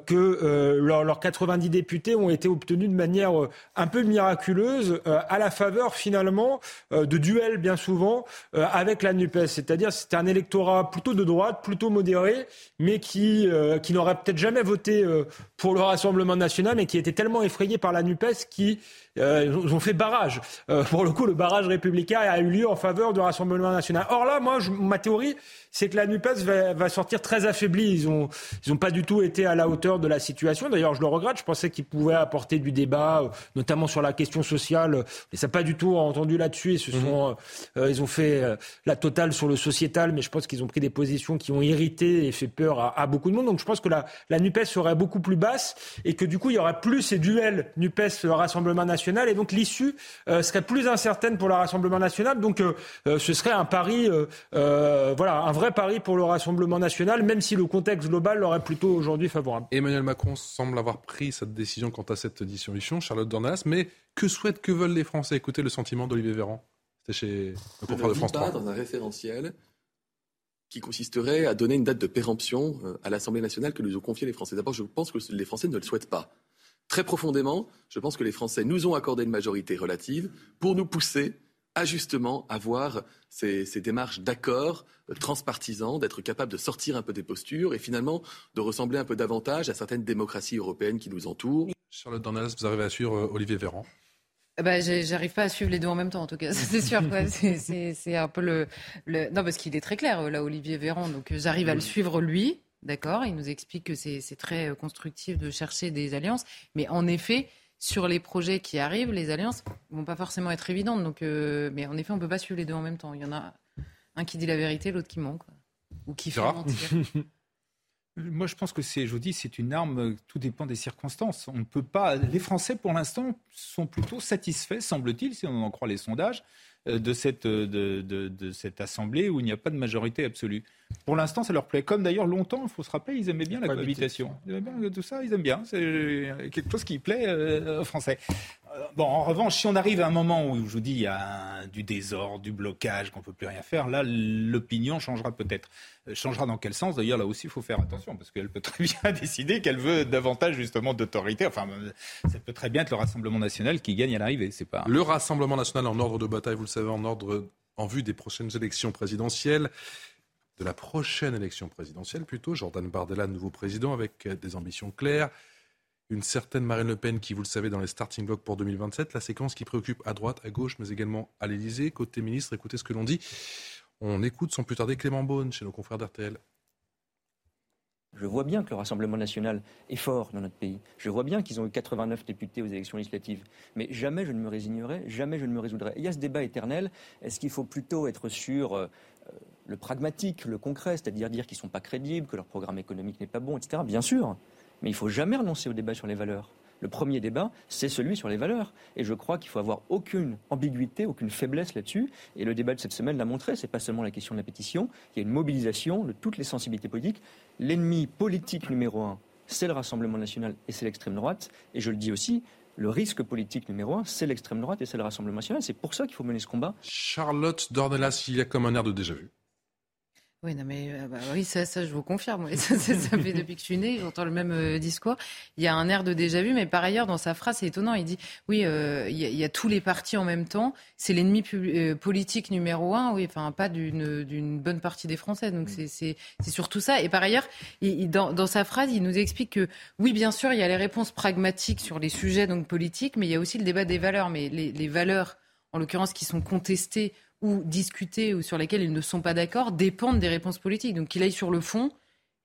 que leurs 90 députés ont été obtenus de manière un peu miraculeuse, à la faveur finalement de duels bien souvent avec la NUPES. C'est-à-dire c'est un électorat plutôt de droite, plutôt modéré, mais qui, euh, qui n'aurait peut-être jamais voté euh, pour le Rassemblement national, mais qui était tellement effrayé par la NUPES qui euh, ont fait barrage. pour le coup, le barrage républicain a eu lieu en faveur du Rassemblement national. Or là, moi, ma théorie, c'est que la NUPES va, sortir très affaiblie. Ils n'ont ils ont pas du tout été à la hauteur de la situation. D'ailleurs, je le regrette. Je pensais qu'ils pouvaient apporter du débat, notamment sur la question sociale. Mais ça n'a pas du tout entendu là-dessus. Ils, se mhm. sont, ils ont fait la total sur le sociétal, mais je pense qu'ils ont pris des positions qui ont irrité et fait peur à, beaucoup de monde. Donc je pense que la, la NUPES serait beaucoup plus basse et que du coup il y aurait plus ces duels NUPES-Rassemblement national et donc l'issue euh, serait plus incertaine pour le Rassemblement national. Donc euh, euh, ce serait un pari, voilà, un vrai pari pour le Rassemblement national, même si le contexte global l'aurait plutôt aujourd'hui favorable. Emmanuel Macron semble avoir pris cette décision quant à cette dissolution, Charlotte Dornas, mais que souhaitent, que veulent les Français? Écoutez le sentiment d'Olivier Véran. C'était chez le confrère de France 3. dans un référentiel qui consisterait à donner une date de péremption euh, à l'Assemblée nationale que nous ont confié les Français. D'abord, je pense que les Français ne le souhaitent pas. Très profondément, je pense que les Français nous ont accordé une majorité relative pour nous pousser à justement avoir ces, ces démarches d'accord euh, transpartisans, d'être capable de sortir un peu des postures et finalement de ressembler un peu davantage à certaines démocraties européennes qui nous entourent. Charlotte Dornelas, vous arrivez à suivre euh, Olivier Véran bah, j'arrive pas à suivre les deux en même temps, en tout cas, c'est sûr. C'est un peu le, le... Non, parce qu'il est très clair, là, Olivier Véran. Donc, j'arrive à le suivre, lui. D'accord Il nous explique que c'est très euh, constructif de chercher des alliances. Mais en effet, sur les projets qui arrivent, les alliances vont pas forcément être évidentes. Donc, euh, Mais en effet, on peut pas suivre les deux en même temps. Il y en a un qui dit la vérité, l'autre qui ment. Ou qui fait mentir. Moi, je pense que c'est, je vous dis, c'est une arme. Tout dépend des circonstances. On ne peut pas. Les Français, pour l'instant, sont plutôt satisfaits, semble-t-il, si on en croit les sondages, euh, de cette, de, de, de cette assemblée où il n'y a pas de majorité absolue. Pour l'instant, ça leur plaît. Comme d'ailleurs, longtemps, il faut se rappeler, ils aimaient bien la cohabitation. Ils aimaient bien tout ça, ils aiment bien. C'est quelque chose qui plaît euh, aux Français. Euh, bon, en revanche, si on arrive à un moment où, je vous dis, il y a du désordre, du blocage, qu'on ne peut plus rien faire, là, l'opinion changera peut-être. Euh, changera dans quel sens? D'ailleurs, là aussi, il faut faire attention, parce qu'elle peut très bien décider qu'elle veut davantage, justement, d'autorité. Enfin, ça peut très bien être le Rassemblement national qui gagne à l'arrivée. C'est pas... Le Rassemblement national en ordre de bataille, vous le savez, en ordre en vue des prochaines élections présidentielles de la prochaine élection présidentielle plutôt. Jordan Bardella, nouveau président, avec des ambitions claires. Une certaine Marine Le Pen qui, vous le savez, dans les starting blocks pour 2027. La séquence qui préoccupe à droite, à gauche, mais également à l'Élysée. Côté ministre, écoutez ce que l'on dit. On écoute sans plus tarder Clément Beaune chez nos confrères d'RTL. Je vois bien que le Rassemblement national est fort dans notre pays. Je vois bien qu'ils ont eu 89 députés aux élections législatives. Mais jamais je ne me résignerai, jamais je ne me résoudrai. il y a ce débat éternel. Est-ce qu'il faut plutôt être sur euh, le pragmatique, le concret, c'est-à-dire dire qu'ils ne sont pas crédibles, que leur programme économique n'est pas bon, etc. Bien sûr, mais il ne faut jamais renoncer au débat sur les valeurs. Le premier débat, c'est celui sur les valeurs. Et je crois qu'il faut avoir aucune ambiguïté, aucune faiblesse là-dessus. Et le débat de cette semaine l'a montré. Ce n'est pas seulement la question de la pétition. Il y a une mobilisation de toutes les sensibilités politiques. L'ennemi politique numéro un, c'est le Rassemblement national et c'est l'extrême droite. Et je le dis aussi, le risque politique numéro un, c'est l'extrême droite et c'est le Rassemblement national. C'est pour ça qu'il faut mener ce combat. Charlotte Dornelas, il y a comme un air de déjà-vu. Oui, non, mais euh, bah, oui, ça, ça, je vous confirme. Ça, ça, fait depuis que je suis née, j'entends le même euh, discours. Il y a un air de déjà vu, mais par ailleurs, dans sa phrase, c'est étonnant. Il dit oui, euh, il, y a, tous les partis en même temps. C'est l'ennemi politique numéro un. Oui, enfin, pas d'une bonne partie des Français. Donc, mm. c'est surtout ça. Et par ailleurs, il, dans, dans, sa phrase, il nous explique que oui, bien sûr, il y a les réponses pragmatiques sur les sujets donc politiques, mais il y a aussi le débat des valeurs. Mais les, les valeurs, en l'occurrence, qui sont contestées ou discuter ou sur lesquels ils ne sont pas d'accord dépendent des réponses politiques. Donc qu'il aille sur le fond.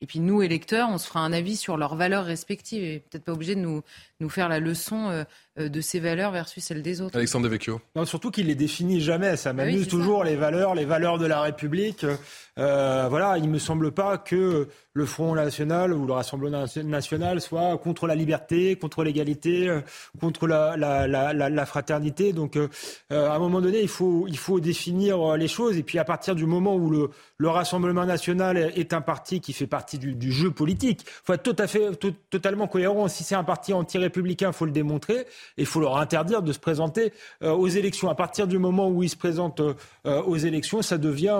Et puis nous, électeurs, on se fera un avis sur leurs valeurs respectives et peut-être pas obligé de nous, nous faire la leçon euh, de ces valeurs versus celles des autres. Alexandre Devecchio. Non, surtout qu'il les définit jamais. Ça Ah oui, m'amuse toujours les valeurs, les valeurs de la République. Euh, voilà, il me semble pas que le Front National ou le Rassemblement National soit contre la liberté, contre l'égalité, euh, contre la, la, la, la, la fraternité. Donc, euh, euh, à un moment donné, il faut, il faut définir euh, les choses. Et puis, à partir du moment où le, le Rassemblement National est un parti qui fait partie du, du jeu politique, il faut être tout à fait, tout- totalement cohérent. Si c'est un parti anti-républicain, il faut le démontrer. Il faut leur interdire de se présenter euh, aux élections. À partir du moment où ils se présentent euh, euh, aux élections, ça devient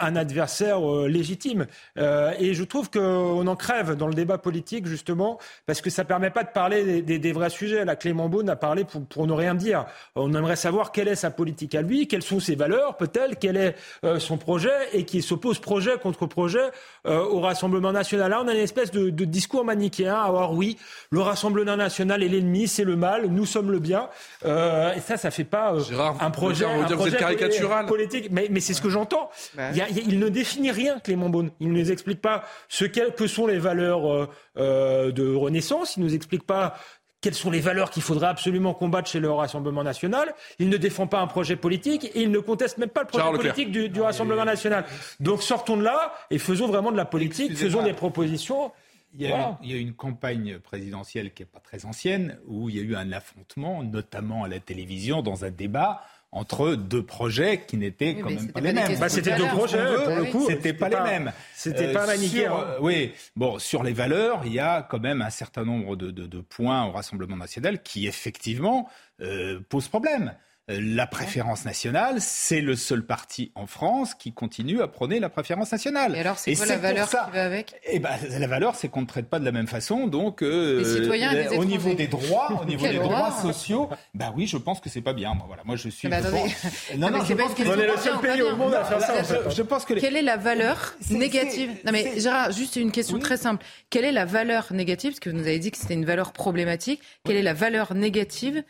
un adversaire légitime. Et je trouve qu'on en crève dans le débat politique, justement, parce que ça permet pas de parler des, vrais sujets. Là, Clément Beaune a parlé pour, pour ne rien dire. On aimerait savoir quelle est sa politique à lui, quelles sont ses valeurs, peut-être, quel est son projet, et qui s'oppose projet contre projet au Rassemblement national. Là, on a une espèce de, discours manichéen. Alors oui, le Rassemblement national est l'ennemi, c'est le mal, sommes le bien. Euh, et ça, ça fait pas euh, un projet, un que vous êtes caricatural. politique. Mais, mais c'est ce que j'entends. Il, ne définit rien, Clément Beaune. Il ne nous explique pas ce qu'est- que sont les valeurs euh, euh, de Renaissance. Il ne nous explique pas quelles sont les valeurs qu'il faudrait absolument combattre chez le Rassemblement national. Il ne défend pas un projet politique et il ne conteste même pas le projet Charles Leclerc. politique du, du Rassemblement national. Donc sortons de là et faisons vraiment de la politique, faisons des propositions. Il y, a Voilà. eu, il y a eu une campagne présidentielle qui n'est pas très ancienne, où il y a eu un affrontement, notamment à la télévision, dans un débat entre deux projets qui n'étaient quand même pas les mêmes. Bah, c'était de deux projets, pour le coup. C'était pas les mêmes. c'était pas manichéen. sur, euh, oui, bon, sur les valeurs, il y a quand même un certain nombre de, de- de points au Rassemblement national qui, effectivement, euh, posent problème. Euh, La préférence nationale, c'est le seul parti en France qui continue à prôner la préférence nationale. Et alors, c'est quoi la valeur ça- qui va avec? Eh ben, la valeur, c'est qu'on ne traite pas de la même façon. Donc, euh, Les citoyens et les au niveau des droits, au niveau des droits sociaux, bah oui, je pense que c'est pas bien. Moi, voilà, moi je suis. Mais je attendez. pense- Non, mais c'est pas une pense que- question On est le seul pays au monde à faire ça. Je, je pense que les- Quelle est la valeur négative? Non mais Gérard, juste une question très simple. Quelle est la valeur négative? Parce que vous nous avez dit que c'était une valeur problématique. Quelle est la valeur négative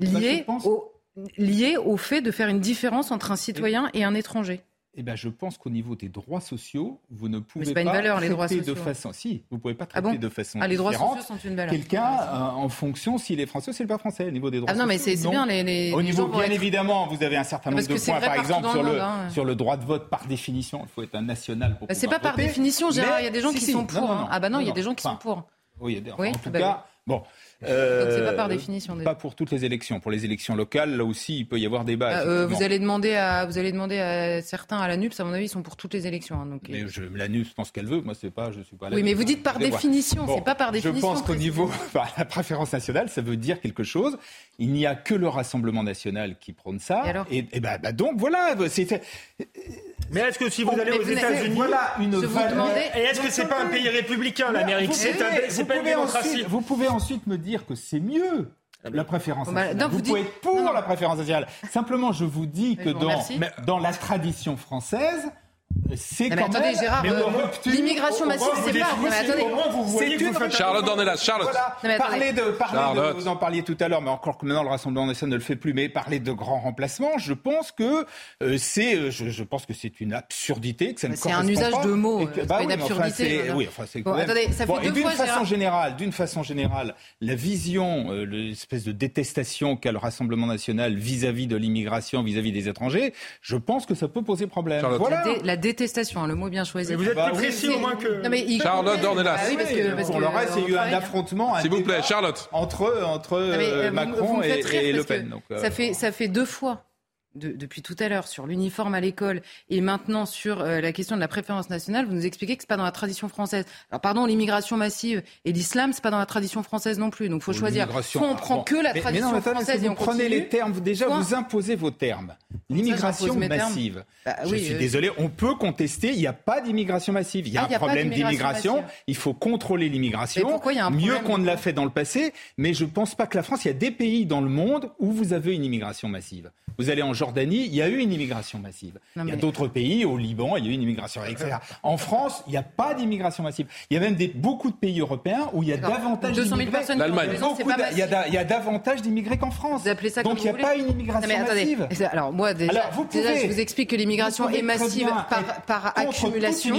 liée, au, liée au fait de faire une différence entre un citoyen et un étranger Eh ben, je pense qu'au niveau des droits sociaux, vous ne pouvez c'est pas une valeur, les droits traiter de façon. Si, vous pouvez pas Ah traiter bon de façon Ah, les droits différente sociaux sont une valeur. Quelqu'un euh, en fonction s'il est français ou s'il n'est pas français au niveau des droits Ah non, mais sociaux. c'est- c'est bien, les- les- Au les niveau, gens vont bien être- évidemment, vous avez un certain Parce nombre de points. Par exemple, sur le monde, hein. sur le droit de vote, par définition, il faut être un national pour Bah, C'est pas par définition, Gérard. Mais- Il y a des gens si, qui si. sont Non, pour. non, hein. Ah bah non, il y a des gens qui sont pour. Oui, en tout bah cas, bon. Donc c'est pas par euh, définition, déjà. Pas pour toutes les élections. Pour les élections locales, là aussi, il peut y avoir débat. Ah, euh, vous allez demander à vous allez demander à certains à la NUPS, à mon avis, ils sont pour toutes les élections. hein, donc, Mais je, la NUS pense qu'elle veut. Moi, c'est pas, je suis pas. Oui, mais vous dites par définition, c'est pas par définition, Je pense qu'au niveau, par la préférence nationale, ça veut dire quelque chose. Il n'y a que le Rassemblement national qui prône ça. Et alors? Et, bah, bah, donc voilà, c'est. Mais est-ce que si vous Oh, allez aux États-Unis, voilà une et est-ce que c'est pas un pays républicain l'Amérique Vous C'est pas une démocratie. ensuite- Vous pouvez ensuite me dire que c'est mieux. La préférence Bah, nationale. non, vous, vous pouvez être pour la préférence nationale. Simplement, je vous dis que dans, dans la tradition française, c'est quand attendez, même Gérard, mais euh, l'immigration massive, c'est pas- mais attendez. au moins, vous voyez C'est que vous une- faites- Charlotte Dornelas, Charlotte. Voilà. Non. Parler de, parler Charlotte. de, vous en parliez tout à l'heure, mais encore que maintenant le Rassemblement national ne le fait plus, mais parler de grands remplacements, je pense que euh, c'est, euh, je, je pense que c'est une absurdité, que ça ne c'est un usage pas, de mots, euh, que- c'est bah pas une enfin, absurdité, c'est- voilà. oui, enfin, c'est Bon, quand même- attendez, ça fait Bon, et deux d'une fois, façon Gérard. générale, d'une façon générale, la vision, euh, l'espèce de détestation qu'a le Rassemblement national vis-à-vis de l'immigration, vis-à-vis des étrangers, je pense que ça peut poser problème. Voilà. Détestation, hein, le mot bien choisi. Mais vous êtes Bah plus précis au moins que. Non, mais il- Charlotte Dornelas. Bah oui, parce que, parce pour que, le reste, il y a eu un affrontement, S'il vous plaît, Charlotte. entre, entre Non, mais, euh, euh, vous- Macron vous et, Le Pen. Donc, euh, ça, fait, ça fait deux fois. De- depuis tout à l'heure sur l'uniforme à l'école et maintenant sur euh, la question de la préférence nationale, vous nous expliquez que c'est pas dans la tradition française. Alors pardon, l'immigration massive et l'islam, c'est pas dans la tradition française non plus. Donc faut choisir. Soit on prend que la Mais- tradition mais non, française et on vous prenez continue, les termes, déjà soit- vous imposez vos termes. L'immigration massive. Bah je suis euh, désolé, on peut contester, il n'y a pas d'immigration massive. Il y a Ah, un y a problème d'immigration il faut contrôler l'immigration. Mieux qu'on ne l'a fait dans le passé, mais je ne pense pas que la France, il y a des pays dans le monde où vous avez une immigration massive. Vous allez en Jordanie, il y a eu une immigration massive. Il y a d'autres pays, au Liban, il y a eu une immigration, etc. En France, il n'y a pas d'immigration massive. Il y a même des, beaucoup de pays européens où il y a davantage d'immigrés. Il y, a, davantage d'immigrés qu'en France. Vous appelez ça Donc il n'y a pas une immigration Non, mais attendez. massive. Alors moi déjà, Alors, vous déjà, pouvez- je vous explique que l'immigration est massive par, par accumulation.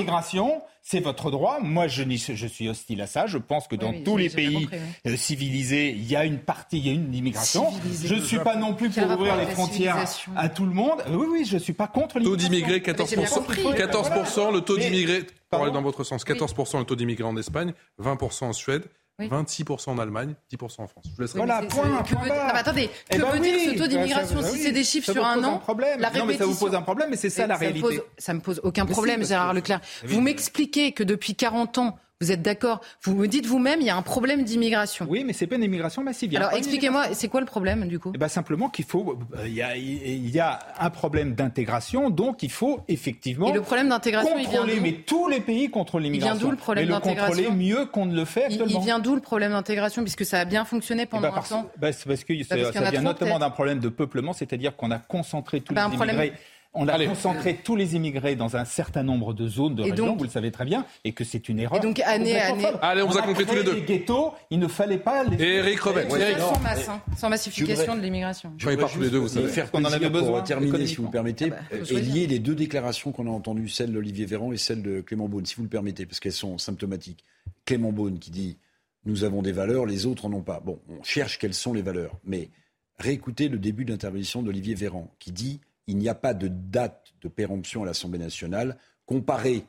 C'est votre droit. Moi, je, suis hostile à ça. Je pense que dans oui, tous les pays compris, euh, civilisés, il y a une partie, il y a une immigration. Civilisé. Je ne suis pas non plus pour ouvrir les frontières à tout le monde. Euh, Oui, oui, je ne suis pas contre Taux l'immigration. d'immigrés, j'ai bien 14%. compris. 14%, le taux d'immigrés, pour aller dans votre sens, 14% le taux d'immigrés en Espagne, 20% en Suède, Oui. 26% en Allemagne, 10% en France. Je vous laisse Voilà, c'est- point, que point. Ah bah attendez, Eh que ben veut oui, dire ce taux bah, d'immigration ça- Si oui, c'est des chiffres ça sur un an, un problème. la Non, mais ça vous pose un problème, mais c'est ça la réalité. pose- ça me pose aucun problème, Gérard que- Leclerc. Oui. Vous m'expliquez que depuis 40 ans, vous êtes d'accord, vous me dites vous-même, il y a un problème d'immigration. Oui, mais c'est pas une immigration massive. Il y a Alors un expliquez-moi, c'est quoi le problème du coup? Eh ben, simplement qu'il faut, euh, il y, a, il y a un problème d'intégration, donc il faut effectivement Et le problème d'intégration, il vient d'où? mais tous les pays contrôlent l'immigration. d'où, le problème d'intégration contrôler mieux qu'on ne le fait il, actuellement. il vient d'où le problème d'intégration Puisque ça a bien fonctionné Eh pendant ben, un parce, temps? ben, c'est parce que parce ça, qu'il y en ça a vient notamment d'un problème de peuplement, c'est-à-dire qu'on a concentré tous Ben, un les problème- immigrés. On a concentré tous les immigrés dans un certain nombre de zones, de Et régions, donc- vous le savez très bien, et que c'est une erreur. Et donc, année à année-. Allez, on vous a compris tous les deux. des ghettos, il ne fallait pas les. Et Eric Revel. Sans masse, hein, sans massification voudrais- de l'immigration. Je voudrais parle tous les deux, vous me savez. faire Qu'on en avait besoin, pour terminer, si vous le permettez, Ah bah, et lier les deux déclarations qu'on a entendues, celle d'Olivier Véran et celle de Clément Beaune, si vous le permettez, parce qu'elles sont symptomatiques. Clément Beaune qui dit nous avons des valeurs, les autres n'en ont pas. Bon, on cherche quelles sont les valeurs, mais réécoutez le début de l'intervention d'Olivier Véran qui dit il n'y a pas de date de péremption à l'Assemblée nationale. Comparer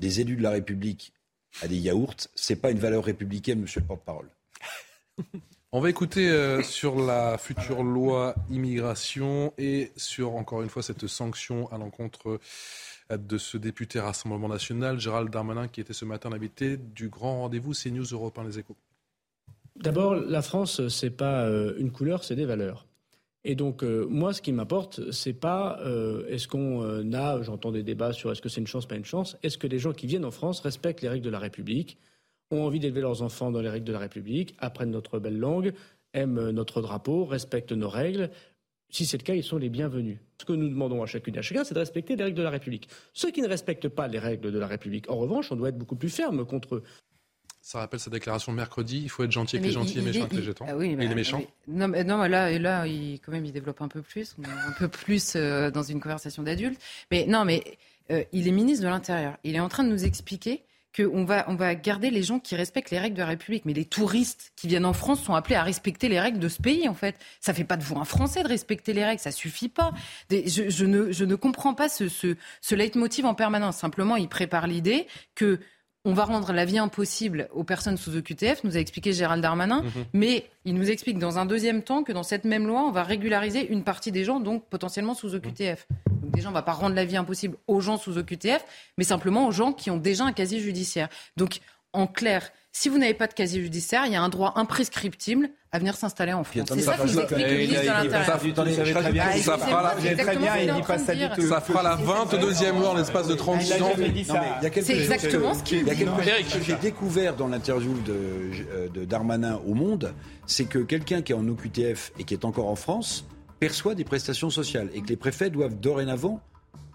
des élus de la République à des yaourts, c'est pas une valeur républicaine, monsieur le porte-parole. On va écouter euh, sur la future loi immigration et sur, encore une fois, cette sanction à l'encontre euh, de ce député Rassemblement National, Gérald Darmanin, qui était ce matin l'invité du grand rendez-vous CNews Europe 1 Les Échos. D'abord, la France, c'est pas euh, une couleur, c'est des valeurs. Et donc, euh, moi, ce qui m'importe, c'est pas euh, est-ce qu'on euh, a, j'entends des débats sur est-ce que c'est une chance, pas une chance, est-ce que les gens qui viennent en France respectent les règles de la République, ont envie d'élever leurs enfants dans les règles de la République, apprennent notre belle langue, aiment notre drapeau, respectent nos règles. Si c'est le cas, ils sont les bienvenus. Ce que nous demandons à chacune et à chacun, c'est de respecter les règles de la République. Ceux qui ne respectent pas les règles de la République, en revanche, on doit être beaucoup plus ferme contre eux. Ça rappelle sa déclaration de mercredi il faut être gentil avec Mais les gentils il- et il méchant est- avec les il- jetons. ah oui, bah, les méchants. oui. Non, mais, non, là, et là il, quand même, il développe un peu plus. On est un peu plus euh, dans une conversation d'adulte. Mais non, mais euh, il est ministre de l'Intérieur. Il est en train de nous expliquer qu'on va, on va garder les gens qui respectent les règles de la République. Mais les touristes qui viennent en France sont appelés à respecter les règles de ce pays, en fait. Ça fait pas de vous un Français de respecter les règles. Ça suffit pas. Je ne, je ne comprends pas ce, ce, ce leitmotiv en permanence. Simplement, il prépare l'idée que on va rendre la vie impossible aux personnes sous OQTF, nous a expliqué Gérald Darmanin, Mhm. mais il nous explique dans un deuxième temps que dans cette même loi, on va régulariser une partie des gens, donc potentiellement sous OQTF. Donc déjà, on ne va pas rendre la vie impossible aux gens sous OQTF, mais simplement aux gens qui ont déjà un casier judiciaire. Donc, en clair, si vous n'avez pas de casier judiciaire, il y a un droit imprescriptible à venir s'installer en France. C'est ça que nous explique le ministre de l'Intérieur. Ça fera la 22e loi en l'espace de 36 ans. Non, mais il y a quelque C'est chose exactement que- ce qu'il il y a dit. quelque chose que j'ai découvert dans l'interview euh, de Darmanin au Monde, c'est que quelqu'un qui est en OQTF et qui est encore en France perçoit des prestations sociales et que les préfets doivent dorénavant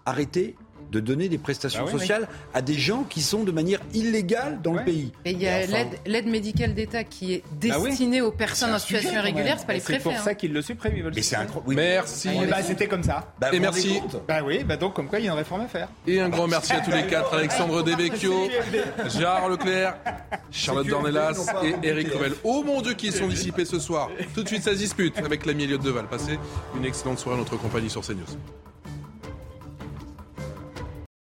arrêter de donner des prestations Ah oui, oui. sociales à des gens qui sont de manière illégale dans le pays. Et il y a enfin- l'aide- médicale d'État qui est Ah oui. destinée aux personnes en sujet, situation même. irrégulière, c'est pas les Et préfets. C'est pour hein. ça qu'ils le suppriment. Ils veulent Mais c'est incroyable. Merci. Ben, c'était comme ça. Bah, Et merci. Bah oui, bah donc comme quoi il y a une réforme à faire. Et un grand merci à tous les quatre, Alexandre Devecchio, Gérard Leclerc, Charlotte Dornelas et Eric Revel. Oh mon Dieu, qui sont dissipés ce soir. Tout de suite, ça se dispute avec l'ami Elliot Deval. Passez une excellente soirée en notre compagnie sur CNews.